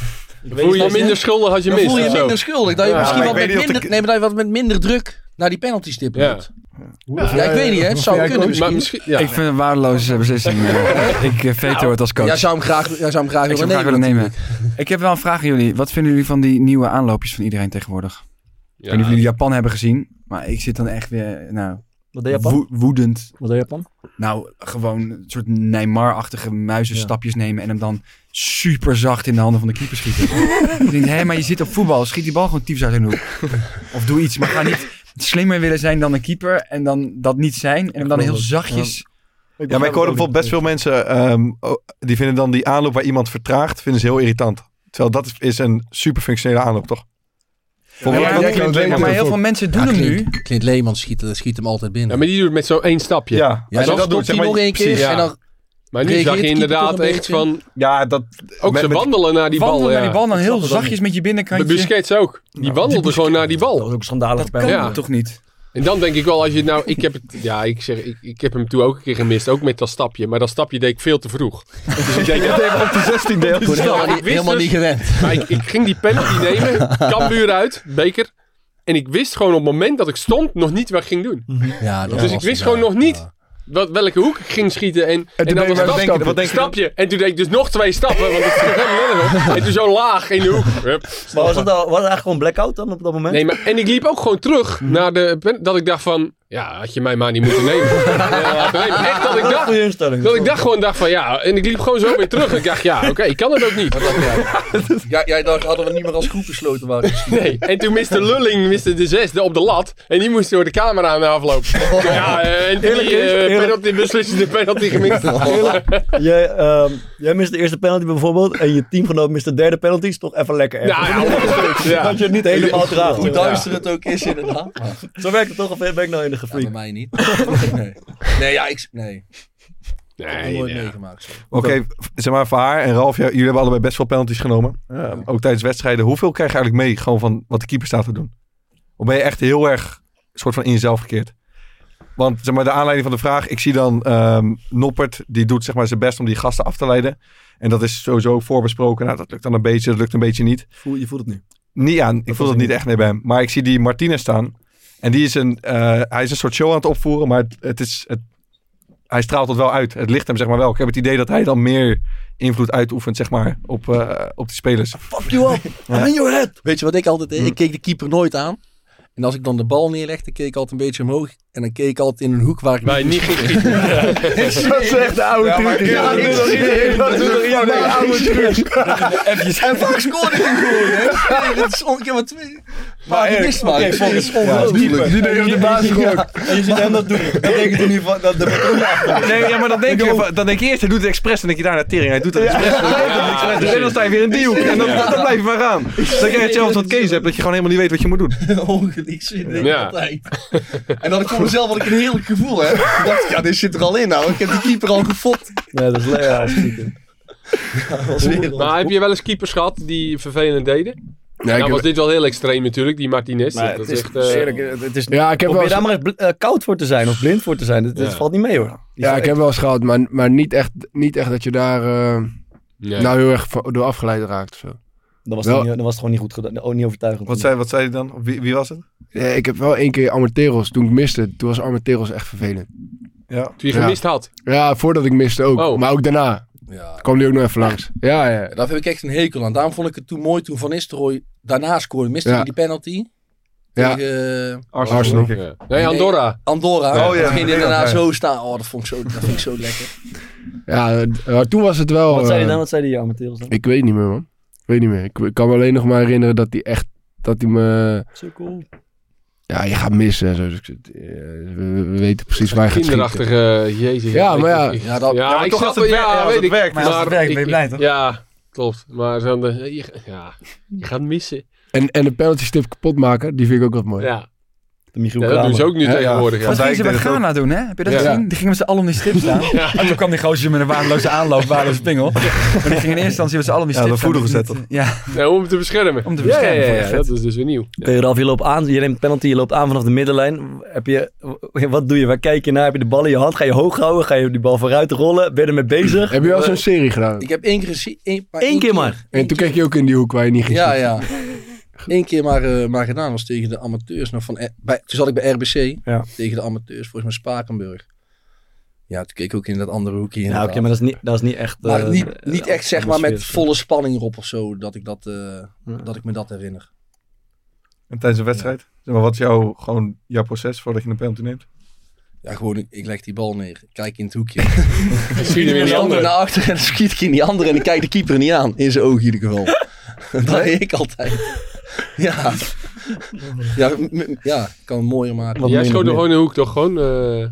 voel je je minder schuldig als je Dan mist. voel je minder schuldig. Dat je Ja, misschien wat met minder, de- nee, maar dat je wat met minder druk naar die penalty stippen Ja. Ja, ik weet niet, hè. Het zou kunnen Maar misschien. ja. Ik vind het een waardeloze beslissing. eh. ik eh, veto het als coach. Jij zou hem graag, jij zou hem graag ik zou willen hem graag nemen. willen nemen. Ik heb wel een vraag aan jullie. Wat vinden jullie van die nieuwe aanloopjes van iedereen tegenwoordig? Ik weet niet of jullie Japan hebben gezien. Maar ik zit dan echt weer nou, Wat deed Japan? woe- woedend. Wat deed Japan? Nou, gewoon een soort Neymar-achtige muizenstapjes nemen. En hem dan super zacht in de handen van de keeper schieten. ik denk, hé, maar je zit op voetbal. Schiet die bal gewoon tyfus uit hun hoek. Of doe iets. Maar ga niet slimmer willen zijn dan een keeper. En dan dat niet zijn. En hem dan heel zachtjes... Ja, maar ik hoorde bijvoorbeeld best veel mensen, ehm, oh, die vinden dan die aanloop waar iemand vertraagt, vinden ze heel irritant. Terwijl dat is- is een super functionele aanloop, toch? Ja, maar, ja, Clint heel veel mensen doen Ja, hem nu. Clint, Leemans schiet, schiet hem altijd binnen. Ja, maar die doet het met zo'n één stapje. Ja, je dan dat stopt doet, zeg hij maar, nog één keer en dan Maar nu Reageert zag je inderdaad echt beetje? van... Ja, dat... Ook met- ze met- wandelen naar die bal. Wandelen naar die bal dan heel zachtjes met je De binnenkantje. Busquets ook. Die wandelde gewoon naar die Dat bal. was ook schandalig. Dat bij kan toch niet? En dan denk ik wel, als je nou... Ik heb, het, ja, ik, zeg, ik, ik heb hem toen ook een keer gemist. Ook met dat stapje. Maar dat stapje deed ik veel te vroeg. Dus ik denk, ja, op de 16 deel. Goed, helemaal, ik niet, wist helemaal dus- niet gewend. Maar ik, ik ging die penalty nemen. Kambuur uit. Beker. En ik wist gewoon op het moment dat ik stond nog niet wat ik ging doen. Ja, dat Dus ik wist gewoon nog niet ja. Wat, welke hoek ik ging schieten. En, en, toen dan was dan? stapje. En toen deed ik dus nog twee stappen. Want het. En toen zo laag in de hoek. Hup, Maar was het, al, was het eigenlijk gewoon blackout dan op dat moment? Nee, maar, en ik liep ook gewoon terug naar de... Dat ik dacht van... Ja, had je mij maar niet moeten nemen. Ja, echt dat ik dacht... Instelling. Dat ik dacht gewoon dacht van ja, en ik liep gewoon zo weer terug. Ik dacht ja, oké, ik kan het ook niet. Ja, jij dacht, hadden we niet meer als groep besloten waren. Nee. En toen miste Lulling miste de zesde op de lat. En die moest door de camera aan de afloop. Ja, eh, en die is, eh, penalty, beslissende penalty gemist. Jij, ehm, jij mist de eerste penalty bijvoorbeeld en je teamgenoot mist de derde penalty. Is toch even lekker. erg. Ja, ja, ja. Dat je het niet helemaal draagt. Hoe duister het ook is inderdaad. Zo werkt het toch of ben ik nou in de ja, bij gefreak? mij niet. Nee, nee ja, ik... Nee. Ik heb Nee, nooit nee. meegemaakt. Oké, zeg maar voor haar en Ralf, ja, jullie hebben allebei best veel penalties genomen. Eh, ook tijdens wedstrijden. Hoeveel krijg je eigenlijk mee gewoon van wat de keeper staat te doen? Of ben je echt heel erg soort van in jezelf gekeerd? Want zeg maar, de aanleiding van de vraag, ik zie dan ehm, Noppert, die doet zeg maar zijn best om die gasten af te leiden. En dat is sowieso voorbesproken. Nou, dat lukt dan een beetje, dat lukt een beetje niet. Voel, je voelt het nu. Niet aan, ik was voel het niet echt mee bij hem. Maar ik zie die Martinez staan. En die is een, eh, hij is een soort show aan het opvoeren, maar het, het is, het, hij straalt het wel uit. Het ligt hem zeg maar wel. Ik heb het idee dat hij dan meer invloed uitoefent zeg maar op, eh, op die spelers. Fuck you up. I'm in your head. Weet je wat ik altijd deed? Ik keek de keeper nooit aan. En als ik dan de bal neerlegde, keek ik altijd een beetje omhoog. En dan keek ik altijd in een hoek waar ik je niet ging. Dat is echt de oude truc. ja, dat toch iedereen? Dat oude truc. En vaak scoorde ik gewoon, hè? Nee, het is maar twee. Maar ik wist maar. Het ongelooflijk. Die deed op de basis ook. En je ziet hem dat doen. Dan denk ik er niet van dat de. Nee, ja, maar dan denk, je, dan denk je eerst, hij doet het expres. Dan denk je daar naar tering. Hij doet het expres. Dus en dan sta je weer in die hoek. En dan, blijf je maar gaan. Dan krijg je hetzelfde wat Kees hebt. Dat je gewoon helemaal niet weet wat je moet doen. Denk ik Ja. En dan mezelf had ik een heerlijk gevoel, hè. Ik dacht, ja, dit zit er al in nou. Ik heb die keeper al gefopt. Ja, dat is le- ja, dat is goed, hè. Dat was wereld. Maar heb je wel eens keepers gehad die vervelend deden? Ja, Ja, ik heb- was dit wel heel extreem natuurlijk, die Martinez. Maar dat het is is, echt... eh, eerlijk, het is, Ja, ik heb wel eens- daar maar eh, koud voor te zijn of blind voor te zijn. Dat, valt niet mee hoor. Die Ja, ik heb wel eens gehad, maar, maar niet, echt, niet echt dat je daar eh, nee. nou heel erg door afgeleid raakt of zo. Dat was, Wel- het niet, dat was het gewoon niet goed gedaan. Oh, niet overtuigend. Wat zei, wat zei hij dan? Wie, wie was het? Ja, ik heb wel één keer Armenteros, toen ik miste, toen was Armenteros echt vervelend. Ja. Toen je Ja. gemist had. Ja, voordat ik miste ook, Oh. maar ook daarna Ja. kwam die ook nog even langs. Ja, ja. Daar heb ik echt een hekel aan. Daarom vond ik het toen mooi toen Van Nistelrooy daarna scoorde. Miste Ja. hij die penalty Ja. tegen eh, Arsenal. Ja. Nee, Andorra. Andorra. Oh, ja. Toen ging daarna zo staan. Oh, dat vond ik zo, dat vind ik zo lekker. Ja, eh, maar toen was het wel... Wat zei hij eh, dan? Wat zei die Amateros dan? Ik weet niet meer, man. Ik weet niet meer. Ik, ik kan me alleen nog maar herinneren dat hij echt... Dat hij me... Sukkel. Ja, je gaat missen en zo. Dus eh, we, we weten precies waar je gaat schieten. Kinderachtige, jezus. Ja, maar ja. ik- Ja, dat, ja, maar ik toch snap het ja, ja, als weet het ik. werkt, Maar als het werkt, ben je blij, toch? Ja, klopt. Maar de, je, ja, je gaat missen. En, en de penalty stip kapot maken, die vind ik ook wat mooi. Ja, De Michiel ja dat doen ze ook nu Ja, ja. tegenwoordig. Ja. Wat Dijk gingen ze bij Ghana doen, hè? Heb je dat Ja. gezien? Die gingen met z'n allen om die stip staan. En toen kwam die gozer met een waardeloze aanloop, waardeloze pingel. Maar die gingen in eerste instantie met z'n allen om die Ja, stip voeder Dus gezet, Ja, Ja, om hem te beschermen. om te Ja, beschermen. ja, voor ja, je ja, vet. dat is dus weer nieuw. Ralf, je loopt aan, je neemt penalty, je loopt aan vanaf de middenlijn. Heb je, wat doe je? Waar kijk je naar? Heb je de bal in je hand? Ga je hoog houden? Ga je die bal vooruit rollen? Ben je ermee bezig? Heb je wel zo'n serie gedaan? Ik heb één keer gezien. Eén keer maar. En toen keek je ook in die hoek waar je niet ging Ja, ja. Eén keer maar, eh, maar gedaan was tegen de amateurs. Nog van, R- bij, toen zat ik bij RBC. Ja. Tegen de amateurs, volgens mij Spakenburg. Ja, toen keek ik ook in dat andere hoekje. Ja, oké, maar dat is niet, dat is niet echt... Maar eh, niet, eh, niet echt zeg maar met volle spanning erop of zo. Dat ik, dat, eh, dat ik me dat herinner. En tijdens een wedstrijd? Zeg maar, wat is jouw, gewoon jouw proces voordat je een penalty neemt? Ja, gewoon ik, ik leg die bal neer. Ik kijk in het hoekje. Zie je weer die die andere andere. naar achter en dan schiet ik in die andere. En ik kijk de keeper niet aan. In zijn ogen in ieder geval. dat deed ik altijd. Ja. Ja, ja, ik kan het mooier maken. Wat Jij schoot nog er gewoon in de hoek toch? Gewoon, eh,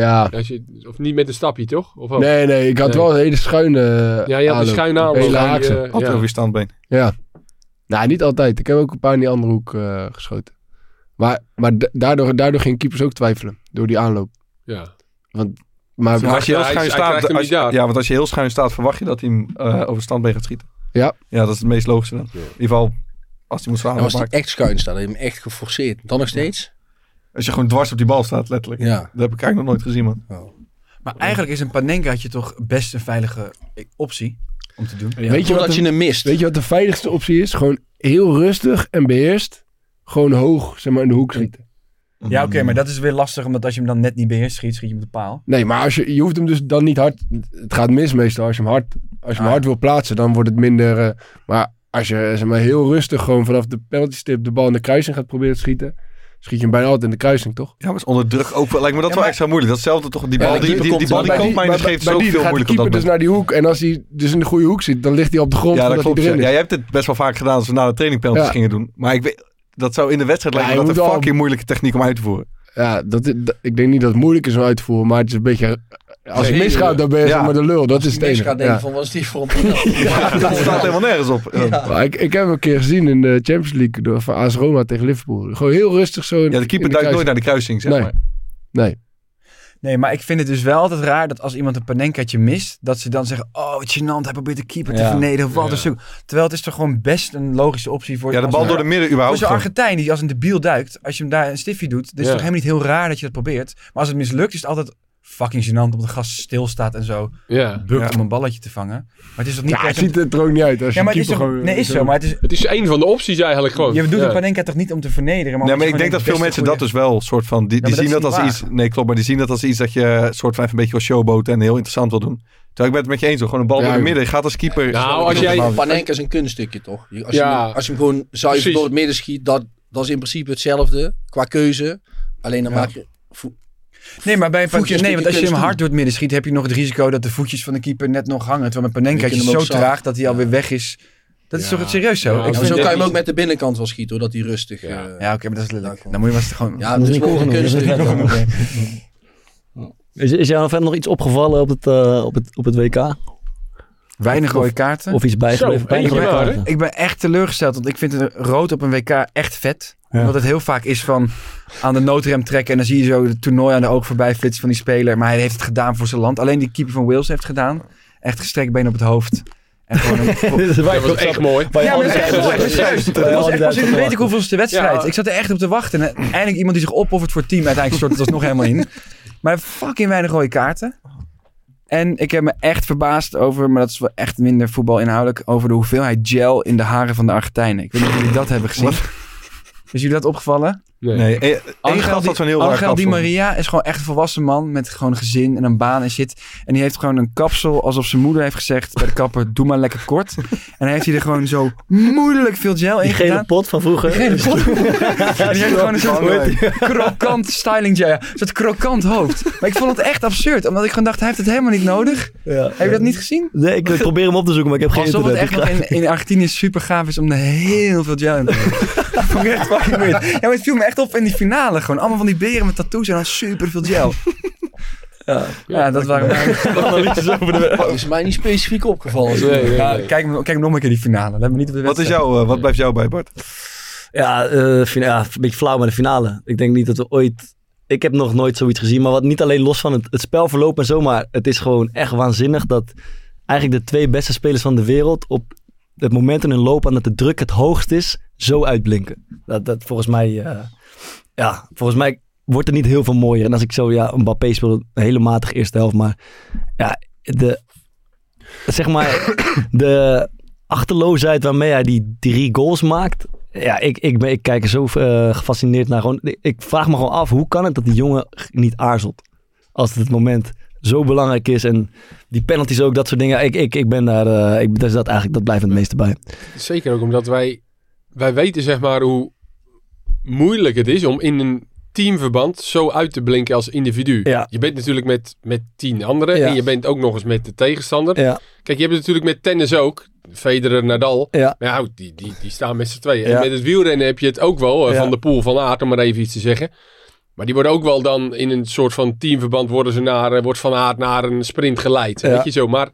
Ja. als je, of niet met een stapje toch? Of? Nee, nee, ik had Nee. wel een hele schuine Ja, je had een aanloop. schuin aan. Hele maar haakse. eh, Altijd ja. over je standbeen. Ja. Nou, niet altijd. Ik heb ook een paar in die andere hoek eh, geschoten. Maar, maar da- daardoor, daardoor ging keepers ook twijfelen. Door die aanloop. Ja. Maar Ja, als je heel schuin hij staat, als ja, want als je heel schuin staat, verwacht je dat hij hem eh, over het standbeen gaat schieten. Ja. Ja, dat is het meest logische dan. In ieder geval, als hij moet slaan. En als die echt schuin staat, dan heb je hem echt geforceerd. Dan nog steeds? Als je gewoon dwars op die bal staat, letterlijk. Ja. Dat heb ik eigenlijk nog nooit gezien, man. Maar eigenlijk is een Panenkaatje toch best een veilige optie om te doen. weet, je wat de, je hem mist. weet je wat de veiligste optie is? Gewoon heel rustig en beheerst. Gewoon hoog, zeg maar, in de hoek schieten. Ja, oké, maar dat is weer lastig, omdat als je hem dan net niet beheerst, schiet, schiet je op de paal. Nee, maar als je, je hoeft hem dus dan niet hard... Het gaat mis meestal. Als je hem hard, als je hem Ah. hard wil plaatsen, dan wordt het minder... eh, maar als je zeg maar, heel rustig gewoon vanaf de penalty stip de bal in de kruising gaat proberen te schieten... Schiet je hem bijna altijd in de kruising, toch? Ja, maar is onder druk ook lijkt me dat Ja, wel maar- extra moeilijk. Datzelfde toch, die bal die, die, keeper die, komt bal die komt mij geeft bij zo die veel gaat de moeilijk op keeper dat dus moment. naar die hoek. En als hij dus in de goede hoek zit, dan ligt hij op de grond Ja, dat klopt. hij Ja. erin ja, is. jij hebt het best wel vaak gedaan als we na de training penalties gingen doen. Maar ik weet, dat zou in de wedstrijd Ja, lijken dat een fucking moeilijke techniek om uit te voeren. Ja, dat- ik denk niet dat het moeilijk is om uit te voeren, maar het is een beetje... Als het misgaat, dan ben je ja. maar de lul. Dat is Als het je enige. denken Ja. van, wat is die voor een? Ja, dat staat helemaal nergens op. Ja, ik, ik heb hem een keer gezien in de Champions League door, van AS Roma tegen Liverpool. Gewoon heel rustig zo. in- de keeper duikt nooit naar de kruising, zeg Nee. maar. Nee. Nee, maar ik vind het dus wel altijd raar dat als iemand een Panenkaatje mist, dat ze dan zeggen, oh, gênant, hij probeert de keeper te Ja. vernederen. Wat Ja. een stuk. Terwijl het is toch gewoon best een logische optie voor... Ja, de als bal door de midden Voor überhaupt. zo'n gewoon. Argentijn die als een debiel duikt, als je hem daar een stiffie doet, dan is het Ja. toch helemaal niet heel raar dat je dat probeert. Maar als het mislukt, is het altijd fucking gênant omdat de gast stilstaat en zo Ja. bukt Ja. om een balletje te vangen. Maar het is toch niet Ja, het ziet er ook niet uit als je Ja, maar het is keeper toch... gewoon... Nee, is zo, maar het is... Het is een van de opties eigenlijk gewoon. Je doet ja. een Panenka toch niet om te vernederen, maar Nee, maar ik denk dat veel mensen dat dus wel soort van... Die, die dat zien dat als iets... Nee, klopt. Maar die zien dat als iets dat je soort van even een beetje wil showboten en heel interessant wil doen. Terwijl ik ben het met je eens hoor. Gewoon een bal Ja, door de joh. midden. Je gaat als keeper... Nou, als jij... Panenka is een kunststukje toch? Als, Ja. je, hem- als je hem gewoon zuiver door het midden schiet, dat, dat is in principe hetzelfde qua keuze. Alleen dan maak je... Nee, maar bij een Voetjes nee, want als je hem hard door het midden schiet, heb je nog het risico dat de voetjes van de keeper net nog hangen. Terwijl met Panenka Je is zo traag dat hij alweer weg is. Dat is toch het serieus zo? Ja, Ik maar Ja, vind zo kan je hem ook met de binnenkant wel schieten, hoor, dat hij rustig... Ja. eh, Ja, oké, maar dat is lelijk. Ja, Dan moet je eens gewoon... ja, dat is wel een kunststukje. Is, is jou verder nog iets opgevallen op het, eh, op het, op het WK? Weinig rode kaarten. Of iets keer maar, kaarten. Ik ben echt teleurgesteld, want ik vind het rood op een WK echt vet. Ja. Omdat het heel vaak is van aan de noodrem trekken. En dan zie je zo het toernooi aan de oog voorbij flitsen van die speler. Maar hij heeft het gedaan voor zijn land. Alleen die keeper van Wales heeft het gedaan. Echt gestrekt been op het hoofd. En gewoon een, Dat was echt mooi. ja, maar dat is echt mooi. Dat was echt pas in Duitsers de weet te ik hoeveelste wedstrijd. Ja. Ik zat er echt op te wachten. En eindelijk iemand die zich opoffert voor het team. Uiteindelijk stort het alsnog helemaal in. Maar fucking weinig rode kaarten. En ik heb me echt verbaasd over, maar dat is wel echt minder voetbalinhoudelijk, over de hoeveelheid gel in de haren van de Argentijnen. Ik weet niet of jullie dat hebben gezien. Is jullie dat opgevallen? Nee. Nee, één Angel, zo'n heel Angel Di. Maria is gewoon echt een volwassen man met gewoon een gezin en een baan en shit. En die heeft gewoon een kapsel alsof zijn moeder heeft gezegd bij de kapper, doe maar lekker kort. En dan heeft hij er gewoon zo moeilijk veel gel in Die gele gedaan. pot van vroeger. Die gele pot. En die heeft gewoon een soort krokant styling gel. Ja. Een soort krokant hoofd. Maar ik vond het echt absurd. Omdat ik gewoon dacht, hij heeft het helemaal niet nodig. Ja. Heb je dat niet gezien? Nee, ik probeer hem op te zoeken, maar ik heb geen Alsof het internet. echt nog in, in Argentinië super gaaf is om er heel veel gel in te doen. Dat vond ik echt fucking weird. Ja, maar het viel me echt op in die finale. Gewoon allemaal van die beren met tattoos en dan super veel gel. Ja. Ja, dat waren mijn... Dat is mij niet specifiek opgevallen. Nee, nee, Ja, nee. kijk, nog een keer die finale. Let me niet op de Wat, is wedstrijd. jou, eh, wat blijft jou bij, Bart? Ja, eh, ja, een beetje flauw met de finale. Ik denk niet dat we ooit... Ik heb nog nooit zoiets gezien. Maar wat niet alleen los van het, het spelverloop en zo. Maar het is gewoon echt waanzinnig dat eigenlijk de twee beste spelers van de wereld... op het moment in hun loop aan dat de druk het hoogst is, zo uitblinken. Dat, dat volgens mij... eh, ja, volgens mij wordt er niet heel veel mooier. En als ik zo... Ja, Mbappé speelde een hele matige eerste helft. Maar ja, de... Zeg maar... de achterloosheid waarmee hij die drie goals maakt. Ja, ik, ik, ben, ik kijk er zo eh, gefascineerd naar. Gewoon, ik vraag me gewoon af, hoe kan het dat die jongen niet aarzelt? Als het, het moment zo belangrijk is. En die penalties ook, dat soort dingen. Ik, ik, ik ben daar, eh, ik, dus dat eigenlijk, dat blijft het meeste bij. Zeker ook omdat wij, wij weten zeg maar hoe moeilijk het is om in een teamverband zo uit te blinken als individu. Ja. Je bent natuurlijk met, met tien anderen Ja. en je bent ook nog eens met de tegenstander. Ja, Kijk, je hebt het natuurlijk met tennis ook. Federer, Nadal. ja, Maar ja, die, die, die staan met z'n tweeën. En met het wielrennen heb je het ook wel. eh. Van de pool van Aert, om maar even iets te zeggen. Maar die worden ook wel dan in een soort van teamverband... worden ze naar, eh, wordt van Aert naar een sprint geleid. Weet je zo. Maar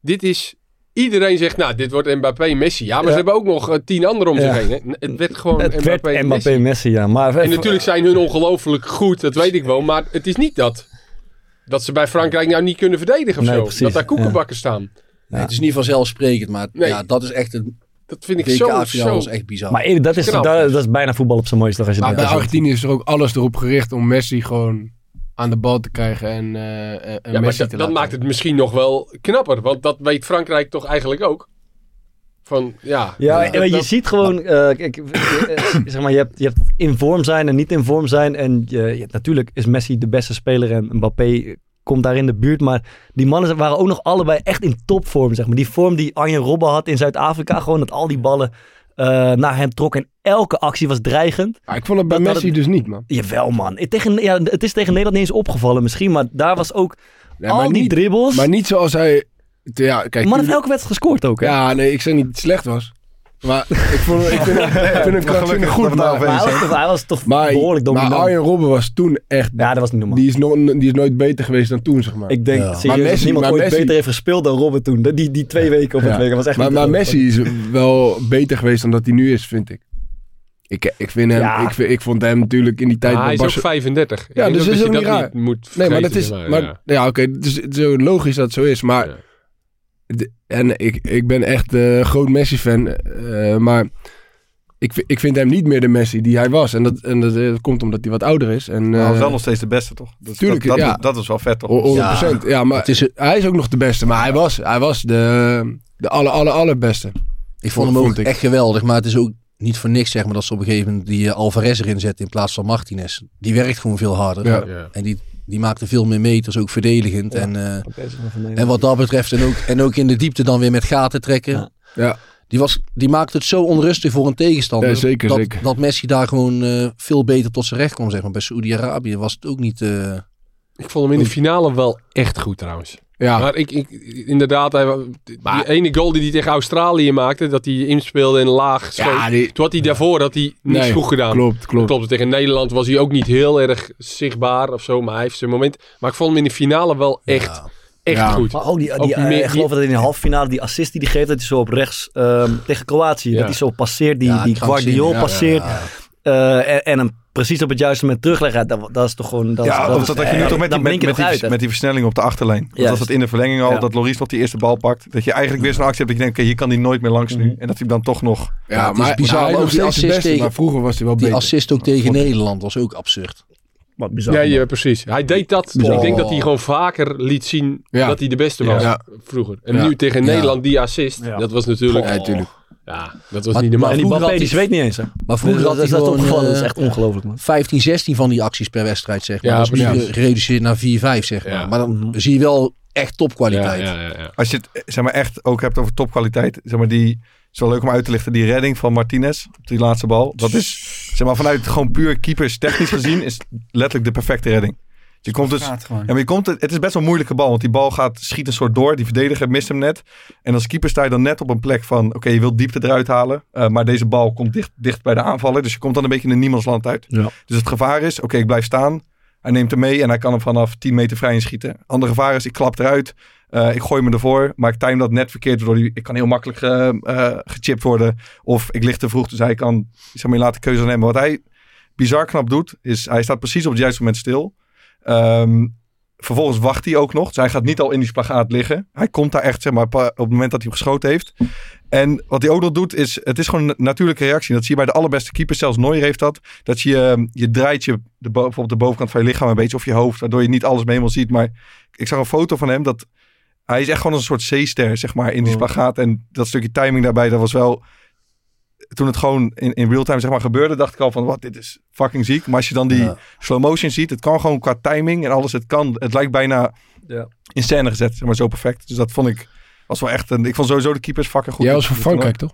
dit is... Iedereen zegt, nou, dit wordt Mbappé Messi. Ja, maar Ja. ze hebben ook nog eh, tien anderen om Ja. zich heen. Hè. Het werd gewoon het Mbappé, werd Mbappé Messi. Messi, ja. Maar En natuurlijk zijn hun ongelooflijk goed, dat weet ik wel. Maar het is niet dat, dat ze bij Frankrijk nou niet kunnen verdedigen of Nee, zo. precies, Dat daar koekenbakken staan. Nee, het is niet vanzelfsprekend, maar Nee. ja, dat is echt het Dat vind ik zo, zo was echt bizar. maar eerlijk, dat, is, dat, dat is bijna voetbal op zijn mooiste. Als je Maar bij Argentinië is er ook alles erop gericht om Messi gewoon aan de bal te krijgen en, eh, en Ja, maar Messi dat, te dat laten. maakt het misschien nog wel knapper. Want dat weet Frankrijk toch eigenlijk ook. Van, ja. Je dat- ziet gewoon, eh, kijk, eh, zeg maar, je hebt, je hebt in vorm zijn en niet in vorm zijn. En je, je- natuurlijk is Messi de beste speler en Mbappé komt daar in de buurt. Maar die mannen waren ook nog allebei echt in topvorm, zeg maar. Die vorm die Arjen Robben had in Zuid-Afrika, gewoon dat al die ballen eh, naar hem trokken. En elke actie was dreigend. Maar ik vond het bij Dat- Messi het- dus niet, man. Jawel, man. Het, tegen, ja, het is tegen Nederland niet eens opgevallen misschien, maar daar was ook Nee, al maar, die niet, dribbles. maar niet zoals hij... Ja, kijk, man heeft elke wedstrijd gescoord ook, hè? Ja, nee, ik zeg niet dat het slecht was. Maar ik, vond, ik vind hem, ik vind hem krankzinnig goed. dat Maar, Maar hij was toch, hij was toch maar, behoorlijk maar dominant. Arjen Robben was toen echt... ja, dat was niet normaal. Die is, no- die is nooit beter geweest dan toen, zeg maar. Ik denk Ja. serieus Maar dat Messi- niemand maar ooit Messi- beter heeft gespeeld dan Robben toen. Die, die twee weken op het Ja. Was echt maar, niet maar Messi is wel beter geweest dan dat hij nu is, vind ik. Ik, ik, vind hem, Ja. ik, vind- ik vond hem natuurlijk in die tijd Maar hij is ook Barce- 35. Ik Ja, dus dat is je ook dat niet raar. moet Nee, maar dat is... Maar, ja. ja, oké, het, is, het is zo logisch dat het zo is. Maar... En ik, ik ben echt een groot Messi-fan. eh, maar ik, ik vind hem niet meer de Messi die hij was. En dat, en dat, eh, komt omdat hij wat ouder is. En, Maar hij was eh, wel nog steeds de beste, toch? Dat, Tuurlijk, dat, dat, ja. dat is wel vet, toch? ho- 100%. Ja, maar Het is- hij is ook nog de beste. Maar hij was, hij was de, de aller, aller, allerbeste. Ik vond hem ook vond echt geweldig, maar het is ook niet voor niks zeg maar dat ze op een gegeven moment die Alvarez erin zetten in plaats van Martinez. Die werkt gewoon veel harder. Ja. Ja. En die, die maakte veel meer meters, ook verdedigend. Ja. En, eh, en wat dat betreft, en ook, en ook in de diepte dan weer met gaten trekken. Ja. Ja. Die, was, die maakte het zo onrustig voor een tegenstander. Ja, zeker, dat, zeker. dat Messi daar gewoon eh, veel beter tot zijn recht kwam. Zeg maar. Bij Saoedi-Arabië was het ook niet... eh, Ik vond hem in de finale wel echt goed trouwens. Ja, Maar ik, ik, inderdaad, hij, die ene goal die hij tegen Australië maakte, dat hij inspeelde en laag schoot. ja die, Toen had hij daarvoor had hij niet Nee, goed gedaan. klopt, klopt. Klopt, tegen Nederland was hij ook niet heel erg zichtbaar of zo, maar hij heeft zijn moment. Maar ik vond hem in de finale wel echt, ja. echt Ja. goed. Maar ook die, Ook die, eh, meer- ik geloof dat in de halve finale die assist die hij geeft, dat hij zo op rechts ehm, tegen Kroatië, Ja. dat hij zo passeert, die, Ja, die. Guardiol Ja, passeert. ja, ja. eh, en, en hem precies op het juiste moment terugleggen, dat, dat is toch gewoon... Dat, ja, dat is- dat, dat je nu toch met die, met, met, die, met die versnelling op de achterlijn. Want dat was het in de verlenging al, Ja. dat Loris nog die eerste bal pakt. Dat je eigenlijk weer zo'n actie hebt dat je denkt, oké, hier kan hij nooit meer langs Mhm. nu. En dat hij dan toch nog... Ja, het is maar bizar, maar ook die assist beste, tegen- maar vroeger was hij wel Die beter. assist ook tegen Nederland was ook absurd. Wat bizar. Ja, ja, precies. Hij deed dat. Bizar. Ik denk dat hij gewoon vaker liet zien Ja. dat hij de beste was Ja. vroeger. En Ja. nu tegen Ja. Nederland die assist, Ja. dat was natuurlijk... Ja, tuurlijk. Ja, dat was Maar- niet normaal. En die Mbappé, die zweet niet eens, hè. Maar vroeger dat, had hij dat, is gewoon opgevallen. dat is eh, echt ongelooflijk, man. 15, 16 van die acties per wedstrijd, zeg maar. Ja, dat is nu precies. gereduceerd naar 4, 5, zeg maar. Ja. Maar dan zie je wel echt topkwaliteit. ja, ja, ja. Als je het zeg maar, echt ook hebt over topkwaliteit. Zeg maar, die is wel leuk om uit te lichten. Die redding van Martinez op die laatste bal. Dat is zeg maar, vanuit gewoon puur keepers technisch gezien is letterlijk de perfecte redding. Je komt dus, ja, maar je komt, het is best wel een moeilijke bal. Want die bal gaat, schiet een soort door. Die verdediger mist hem net. En als keeper sta je dan net op een plek van... Oké, je wilt diepte eruit halen. eh, maar deze bal komt dicht, dicht bij de aanvaller. Dus je komt dan een beetje in een niemandsland uit. Ja. Dus het gevaar is, oké, ik blijf staan. Hij neemt hem mee en hij kan hem vanaf 10 meter vrij inschieten. Ander gevaar is, ik klap eruit. eh, ik gooi me ervoor, maar ik time dat net verkeerd. Waardoor ik kan heel makkelijk ge- eh, gechipt worden. Of ik lig te vroeg, dus hij kan zeg maar, laat de keuze nemen. Wat hij bizar knap doet, is hij staat precies op het juiste moment stil. Ehm, vervolgens wacht hij ook nog. Dus hij gaat niet al in die spagaat liggen. Hij komt daar echt zeg maar, op het moment dat hij hem geschoten heeft. En wat hij ook nog doet, is het is gewoon een natuurlijke reactie. Dat zie je bij de allerbeste keepers. Zelfs Neuer heeft dat. Dat je, ehm, je draait je de, bijvoorbeeld de bovenkant van je lichaam een beetje. Of je hoofd, waardoor je niet alles mee helemaal ziet. Maar ik zag een foto van hem. Dat hij is echt gewoon een soort zeester, zeg maar, in die Oh. spagaat. En dat stukje timing daarbij, dat was wel... Toen het gewoon in, in real time zeg maar, gebeurde, dacht ik al van, wat, dit is fucking ziek. Maar als je dan die Ja. slow motion ziet, het kan gewoon qua timing en alles. Het kan, het lijkt bijna Ja. in scène gezet, zeg maar, zo perfect. Dus dat vond ik, was wel echt een, ik vond sowieso de keepers fucking goed. Jij was van. Frankrijk, toch?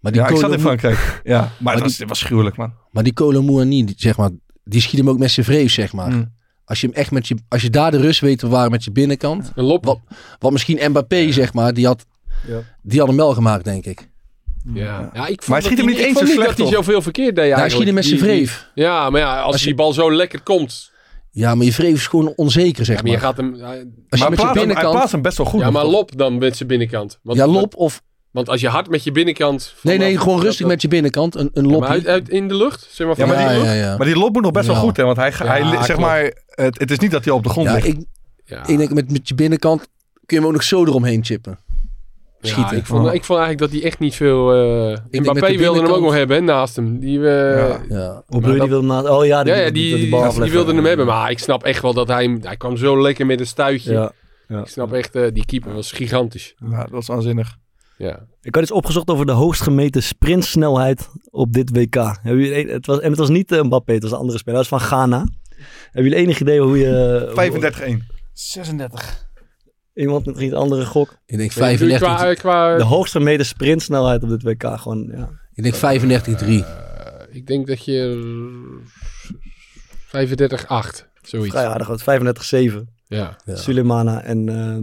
Maar die Ja, ik zat in Frankrijk. Ja, maar het was, het was gruwelijk, man. Maar die Kolo Muani, die, zeg maar, die schiet hem ook met zijn vreef, zeg maar. Mm. Als je hem echt met je, als je daar de rust weet te met je binnenkant. Een lop. Wat, wat misschien Mbappé, zeg maar, die had, Ja. die had hem wel gemaakt, denk ik. Ja. ja, ik vond Maar hij schiet hem niet ik eens vond zo niet slecht dat hij zoveel verkeerd deed Ja, hij schiet hem met zijn vreef. Ja, maar ja, als, Als je- die bal zo lekker komt. Ja, maar je vreef is gewoon onzeker, zeg Ja, maar je gaat hem... Als je maar met je plaatst hem- hij binnenkant... plaatst hem best wel goed. ja, maar lop dan met zijn binnenkant. Want, Ja, lop of... Want als je hard met je binnenkant... Nee, nee, gewoon rustig dat- met je binnenkant. Een, een lop. maar uit, uit in de lucht? Zeg maar Ja, van maar die- ja, ja. Maar die lop moet nog best wel goed, hè? Want hij, hij zeg maar, het, het is niet dat hij op de grond Ja, ligt. ik, Ja. ik denk met, met je binnenkant kun je hem ook nog zo eromheen chippen. Ja, ik, vond, ik vond eigenlijk dat hij echt niet veel... eh met Mbappé de wilde hem ook nog hebben hè, naast hem. Die, eh, Ja. Ja. Die wilde na... Oh ja, die, ja, ja, die, die, bal die afleggen. wilde hem hebben. Maar ik snap echt wel dat hij. Hij kwam zo lekker met een stuitje. Ja. ja. Ik snap echt, eh, die keeper was gigantisch. Ja, dat was waanzinnig. Ja. Ik had iets opgezocht over de hoogst gemeten sprintsnelheid op dit WK. Hebben jullie, het was, en het was niet Mbappé, het was een andere speler. Dat was van Ghana. Hebben jullie enig idee hoe je... 35-1. 36. Iemand met een andere gok? Ik denk Qua, 35, qua, De hoogst gemeten sprintsnelheid op dit WK. Gewoon, ja. ik denk 35 3. ik denk dat je 35, 8. Zoiets. Vrij aardig, wat 35-7. Ja. Ja. Suleimana en... eh,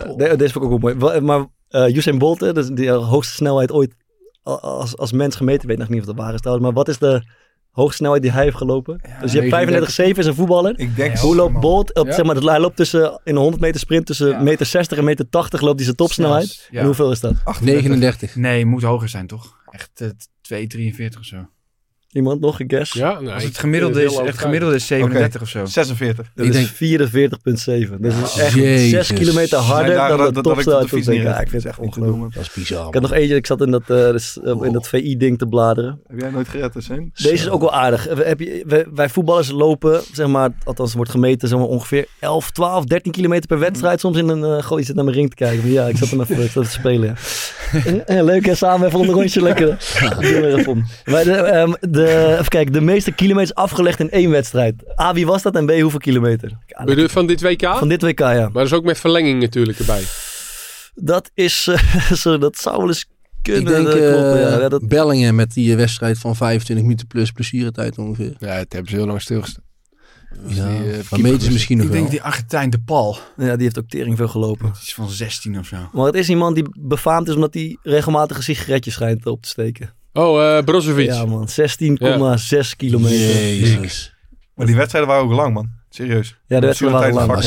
eh, de- deze vond ik ook wel mooi. Maar eh Usain Bolt, hè, dus die hoogste snelheid ooit als, als mens gemeten. Ik weet nog niet of dat waar is trouwens. Maar wat is de hoogste snelheid die hij heeft gelopen? dus je hebt 35-7 is een voetballer. Ik denk... Hoe loopt Bolt? Op, Ja. zeg maar, dat- hij loopt tussen, in een 100 meter sprint tussen Ja. meter 60 en meter 80 loopt hij zijn topsnelheid. En hoeveel is dat? 39. Nee, moet hoger zijn toch? Echt eh, 2,43 of zo. Iemand nog een guess? Ja, nou, het gemiddelde is, het gemiddelde is 37 of zo. 46. Dat Ik is denk- 44,7. Dat is echt Jezus. 6 kilometer harder dan de dat- dat ik de. Ja, vind het echt ongelooflijk. Dat is bizar. Ik had nog eentje, ik zat in dat, eh, dus, eh, in dat VI-ding te bladeren. Heb jij nooit gered, dus, hè? Deze is ook wel aardig. We- Heb je, wij, wij voetballers lopen, zeg maar, althans wordt gemeten zeg maar, ongeveer 11, 12, 13 kilometer per wedstrijd. Soms in een, eh goh, je zit naar mijn ring te kijken. Maar ja, ik zat hem even ik zat te spelen. Ja. Leuk hè, samen even een rondje lekker. Doen we er even om. Maar de, ehm, de, even kijken, de meeste kilometers afgelegd in één wedstrijd. A, wie was dat en B, hoeveel kilometer? Ja, Bedoel je Van dit WK? Van dit WK, ja. Maar dat is ook met verlenging natuurlijk erbij. Dat is, eh, zo, dat zou wel eens kunnen. Ik denk dat eh, ja. Ja, dat, Bellingen met die eh, wedstrijd van 25 minuten plus blessuretijd ongeveer. Ja, het hebben ze heel lang stilgestaan. Ja, die, was- misschien nog Ik wel. denk die Argentijn de Paul. ja, die heeft ook tering veel gelopen. Het is van 16 of zo. Maar het is iemand die befaamd is omdat hij regelmatig een sigaretje schijnt op te steken. Oh, eh Brozovic. Ja man, 16,6 kilometer. Jezus. Maar die wedstrijden waren ook lang, man. Serieus. Ja, de wedstrijd lang. Maar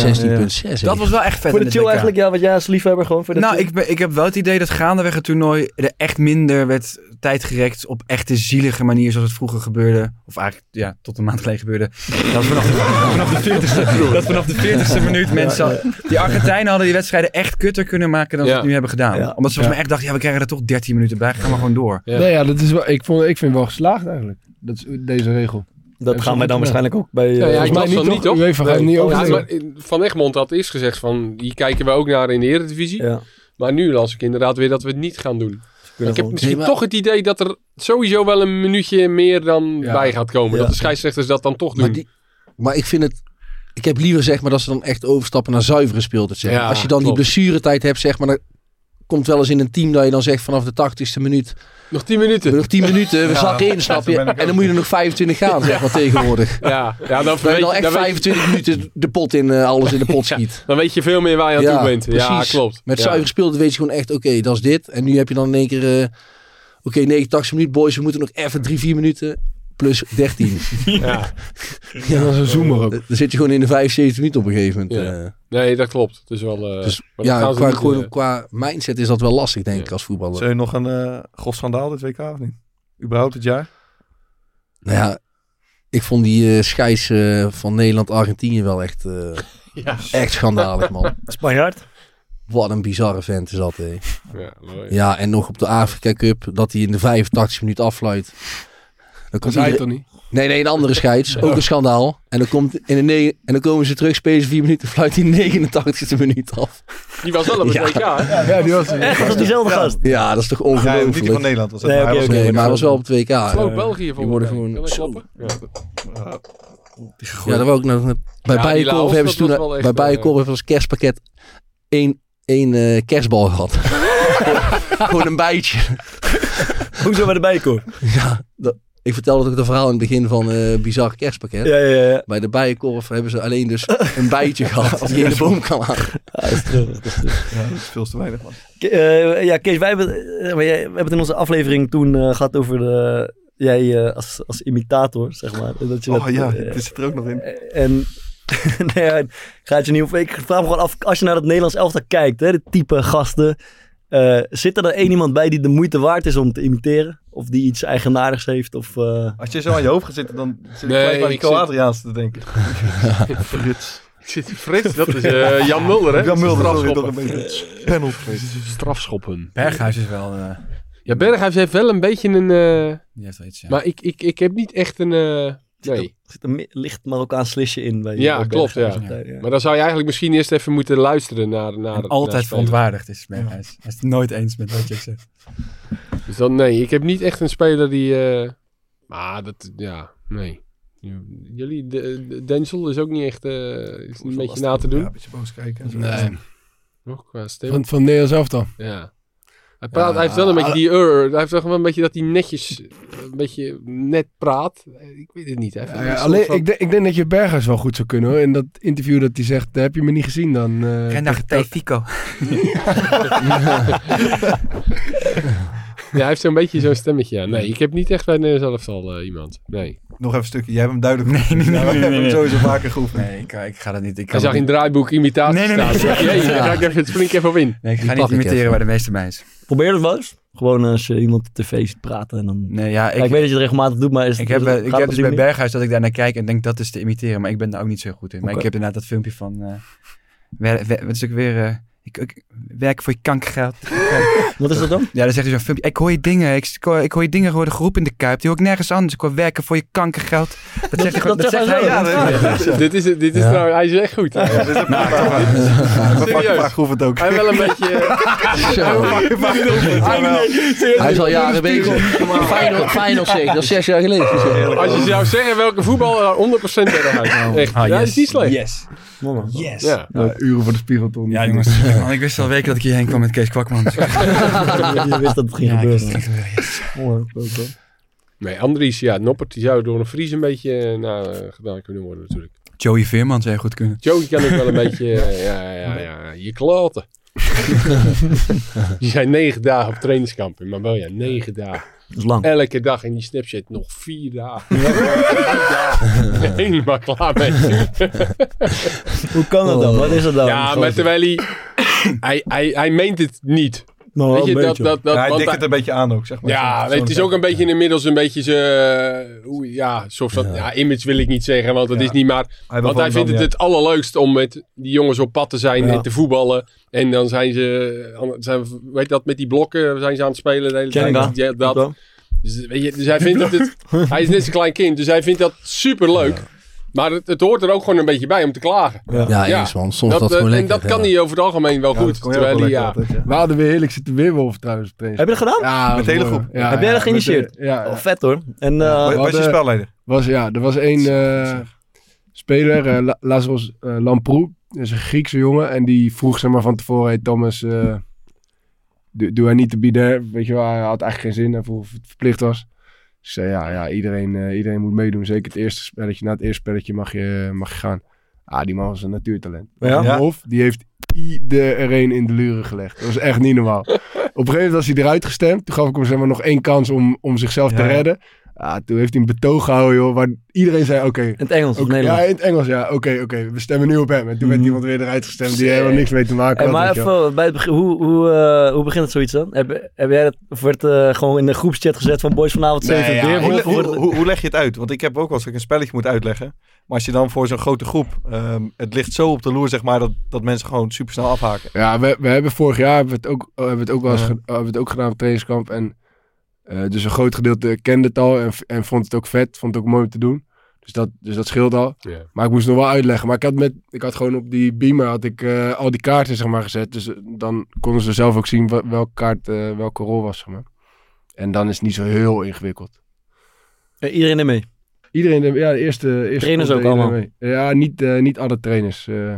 16,6. Dat was wel echt vet. Voor in de chill eigenlijk, ja, wat jij als liefhebber gewoon voor de Nou, ik, ben, ik heb wel het idee dat gaandeweg het toernooi er echt minder werd tijd gerekt op echte zielige manier zoals het vroeger gebeurde. Of eigenlijk, ja, tot een maand geleden gebeurde. Dat vanaf de, vanaf de 40ste, dat vanaf de 40ste minuut mensen... Die Argentijnen hadden die wedstrijden echt kutter kunnen maken dan ze Ja. het nu hebben gedaan. Ja. Omdat ze volgens mij echt dachten, ja, we krijgen er toch 13 minuten bij. Gaan we gewoon door. Ja. Nee, ja, dat is wel, ik, vond, ik vind het wel geslaagd eigenlijk. Dat is deze regel. Dat gaan wij dan waarschijnlijk ook bij... eh, Ja, ik van niet, niet, toch? gaat niet over. maar Van Egmond had eerst gezegd van, die kijken we ook naar in de Eredivisie. Ja, Maar nu las ik inderdaad weer dat we het niet gaan doen. Ik heb gewoon- misschien Nee, maar- toch het idee dat er sowieso wel een minuutje meer dan Ja. bij gaat komen. Ja. Dat de scheidsrechters dat dan toch doen. Maar, die, maar ik vind het... Ik heb liever zeg maar dat ze dan echt overstappen naar zuivere speeltijd. Zeg. Ja, Als je dan klopt. die blessuretijd hebt, zeg maar, dan komt wel eens in een team dat je dan zegt vanaf de 80ste minuut. Nog 10 minuten. Nog 10 minuten, we Ja, zakken in, snap je? En dan moet je er nog 25 gaan, zeg maar, tegenwoordig. Ja, ja dan, je dan je- echt dan, weet, 25 minuten de pot in, eh, alles in de pot schiet. dan weet je veel meer waar je aan toe bent. Ja, precies. klopt. Met ja. zuiver speeltijd weet je gewoon echt, oké, dat is dit. En nu heb je dan in één keer, eh, oké, 89 minuten, boys, we moeten nog even 3, 4 minuten. Plus 13. Ja. Ja, dat is een zoomer ook. Dan zit je gewoon in de 75 minuten op een gegeven moment. Ja. eh. Nee, dat klopt. Het is wel... eh, Dus ja, gaan ze qua, gewoon, eh, qua mindset is dat wel lastig, denk Ja. ik, als voetballer. Zijn je nog een eh grof schandaal dit WK of niet? Überhaupt het jaar? Nou ja, ik vond die eh scheids van Nederland-Argentinië wel echt, eh, ja. echt schandalig, man. Spanjaard? Wat een bizarre vent is dat, hé. Ja. Ja, en nog op de Afrika Cup, dat hij in de 85 minuut afluit. Dan Dat komt iedereen- toch niet? Nee, nee, een andere scheids. Ook een schandaal. En dan, komt in de ne- en dan komen ze terug, spelen ze vier minuten, fluit hij 89 minuut af. Die was wel op het Ja. WK, hè? Ja, die was Echt, was diezelfde Ja. gast? Ja, dat is toch Ja, niet die van ongelooflijk. Nederland. Was het, Nee, maar hij was maar hij was wel op het WK. Sloot eh. België die volgens worden gewoon? Ja. Ja, dat was ook nog. Bij Ja, die Bijenkorf hebben ze toen bij Bijenkorf hebben als kerstpakket één, één eh, kerstbal gehad. Gewoon een bijtje. Hoezo bij de bijkoor? Ja, dat, ik vertelde ook het verhaal in het begin van eh bizar kerstpakket. Ja, ja, ja. Bij de bijenkorf hebben ze alleen dus een bijtje gehad die in de boom kan hangen. Ja, dat is dat is. Ja, dat is veel te weinig, man. Ke- eh, ja, Kees, wij hebben, eh, we hebben het in onze aflevering toen eh, gehad over de, jij eh, als, als imitator, zeg maar. Dat je Oh dat, ja, dit zit er ook nog in. En nee, ja, ik ga het je niet op. Ik vraag me gewoon af, als je naar het Nederlands elftal kijkt, hè, de type gasten. Eh, zit er dan één iemand bij die de moeite waard is om te imiteren? Of die iets eigenaardigs heeft? Of, eh, Als je zo aan je hoofd gaat zitten, dan zit ik Nee, gelijk bij die ik zit- Kroatiaans te denken. Frits. Ik zit Frits, dat is eh, Jan Mulder, hè? Jan Mulder, Strafschoppen. nog een beetje. Penalty. Strafschoppen. Berghuis is wel... eh, Ja, Berghuis heeft wel een beetje een... eh, die heeft wel iets, ja. Maar ik, ik, ik heb niet echt een... eh, nee. Er zit een licht Marokkaans slisje in. Bij, Ja, klopt, ja. Maar dan zou je eigenlijk misschien eerst even moeten luisteren naar... naar altijd naar verontwaardigd is Berghuis. Hij is het nooit eens met wat je zegt. Dus dan, nee, ik heb niet echt een speler die... eh maar dat, ja, nee. Jullie, de, de- Denzel is ook niet echt... eh is een beetje na te Ja, doen. een beetje boos kijken. en zo. Nee. Nog qua stem. Van, van Nederlands elftal. Ja. Hij, praat, Ja, hij heeft wel een beetje die ur. Hij heeft wel een beetje dat hij netjes, een beetje net praat. Ik weet het niet. Hij heeft Ja, een ja, soort alleen, van- ik, denk, ik denk dat je Berghuis wel goed zou kunnen hoor. In dat interview dat hij zegt, heb je me niet gezien dan? eh, naar tegen- Fico. Ja, hij heeft zo'n beetje zo'n stemmetje. Ja. Nee, ik heb niet echt bij Nederlands elftal eh, iemand. Nee. Nog even een stukje. Jij hebt hem duidelijk Nee, nee, nee, Ja, we nee, hebben nee, hem nee. sowieso vaker geoefend. Nee, ik, ik ga dat niet. Ik Hij zag dat in niet. het draaiboek imitatie Nee, nee, nee. staan. Ja. dan ga ik even, op in. Nee, ik Die ga niet imiteren even. waar de meeste bij is. Probeer het wel eens. Gewoon als je iemand op tv ziet praten. En dan... Nee, ja, Ja, ik, weet dat je het regelmatig doet, maar is ik heb, eh, het ik heb dus bij? Berghuis dat ik daar naar kijk en denk dat is te imiteren, maar ik ben daar ook niet zo goed in. Maar ik heb inderdaad dat filmpje van, eh wer, wer- wat is ook weer, eh, ik, ik werk voor je kankergeld. Wat is dat dan? Ja, dan zegt hij zo'n filmpje, ik hoor je dingen, ik, ik, hoor, ik hoor je dingen worden geroepen in de Kuip, die hoor ik nergens anders. Ik hoor werken voor je kankergeld. Dat zegt hij gewoon, dat dat zegt zegt hij. hij Ja, zo. dat- ja. Dit is, dit is Ja. trouwens, hij is echt goed. Serieus. vaak geoefend ook. Hij wel een beetje... Hij is al jaren bezig. Feyenoord zeg, dat is zes jaar geleden. Als je zou zeggen welke voetballer 100% Berghuis. Echt, Ah, ja, dat is niet slecht. Yes. Yes. Ja. Uren voor de spiegelton. Ja, jongens. Man, ik wist al weken dat ik hierheen kwam met Kees Kwakman. je wist dat het ging Ja, gebeuren. wist het ging gebeuren, yes. Mooi, leuk, hoor. Nee, Andries, ja, Noppert, die zou door een Vries een beetje eh, nou, eh, gedaan kunnen worden natuurlijk. Joey Veerman zou je goed kunnen. Joey kan ook wel een beetje, eh, ja, ja, ja, je klaten. Die zijn negen dagen op trainingskamp in Marbella, negen dagen. Dat is lang. Elke dag in die Snapchat nog vier dagen. Vier dagen. Helemaal klaar mee. Hoe kan dat dan? Wat is dat dan? Ja, maar terwijl hij, hij, hij, hij meent het niet. Nou, Weet je, een dat, beetje. dat, dat, Ja, hij dikt het een beetje aan ook, zeg maar. ja, het is ook een beetje inmiddels een beetje zijn, eh, ja, soort van, ja. image wil ik niet zeggen, want dat Ja. is niet maar, Hij want hij vindt het dan, het allerleukst om met die jongens op pad te zijn Ja. en te voetballen. En dan zijn ze, aan- zijn, weet je dat, met die blokken zijn ze aan het spelen de hele tijd. Ja, dat. Dus, weet je, dus hij vindt het, hij is net zo'n klein kind, dus hij vindt dat super leuk. Maar het, het hoort er ook gewoon een beetje bij om te klagen. Ja. Ja, Ja, eens man. Soms Dat, dat, eh, gewoon en lekker. dat kan hij over het algemeen wel Ja, goed. terwijl hij, lekker ja, altijd, ja. We hadden weer heerlijk zitten weerwolven trouwens op. Heb je dat gedaan? Ja, Met de hele mooi. groep? Ja, Heb jij ja, dat geïnitieerd? met de- Ja, Oh, vet hoor. En eh Was je spelleider? Was, ja, er was één eh, speler, eh, La- Lazarus eh, Lamprou. Dat is een Griekse jongen. En die vroeg zeg maar, van tevoren, hey Thomas, eh do, do I need to be there? Weet je wel, hij had eigenlijk geen zin. Hij vroeg of het verplicht was. Dus zei, ja, ja iedereen, eh, iedereen moet meedoen. Zeker het eerste spelletje. Na het eerste spelletje mag je, mag je gaan. Ah, die man was een natuurtalent. Ja? Hof, die heeft iedereen in de luren gelegd. Dat was echt niet normaal. Op een gegeven moment was hij eruit gestemd. Toen gaf ik hem zeg maar, nog één kans om, om zichzelf te Ja, redden. Ah, toen heeft hij een betoog gehouden, joh, waar iedereen zei, oké, in het Engels of Oké, Nederlands? Ja, in het Engels, ja. Oké, oké. We stemmen nu op hem. En toen werd Mhm. iemand weer eruit gestemd die helemaal niks mee te maken Hey, had. maar even bij het begin, hoe, hoe, eh, hoe begint het zoiets dan? Heb, heb jij dat, of werd eh, gewoon in de groepschat gezet van boys vanavond Nee, 7 ja, weer? Hoe, hoe, leg je het uit? Want ik heb ook wel eens een spelletje moet uitleggen. Maar als je dan voor zo'n grote groep, ehm, het ligt zo op de loer, zeg maar, dat, dat mensen gewoon super snel afhaken. Ja, we, we hebben vorig jaar hebben we het ook, hebben we het ook wel eens Ja. ge- hebben we het ook gedaan op trainingskamp. En eh, dus een groot gedeelte kende het al en, en vond het ook vet. Vond het ook mooi om te doen. Dus dat, dus dat scheelt al. Ja. Maar ik moest nog wel uitleggen. Maar ik had, met, ik had gewoon op die beamer had ik, eh, al die kaarten zeg maar, gezet. Dus eh, dan konden ze zelf ook zien wel- welke kaart eh, welke rol was. Zeg maar. En dan is het niet zo heel ingewikkeld. Eh, iedereen ermee. Iedereen, de- ja, de eerste... eerste Trainers ook allemaal? mee. Ja, niet, eh, niet alle trainers. eh,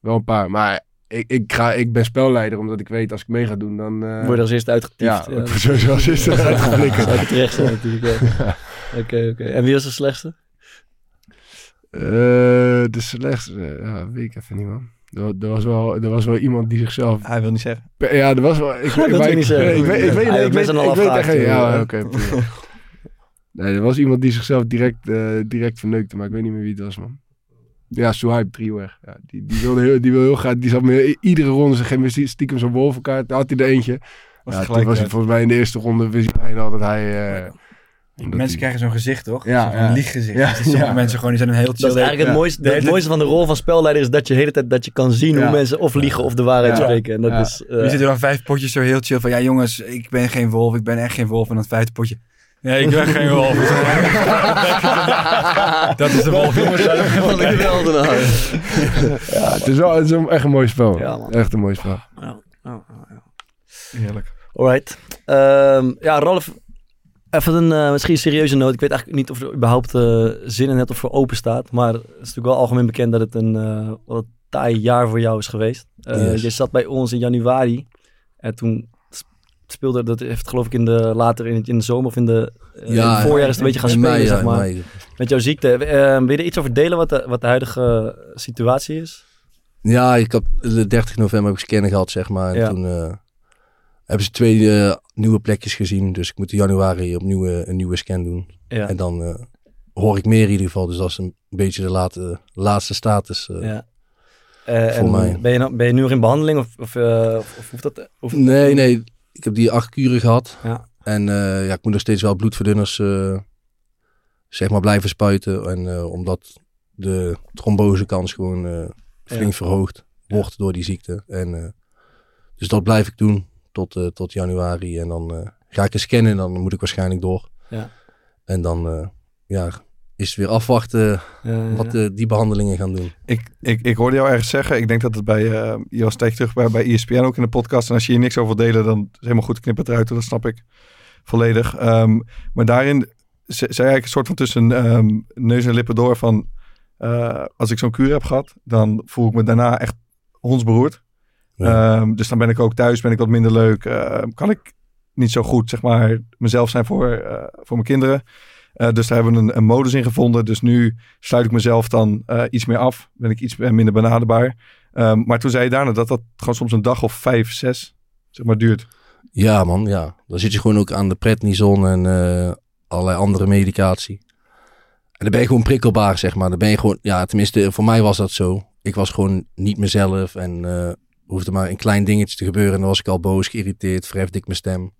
wel een paar. Maar ik, ik, ga, ik ben spelleider, omdat ik weet als ik mee ga doen, dan... eh, Word je als eerste uitgetiefd. ja, sowieso als eerste uitgeflikkerd. Zou terecht zijn natuurlijk. ja. Oké, oké. En wie was de slechtste? Eh, de slechtste, ja, weet ik even niet, man. Er, er, was wel, er was wel iemand die zichzelf... Hij wil niet zeggen. Ja, er was wel... Ik, Hij wil ik, niet zeggen. Ik weet, ik weet, Hij- ik we weet, ik weet echt Ja, oké. nee, er was iemand die zichzelf direct, eh, direct verneukte, maar ik weet niet meer wie het was, man. Ja, Suhaib Driewer. Ja, die, die, wilde heel, die wilde heel graag... Die zat me iedere ronde zijn geen stiekem zo'n wolvenkaart. Daar had hij er eentje. Was ja, gelijk was hij volgens mij in de eerste ronde... Wist hij bijna dat hij... eh, omdat Mensen hij- krijgen zo'n gezicht, toch? Ja, Zo'n ja. lieggezicht. Ja, Dus sommige ja. mensen gewoon, die zijn een heel chill. Dat is eigenlijk het Ja. mooiste, De het mooiste van de rol van spelleider is dat je de hele tijd dat je kan zien Ja. hoe mensen of liegen of de waarheid Ja. spreken. En dat Ja. is... eh, Je zit er dan vijf potjes zo heel chill van, ja jongens, ik ben geen wolf, ik ben echt geen wolf. En dan het vijfde potje, nee, ik ben geen wolf. dat is de wolf, jongens. Wat een geweldenaar. Ja, het is wel het is een- echt een mooi spel. Ja, man. Echt een mooi spel. Ja, ja, ja. Heerlijk. Alright. Ehm, ja, Ralf, even een eh, misschien serieuze noot. Ik weet eigenlijk niet of er überhaupt eh, zin in hebt of voor open staat. Maar het is natuurlijk wel algemeen bekend dat het een eh, wat een taai jaar voor jou is geweest. Eh, Yes. Je zat bij ons in januari. En toen speelde, dat heeft geloof ik in de, later in, het- in de zomer of in, de, eh, in het voorjaar is het een beetje gaan spelen, mei, ja, zeg maar. mei. Met jouw ziekte. Eh, wil je er iets over delen wat de, wat de huidige situatie is? Ja, ik heb de 30 november heb ik scannen gehad, zeg maar. En Ja. toen eh, hebben ze twee eh, nieuwe plekjes gezien. Dus ik moet in januari opnieuw een nieuwe scan doen. Ja. En dan hoor ik meer in ieder geval. Dus dat is een beetje de late, laatste status. ja. Voor en mij. Ben, je nog, ben je nu nog in behandeling of, of, of, of hoeft dat? Of, Nee, nee. Ik heb die acht kuren gehad. Ja. En eh, ja, ik moet nog steeds wel bloedverdunners eh, zeg maar blijven spuiten. En eh, omdat de trombosekans gewoon flink Ja. verhoogd wordt door die ziekte. En, dus dat blijf ik doen tot, tot januari. En dan ga ik eens scannen en dan moet ik waarschijnlijk door. Ja. En dan ja, is weer afwachten Ja, wat ja. die behandelingen gaan doen. Ik, ik, ik hoorde jou ergens zeggen, ik denk dat het bij, eh je was een tijdje terug bij, bij ESPN ook in de podcast. En als je hier niks over delen, dan is het helemaal goed, knip het eruit, dat snap ik volledig. Ehm, maar daarin ze- zei eigenlijk een soort van tussen ehm, neus en lippen door van, eh, als ik zo'n kuur heb gehad, dan voel ik me daarna echt hondsberoerd. Ja. Ehm, dus dan ben ik ook thuis, ben ik wat minder leuk. ehm, kan ik niet zo goed, zeg maar, mezelf zijn voor, eh, voor mijn kinderen. Eh, dus daar hebben we een, een modus in gevonden. Dus nu sluit ik mezelf dan eh, iets meer af. Ben ik iets minder benaderbaar. Ehm, maar toen zei je daarna dat dat gewoon soms een dag of vijf, zes zeg maar, duurt. Ja, man, ja. Dan zit je gewoon ook aan de prednison en eh, allerlei andere medicatie. En dan ben je gewoon prikkelbaar, zeg maar. Dan ben je gewoon, ja, tenminste, voor mij was dat zo. Ik was gewoon niet mezelf en hoefde maar een klein dingetje te gebeuren. En dan was ik al boos, geïrriteerd, verhefde ik mijn stem.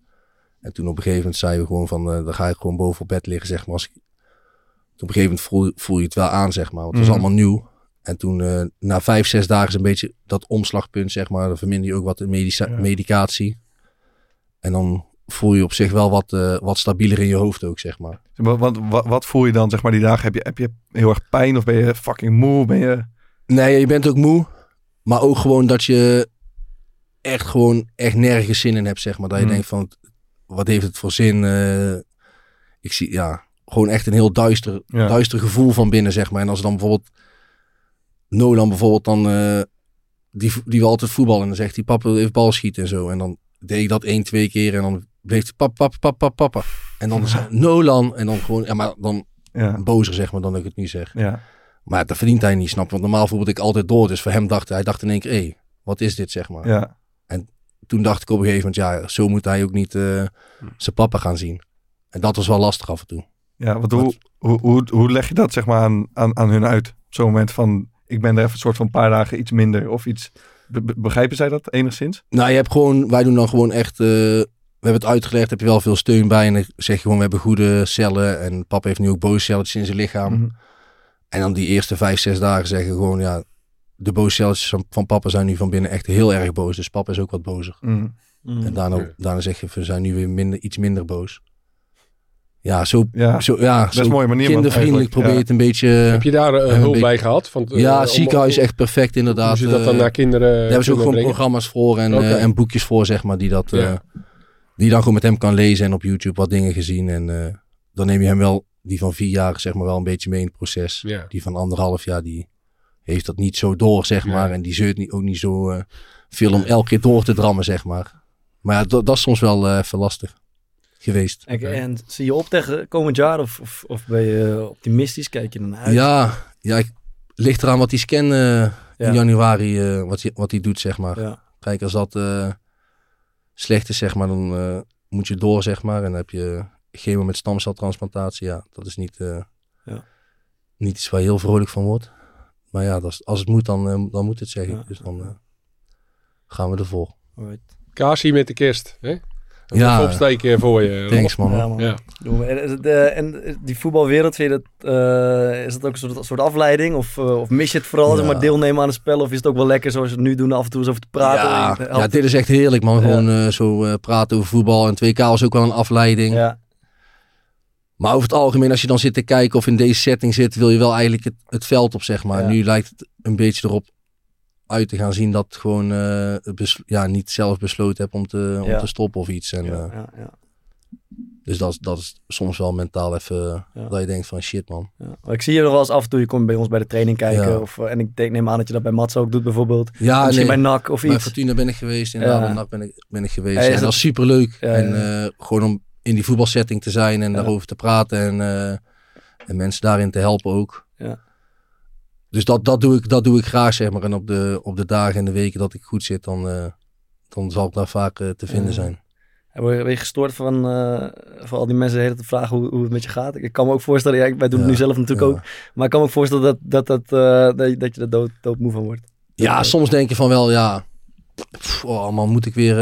En toen op een gegeven moment zeiden we gewoon van, eh, dan ga ik gewoon boven op bed liggen, zeg maar. Als ik... Toen op een gegeven moment voel, voel je het wel aan, zeg maar. Want het was Mhm. allemaal nieuw. En toen, eh, na vijf, zes dagen is een beetje dat omslagpunt, zeg maar. Dan verminder je ook wat de Ja. medicatie. En dan voel je op zich wel wat, eh, wat stabieler in je hoofd ook, zeg maar. Want, wat, wat voel je dan, zeg maar, die dagen? Heb je, heb je heel erg pijn of ben je fucking moe? Ben je... Nee, je bent ook moe. Maar ook gewoon dat je echt gewoon echt nergens zin in hebt, zeg maar. Dat je Hmm. denkt van, wat heeft het voor zin? Eh, ik zie, ja, gewoon echt een heel duister, Ja. duister gevoel van binnen, zeg maar. En als dan bijvoorbeeld Nolan bijvoorbeeld dan, eh, die, die wil altijd voetballen. En dan zegt hij, papa wil even bal schieten en zo. En dan deed ik dat één, twee keer en dan bleef hij, papa, papa, papa, papa. En dan zei Nolan. En dan gewoon, ja, maar dan Ja. bozer, zeg maar, dan dat ik het niet zeg. Ja. Maar dat verdient hij niet, snap? Want normaal voetbalde ik altijd door. Dus voor hem dacht hij, dacht in één keer, hé, wat is dit, zeg maar. Ja. En toen dacht ik op een gegeven moment, ja, zo moet hij ook niet eh, zijn papa gaan zien. En dat was wel lastig af en toe. Ja, want hoe, hoe, hoe, hoe leg je dat zeg maar aan, aan, aan hun uit? Op zo'n moment van, ik ben er even een soort van een paar dagen iets minder of iets. Be- be- begrijpen zij dat enigszins? Nou, je hebt gewoon, wij doen dan gewoon echt, eh, we hebben het uitgelegd, heb je wel veel steun bij. En dan zeg je gewoon, we hebben goede cellen. En papa heeft nu ook boze celletjes in zijn lichaam. Mhm. En dan die eerste vijf, zes dagen zeggen gewoon, ja, de boze celletjes van, van papa zijn nu van binnen echt heel erg boos. Dus papa is ook wat bozer. Mhm. En daarna, daarna zeg je, we zijn nu weer minder, iets minder boos. Ja, zo, Ja, zo, ja, best zo mooie manier, man, kindervriendelijk probeer je Ja. het een beetje... Heb je daar eh, een hulp beetje- bij gehad? Van, eh, ja, het ziekenhuis is echt perfect inderdaad. Hoe ze dat dan eh, naar kinderen Daar hebben ze ook gewoon brengen? programma's voor en, eh, en boekjes voor, zeg maar, die dat... eh, Ja. die je dan gewoon met hem kan lezen en op YouTube wat dingen gezien. En eh, dan neem je hem wel, die van vier jaar, zeg maar, wel een beetje mee in het proces. Ja. Die van anderhalf jaar, die heeft dat niet zo door, zeg Ja. maar. En die zeurt niet, ook niet zo eh, veel om elke keer door te drammen, zeg maar. Maar ja, dat, dat is soms wel eh, even lastig geweest. En, en zie je op tegen komend jaar of, of, of ben je optimistisch? Kijk je ernaar uit? Ja, ja ik, ligt eraan wat die scan eh, in Ja. januari, eh, wat hij wat die doet, zeg maar. Ja. Kijk, als dat eh, slecht is, zeg maar, dan eh, moet je door, zeg maar. En dan heb je chemo met stamceltransplantatie. Ja, dat is niet, eh, Ja. niet iets waar je heel vrolijk van wordt. Maar ja, dat is, als het moet, dan, eh, dan moet het, zeg ik. Ja. Dus dan eh, gaan we ervoor. Alright. Kaarsie met de kerst. Hè? Een Ja. opsteken voor je. Thanks, man. Ja, man. Ja. Doen we. En, eh, en die voetbalwereld, vind je dat, eh, is dat ook een soort, soort afleiding? Of, of mis je het vooral, zeg Ja. maar, deelnemen aan het spel? Of is het ook wel lekker zoals we het nu doen, af en toe eens over te praten? Ja, ja, dit is echt heerlijk, man. Ja. Gewoon zo eh, praten over voetbal. En 2K was ook wel een afleiding. Maar over het algemeen, als je dan zit te kijken of in deze setting zit, wil je wel eigenlijk het, het veld op, zeg maar. Ja. Nu lijkt het een beetje erop uit te gaan zien dat gewoon eh, ja, niet zelf besloten heb om te, om te stoppen of iets. En, ja, eh, ja, ja, dus dat, is- dat is soms wel mentaal even dat je denkt van shit man. Ik zie je nog wel eens af en toe, je komt bij ons bij de training kijken. Of, eh, en ik denk, neem aan dat je dat bij Mats ook doet bijvoorbeeld. Ja, Misschien nee, bij NAC of bij iets. Fortuna ben ik geweest, inderdaad, Ja. bij NAC ben ik, ben ik geweest. Ja, is en dat- dat was super leuk. Ja, en gewoon om in die voetbalsetting te zijn en Ja. daarover te praten en, eh, en mensen daarin te helpen ook. Ja. Dus dat, dat, doe ik, dat doe ik graag, zeg maar. En op de, op de dagen en de weken dat ik goed zit, dan, eh, dan zal ik daar vaak eh, te vinden zijn. En word je, gestoord van, van al die mensen de hele tijd vragen hoe, hoe het met je gaat? Ik kan me ook voorstellen, ja, wij doen het nu zelf natuurlijk ook. Maar ik kan me ook voorstellen dat, dat, dat, dat, je- dat je er dood, doodmoe van wordt. Ja, soms denk je van wel, ja, pff, oh man, moet ik, weer,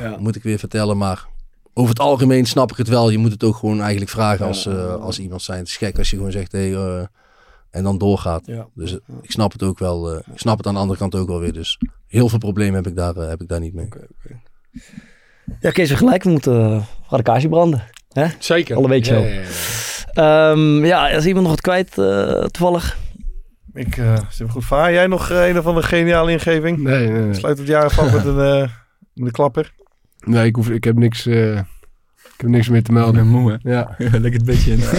Ja. moet ik weer vertellen. Maar over het algemeen snap ik het wel. Je moet het ook gewoon eigenlijk vragen Ja. als, eh, als iemand zijn. Het is gek als je gewoon zegt, hey, eh, en dan doorgaat. Ja. Dus eh, ik snap het ook wel. eh, ik snap het aan de andere kant ook wel weer. Dus heel veel problemen heb ik daar, heb ik daar niet mee. Ja, Kees, we gelijk. We moeten uh, de kaarsje branden. Hè? Zeker. Alle beetje Ja, zo. ja, ja. Ehm, ja, is iemand nog wat kwijt eh, toevallig? Ik eh zit goed vaar. Jij nog een of andere geniale ingeving? Nee, nee, nee. Sluit het jaar af met een, eh, met een klapper. Nee, ik, hoef, ik, heb niks, eh, ik heb niks meer te Ik melden. ben moe, hè? Ja. Lekker het beetje in.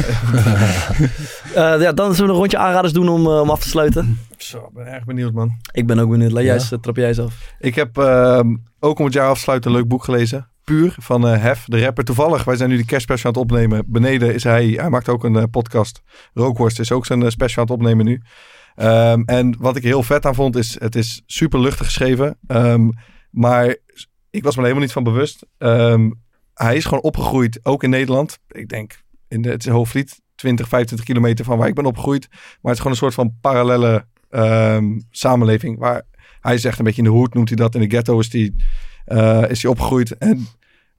Eh, ja, dan zullen we een rondje aanraders doen om, eh, om af te sluiten. Zo, ik ben erg benieuwd man. Ik ben ook benieuwd. Laat jij Ja. eens, trap jij eens af. Ik heb ehm, ook om het jaar af te sluiten een leuk boek gelezen. Puur van eh, Hef, de rapper. Toevallig, wij zijn nu die kerstspecial aan het opnemen. Beneden is hij, hij maakt ook een podcast. Rookworst is ook zijn special aan het opnemen nu. Ehm, en wat ik er heel vet aan vond, is het is super luchtig geschreven. Ehm, maar ik was me helemaal niet van bewust. Ehm, hij is gewoon opgegroeid, ook in Nederland. Ik denk, in de, het is Hoofdvliet, 20, 25 kilometer van waar ik ben opgegroeid. Maar het is gewoon een soort van parallele ehm, samenleving. Waar hij zegt een beetje in de hoed, noemt hij dat. In de ghetto is hij eh, is hij opgegroeid. En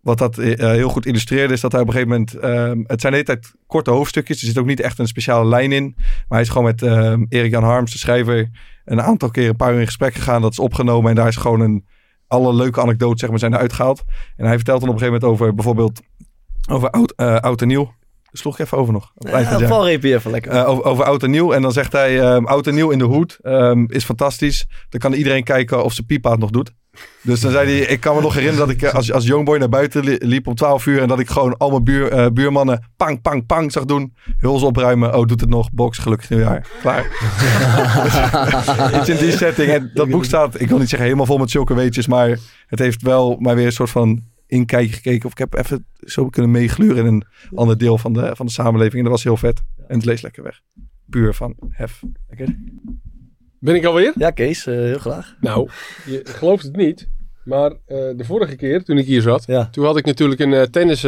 wat dat eh, heel goed illustreerde is dat hij op een gegeven moment... ehm, het zijn de hele tijd korte hoofdstukjes. Er zit ook niet echt een speciale lijn in. Maar hij is gewoon met ehm, Erik Jan Harms, de schrijver... een aantal keer een paar uur in gesprek gegaan. Dat is opgenomen en daar is gewoon een... Alle leuke anekdotes zeg maar, zijn eruit gehaald. En hij vertelt dan op een gegeven moment over bijvoorbeeld... Over oud, eh, oud en nieuw. Sloeg ik even over nog. Op Ja, valreepje even lekker. Eh, over, over oud en nieuw. En dan zegt hij, ehm, oud en nieuw in de hoed ehm, is fantastisch. Dan kan iedereen kijken of ze pipa het nog doet. Dus dan zei hij, ik kan me nog herinneren dat ik eh, als, als jongboy naar buiten li- liep om 12 uur. En dat ik gewoon al mijn buur, eh, buurmannen pang, pang, pang zag doen. Huls opruimen. Oh, doet het nog. Box, gelukkig nieuwjaar. Klaar. Iets in die setting. En dat boek staat, ik wil niet zeggen helemaal vol met zulke weetjes. Maar het heeft wel maar weer een soort van inkijkje gekeken. Of ik heb even zo kunnen meegluren in een ander deel van de, van de samenleving. En dat was heel vet. En het leest lekker weg. Puur van hef. Lekker. Ben ik alweer? Ja, Kees, eh, heel graag. Nou, je gelooft het niet. Maar eh, de vorige keer, toen ik hier zat, Ja. toen had ik natuurlijk een eh, tennis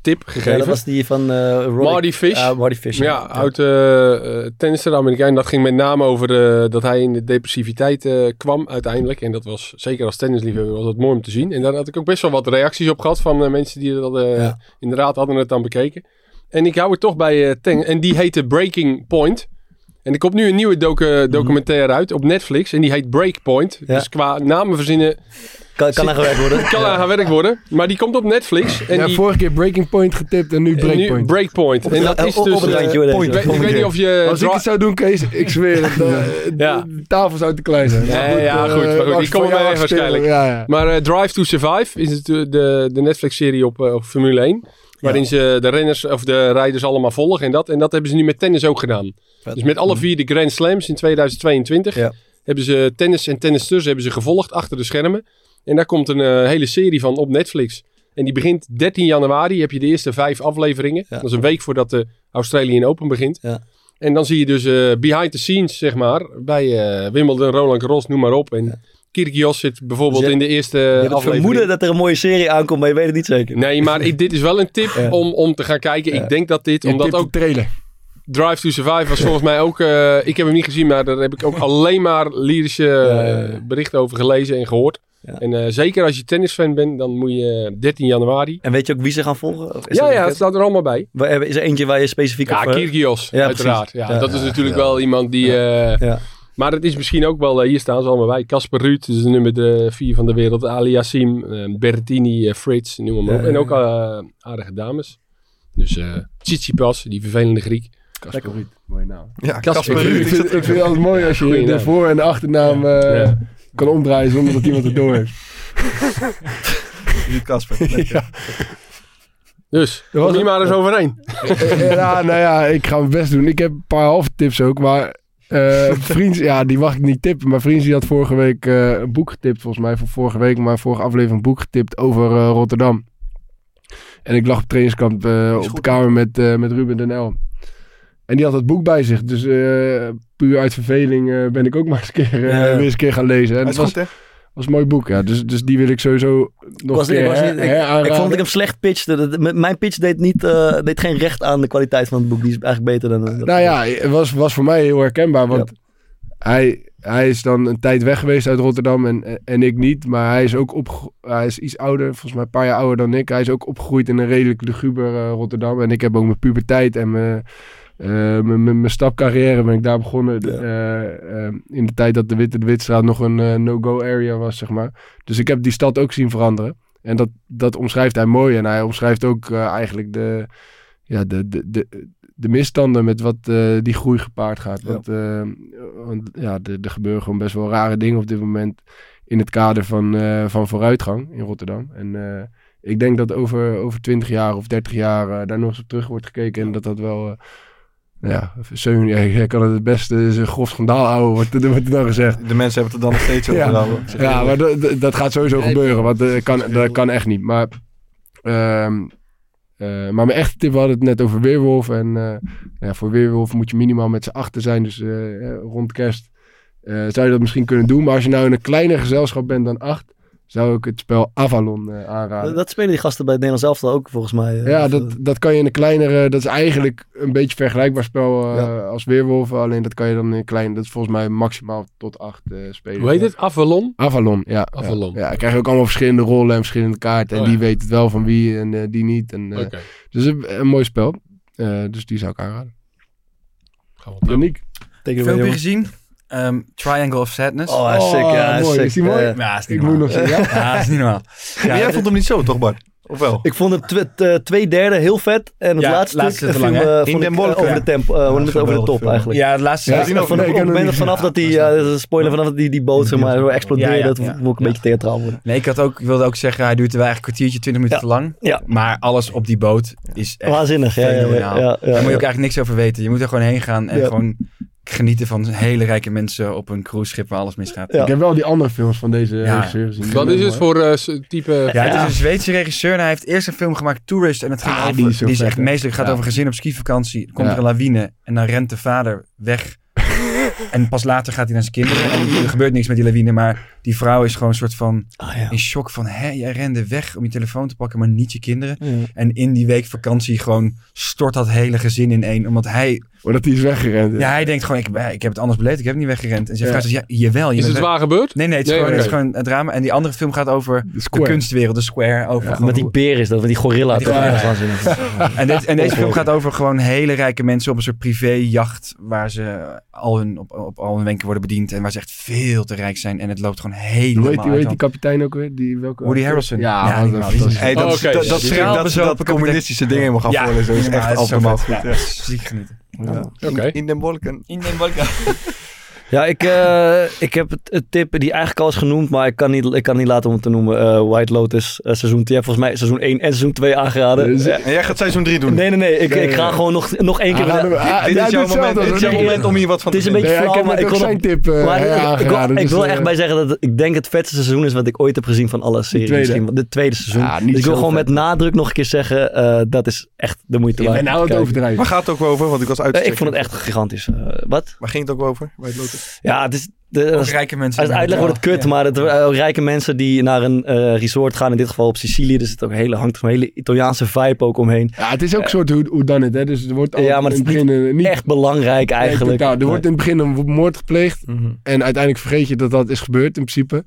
tip Ja, gegeven. dat was die van uh, Marty Fish. Ja, Marty Fish. Ja, oud eh, eh, tennisser, de Amerikaan. Dat ging met name over dat hij in de depressiviteit kwam uiteindelijk. En dat was, zeker als tennisliefhebber, was dat mooi om te zien. En daar had ik ook best wel wat reacties op gehad van mensen die dat Ja. inderdaad hadden het dan bekeken. En ik hou het toch bij ten En die heette Breaking Point. En er komt nu een nieuwe docu- documentaire uit op Netflix. En die heet Breakpoint. Ja. Dus qua namen verzinnen Kan, kan aan gewerkt worden. kan aan gewerkt worden. Maar die komt op Netflix. En ja, die, vorige keer Breaking Point getipt en nu en nu Breakpoint. Breakpoint. En dat is op dus... het eh, randje, ik weet, ik weet niet of je... Als ik het zou doen, Kees, ik zweer het. eh, Ja. De tafel zou te klein zijn. Nee, ja, eh, goed, maar goed, die komen wij waarschijnlijk. Ja, ja. Maar eh, Drive to Survive is het, eh, de, de Netflix-serie op, eh, op Formule 1. Waarin ze de renners of de rijders allemaal volgen en dat. En dat hebben ze nu met tennis ook gedaan. Dus met alle vier de Grand Slams in 2022 Ja. hebben ze tennis en tennisters hebben ze gevolgd achter de schermen. En daar komt een eh, hele serie van op Netflix. En die begint 13 januari. Heb je de eerste vijf afleveringen. Ja. Dat is een week voordat de Australian Open begint. Ja. En dan zie je dus eh, behind the scenes, zeg maar. Bij eh, Wimbledon, Roland Garros, noem maar op. En Kyrgios zit bijvoorbeeld Dus je- in de eerste Je hebt het aflevering. vermoeden dat er een mooie serie aankomt, maar je weet het niet zeker. Nee, maar ik, dit is wel een tip Ja. om, om te gaan kijken. Ja. Ik denk dat dit, Je omdat ook trailer. Drive to Survive was volgens mij ook... eh, ik heb hem niet gezien, maar daar heb ik ook alleen maar lyrische Ja, ja, eh, ja. berichten over gelezen en gehoord. Ja. En eh, zeker als je tennisfan bent, dan moet je 13 januari... En weet je ook wie ze gaan volgen? Of is ja, ja, het staat er allemaal bij. Waar- Is er eentje waar je specifiek Ja, op... eh, Kyrgios, Ja, uiteraard. Ja, Ja, dat is ja, natuurlijk ja. wel iemand die... eh, Ja. Maar het is misschien ook wel, eh, hier staan ze allemaal bij. Casper Ruud, dus de nummer 4 van de wereld. Ali Yassim, eh, Berrettini, eh, Fritz, noem maar op. Ja, En ook eh, aardige dames. Dus eh Tsitsipas, die vervelende Griek. Casper Ruud, mooie naam. Ja, Casper Ruud. vind, ik vind, ik vind het altijd mooi als je Goeie de naam. voor- en de achternaam eh, Ja. kan omdraaien zonder dat iemand het door heeft. Niet Casper. ja. Dus, was kom hier het. maar eens overheen. ja, nou ja, ik ga mijn best doen. Ik heb een paar halve tips ook, maar eh vriends, ja, die mag ik niet tippen. Maar vriends die had vorige week eh, een boek getipt, volgens mij, voor vorige week, maar vorige aflevering een boek getipt over eh, Rotterdam. En ik lag op trainingskamp op de kamer met, met Ruben Den El. En die had het boek bij zich. Dus puur uit verveling ben ik ook maar eens een keer, weer eens een keer gaan lezen. En het was, goed, hè? Was een mooi boek, ja. Dus, dus die wil ik sowieso nog was, keer ik, was niet- ik, vond dat ik hem slecht pitchte. Mijn pitch deed, niet, eh, deed geen recht aan de kwaliteit van het boek. Die is eigenlijk beter dan... Nou ja, het was, was voor mij heel herkenbaar. Want hij, hij is dan een tijd weg geweest uit Rotterdam en, en ik niet. Maar hij is ook op, hij is iets ouder, volgens mij een paar jaar ouder dan ik. Hij is ook opgegroeid in een redelijk luguber eh, Rotterdam. En ik heb ook mijn puberteit en mijn, mijn, mijn, stapcarrière ben ik daar begonnen. eh, eh, in de tijd dat de Witte de Witstraat nog een eh, no-go area was, zeg maar. Dus ik heb die stad ook zien veranderen. En dat, dat omschrijft hij mooi. En hij omschrijft ook eh, eigenlijk de, ja, de, de, de, de misstanden met wat eh, die groei gepaard gaat. Ja. Want, eh, want ja, er er gebeuren gewoon best wel rare dingen op dit moment in het kader van, eh, van vooruitgang in Rotterdam. En eh, ik denk dat over, over 20 jaar of 30 jaar eh, daar nog eens op terug wordt gekeken en dat dat wel... eh, ja, Seun, ja, jij kan het het beste zijn grof schandaal houden, wordt, er- wordt er dan gezegd. De mensen hebben het er dan nog steeds over. Ja, ja maar dat- gaat sowieso gebeuren, want dat kan, dat kan echt niet. Maar, ehm, eh, maar mijn echte tip, we hadden het net over Weerwolf. En eh, ja, voor Weerwolf moet je minimaal met z'n achter zijn, dus eh, eh, rond kerst eh, zou je dat misschien kunnen doen. Maar als je nou in een kleiner gezelschap bent dan acht, zou ik het spel Avalon eh, aanraden. Dat spelen die gasten bij het Nederlands elftal ook volgens mij. eh. Ja, dat, dat kan je in een kleinere. Dat is eigenlijk een beetje vergelijkbaar spel eh, Ja. als Weerwolf. Alleen dat kan je dan in een klein. Dat is volgens mij maximaal tot acht eh spelers. Hoe heet het? Avalon? Avalon, ja. Avalon. Ja, ja dan krijg je ook allemaal verschillende rollen en verschillende kaarten. En Oh, die ja. weet het wel van wie en eh, die niet. En, eh, Oké. Dus een, een mooi spel. Eh, dus die zou ik aanraden. Gaan we op. Filmpje jongen. gezien. Ehm, Triangle of Sadness. Oh, hij is sick. Ja, hij is mooi. sick. Is die mooi? Ja, ja. Ja, is niet Ik moet normaal. nog zien. Ja? Ja, is niet normaal. Maar jij vond hem niet zo, toch Bart? Of wel? Ik vond het t- twee derde heel vet. En het Ja, laatste laatste stuk viel vond ik, eh, over de tempo, eh, het, over de top film. eigenlijk. Ja, het laatste Ja, nee, op ik moment niet vanaf dat die, ja, een spoiler, vanaf dat die, die boot zeg maar, explodeerde, Ja, ja, dat ja. vond ik een beetje theatraal worden. Nee, ik, had ook, ik wilde ook zeggen, hij duurt er wel eigenlijk een kwartiertje, 20 minuten Ja. te lang. Ja. Maar alles op die boot is echt Waanzinnig, ja. ja, ja, fenomenaal. ja, ja, Daar moet je ook ja. eigenlijk niks over weten. Je moet er gewoon heen gaan en Ja. gewoon genieten van hele rijke mensen op een cruiseschip waar alles misgaat. Ja. Ik heb wel die andere films van deze Ja. regisseur gezien. Wat is het voor eh, type... Ja, het is een Zweedse regisseur en hij heeft eerst een film gemaakt, Tourist. En het ging Ah, over, die die is is, echt meestelijk. Het gaat Ja. over een gezin op skivakantie. Komt Ja. er een lawine en dan rent de vader weg. en pas later gaat hij naar zijn kinderen. En er gebeurt niks met die lawine, maar die vrouw is gewoon een soort van Ah, ja. in shock van... Hé, jij rende weg om je telefoon te pakken, maar niet je kinderen. Ja. En in die week vakantie gewoon stort dat hele gezin in één. Omdat hij, Omdat hij is weggerend. ja, hij denkt gewoon, ik, ik heb het anders beleefd, ik heb het niet weggerend. En zijn Ja. zegt, ja, jawel. Je Is het weg- waar gebeurd? Nee, nee, het is, Nee, gewoon, het is oké. gewoon een drama. En die andere film gaat over De kunstwereld, de square. Over gewoon Met die hoe- beer is dat, met die gorilla. die gorilla, Ja, ja. En, dit, en deze film gaat over gewoon hele rijke mensen op een soort privéjacht waar ze al hun, op, op al hun wenken worden bediend en waar ze echt veel te rijk zijn en het loopt gewoon Hoe helemaal heet, die, hoe heet die kapitein ook weer? Die, welke Woody Harrelson. Ja, Ja, dat, dat, dat, dat, dat, communistische dingen helemaal gaan Ja, voorlezen. Dat is echt allemaal goed. Ja, ziek genieten. Ja. Oké. In den wolken. In den balkan. Ja, ik, eh, ik heb het, het tip die eigenlijk al is genoemd, maar ik kan niet, ik kan niet laten om het te noemen. Eh, White Lotus, eh, seizoen 2. Volgens mij seizoen 1 en seizoen 2 aangeraden. Dus- En jij gaat seizoen 3 doen. nee, nee, nee. Ik, Nee, ik ga nee. gewoon nog, nog één keer... Ah, ah, dit is jouw moment, dit is jouw moment om hier wat van Het is te een beetje flauw, maar ik wil zijn tip eh, Maar ik, wil, aangeraden. ik wil dus, echt bij zeggen dat het- ik denk het vetste seizoen is wat ik ooit heb gezien van alle series. tweede. Misschien. Het tweede seizoen. Niet Dus ik wil gewoon vet. met nadruk nog een keer zeggen, eh, dat is echt de moeite Ik waard. ben nou het overdrijven. Waar gaat het ook over? Want ik was uit. Ik vond het echt gigantisch. Wat? Waar ging het ook over? Het Lotus? Ja, het is... De, Ook rijke mensen. Als het uitleg wordt het kut, Ja. maar het, eh, rijke mensen die naar een eh, resort gaan, in dit geval op Sicilië, er zit ook hele, hangt er een hele Italiaanse vibe ook omheen. Ja, het is ook een soort hoe, hoe dan het, hè. Dus er wordt al Ja, maar in het het is begin eh, niet Echt belangrijk Nee, eigenlijk. totaal. Er wordt in het begin een moord gepleegd. Mhm. En uiteindelijk vergeet je dat dat is gebeurd in principe.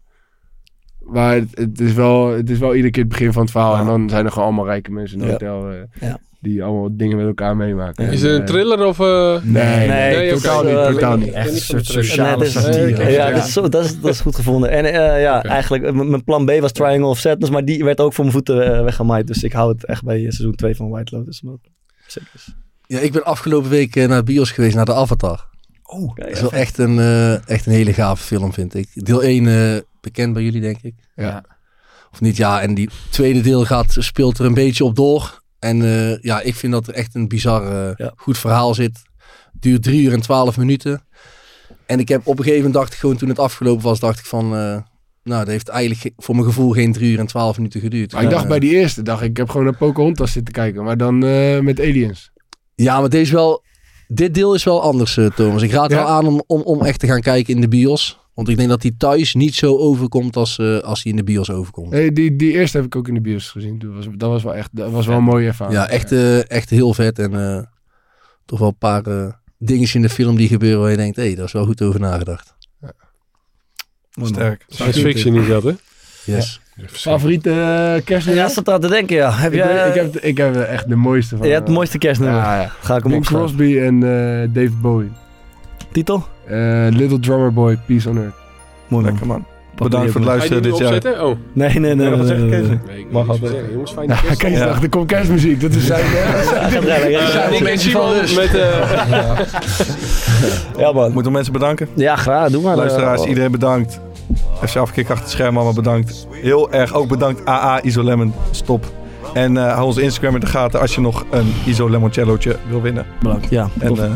Maar het, het, is, wel, het is wel iedere keer het begin van het verhaal. Ja. En dan zijn er gewoon allemaal rijke mensen in een Ja. hotel. eh, Ja. Die allemaal dingen met elkaar meemaken. Is het een eh, thriller of... eh, Nee, nee, Nee, totaal niet. Totaal niet. Echt sociale Nee, satire. Ja, Ja. Dat, is, dat, is, dat is goed gevonden. En eh, ja, eigenlijk, mijn plan B was Triangle of Sadness, maar die werd ook voor mijn voeten weggemaaid. Dus ik hou het echt bij seizoen 2 van White Lotus. is. Ja, ik ben afgelopen week naar de bios geweest, naar de Avatar. Oh, Dat is wel echt een, eh, echt een hele gave film, vind ik. Deel 1 eh, bekend bij jullie, denk ik. Ja. Of niet, ja. En die tweede deel gaat, speelt er een beetje op door. En eh, ja, ik vind dat er echt een bizar eh, Ja. goed verhaal zit. Duurt drie uur en twaalf minuten. En ik heb op een gegeven moment dacht ik gewoon toen het afgelopen was, dacht ik van... eh, nou, dat heeft eigenlijk ge- voor mijn gevoel geen drie uur en twaalf minuten geduurd. Maar ik dacht bij die eerste, dacht ik, heb gewoon naar Pocahontas zitten kijken. Maar dan met aliens. Ja, maar deze wel, dit deel is wel anders, Thomas. Ik raad Ja? wel aan om, om, om echt te gaan kijken in de bios. Want ik denk dat die thuis niet zo overkomt als, eh, als die in de bios overkomt. Hey, die, die eerste heb ik ook in de bios gezien. Dat was, dat was wel echt dat was wel een mooie ervaring. Ja, echt, eh, echt heel vet. En eh, toch wel een paar dingen in de film die gebeuren waar je denkt, hé, hey, daar is wel goed over nagedacht. Sterk. Science fiction is dat, hè? Yes. Favoriete uh, kerstnummer? Ja, staat aan te denken, ja. Heb ik, jij, ik, heb, ik heb echt de mooiste van. je hebt het mooiste kerstnummer. Ja, ja. Ga ik hem Bing opschrijven. Crosby en eh, David Bowie. Titel? Eh, Little Drummer Boy, Peace on Earth. Mooi man. Lekker man. Bedankt voor het luisteren dit jaar. Oh. Nee, nee, nee. Wat zeg je, Mag altijd. Jongens, fijne kerst. Kees dacht, er komt kerstmuziek. Dat is zijn... Eh, ik en Simon met... eh, Ja, man. Moeten we mensen bedanken. Ja, graag. Doe maar. Luisteraars, Eh, iedereen bedankt. FC Afkik achter het scherm, allemaal bedankt. Heel erg ook bedankt AA Isolemon. Stop. En eh, hou onze Instagram in de gaten als je nog een Isolemoncellootje wil winnen. Bedankt. Ja, En eh,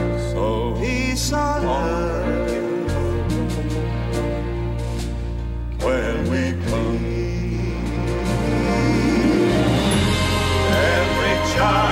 peace on earth when we please. Every child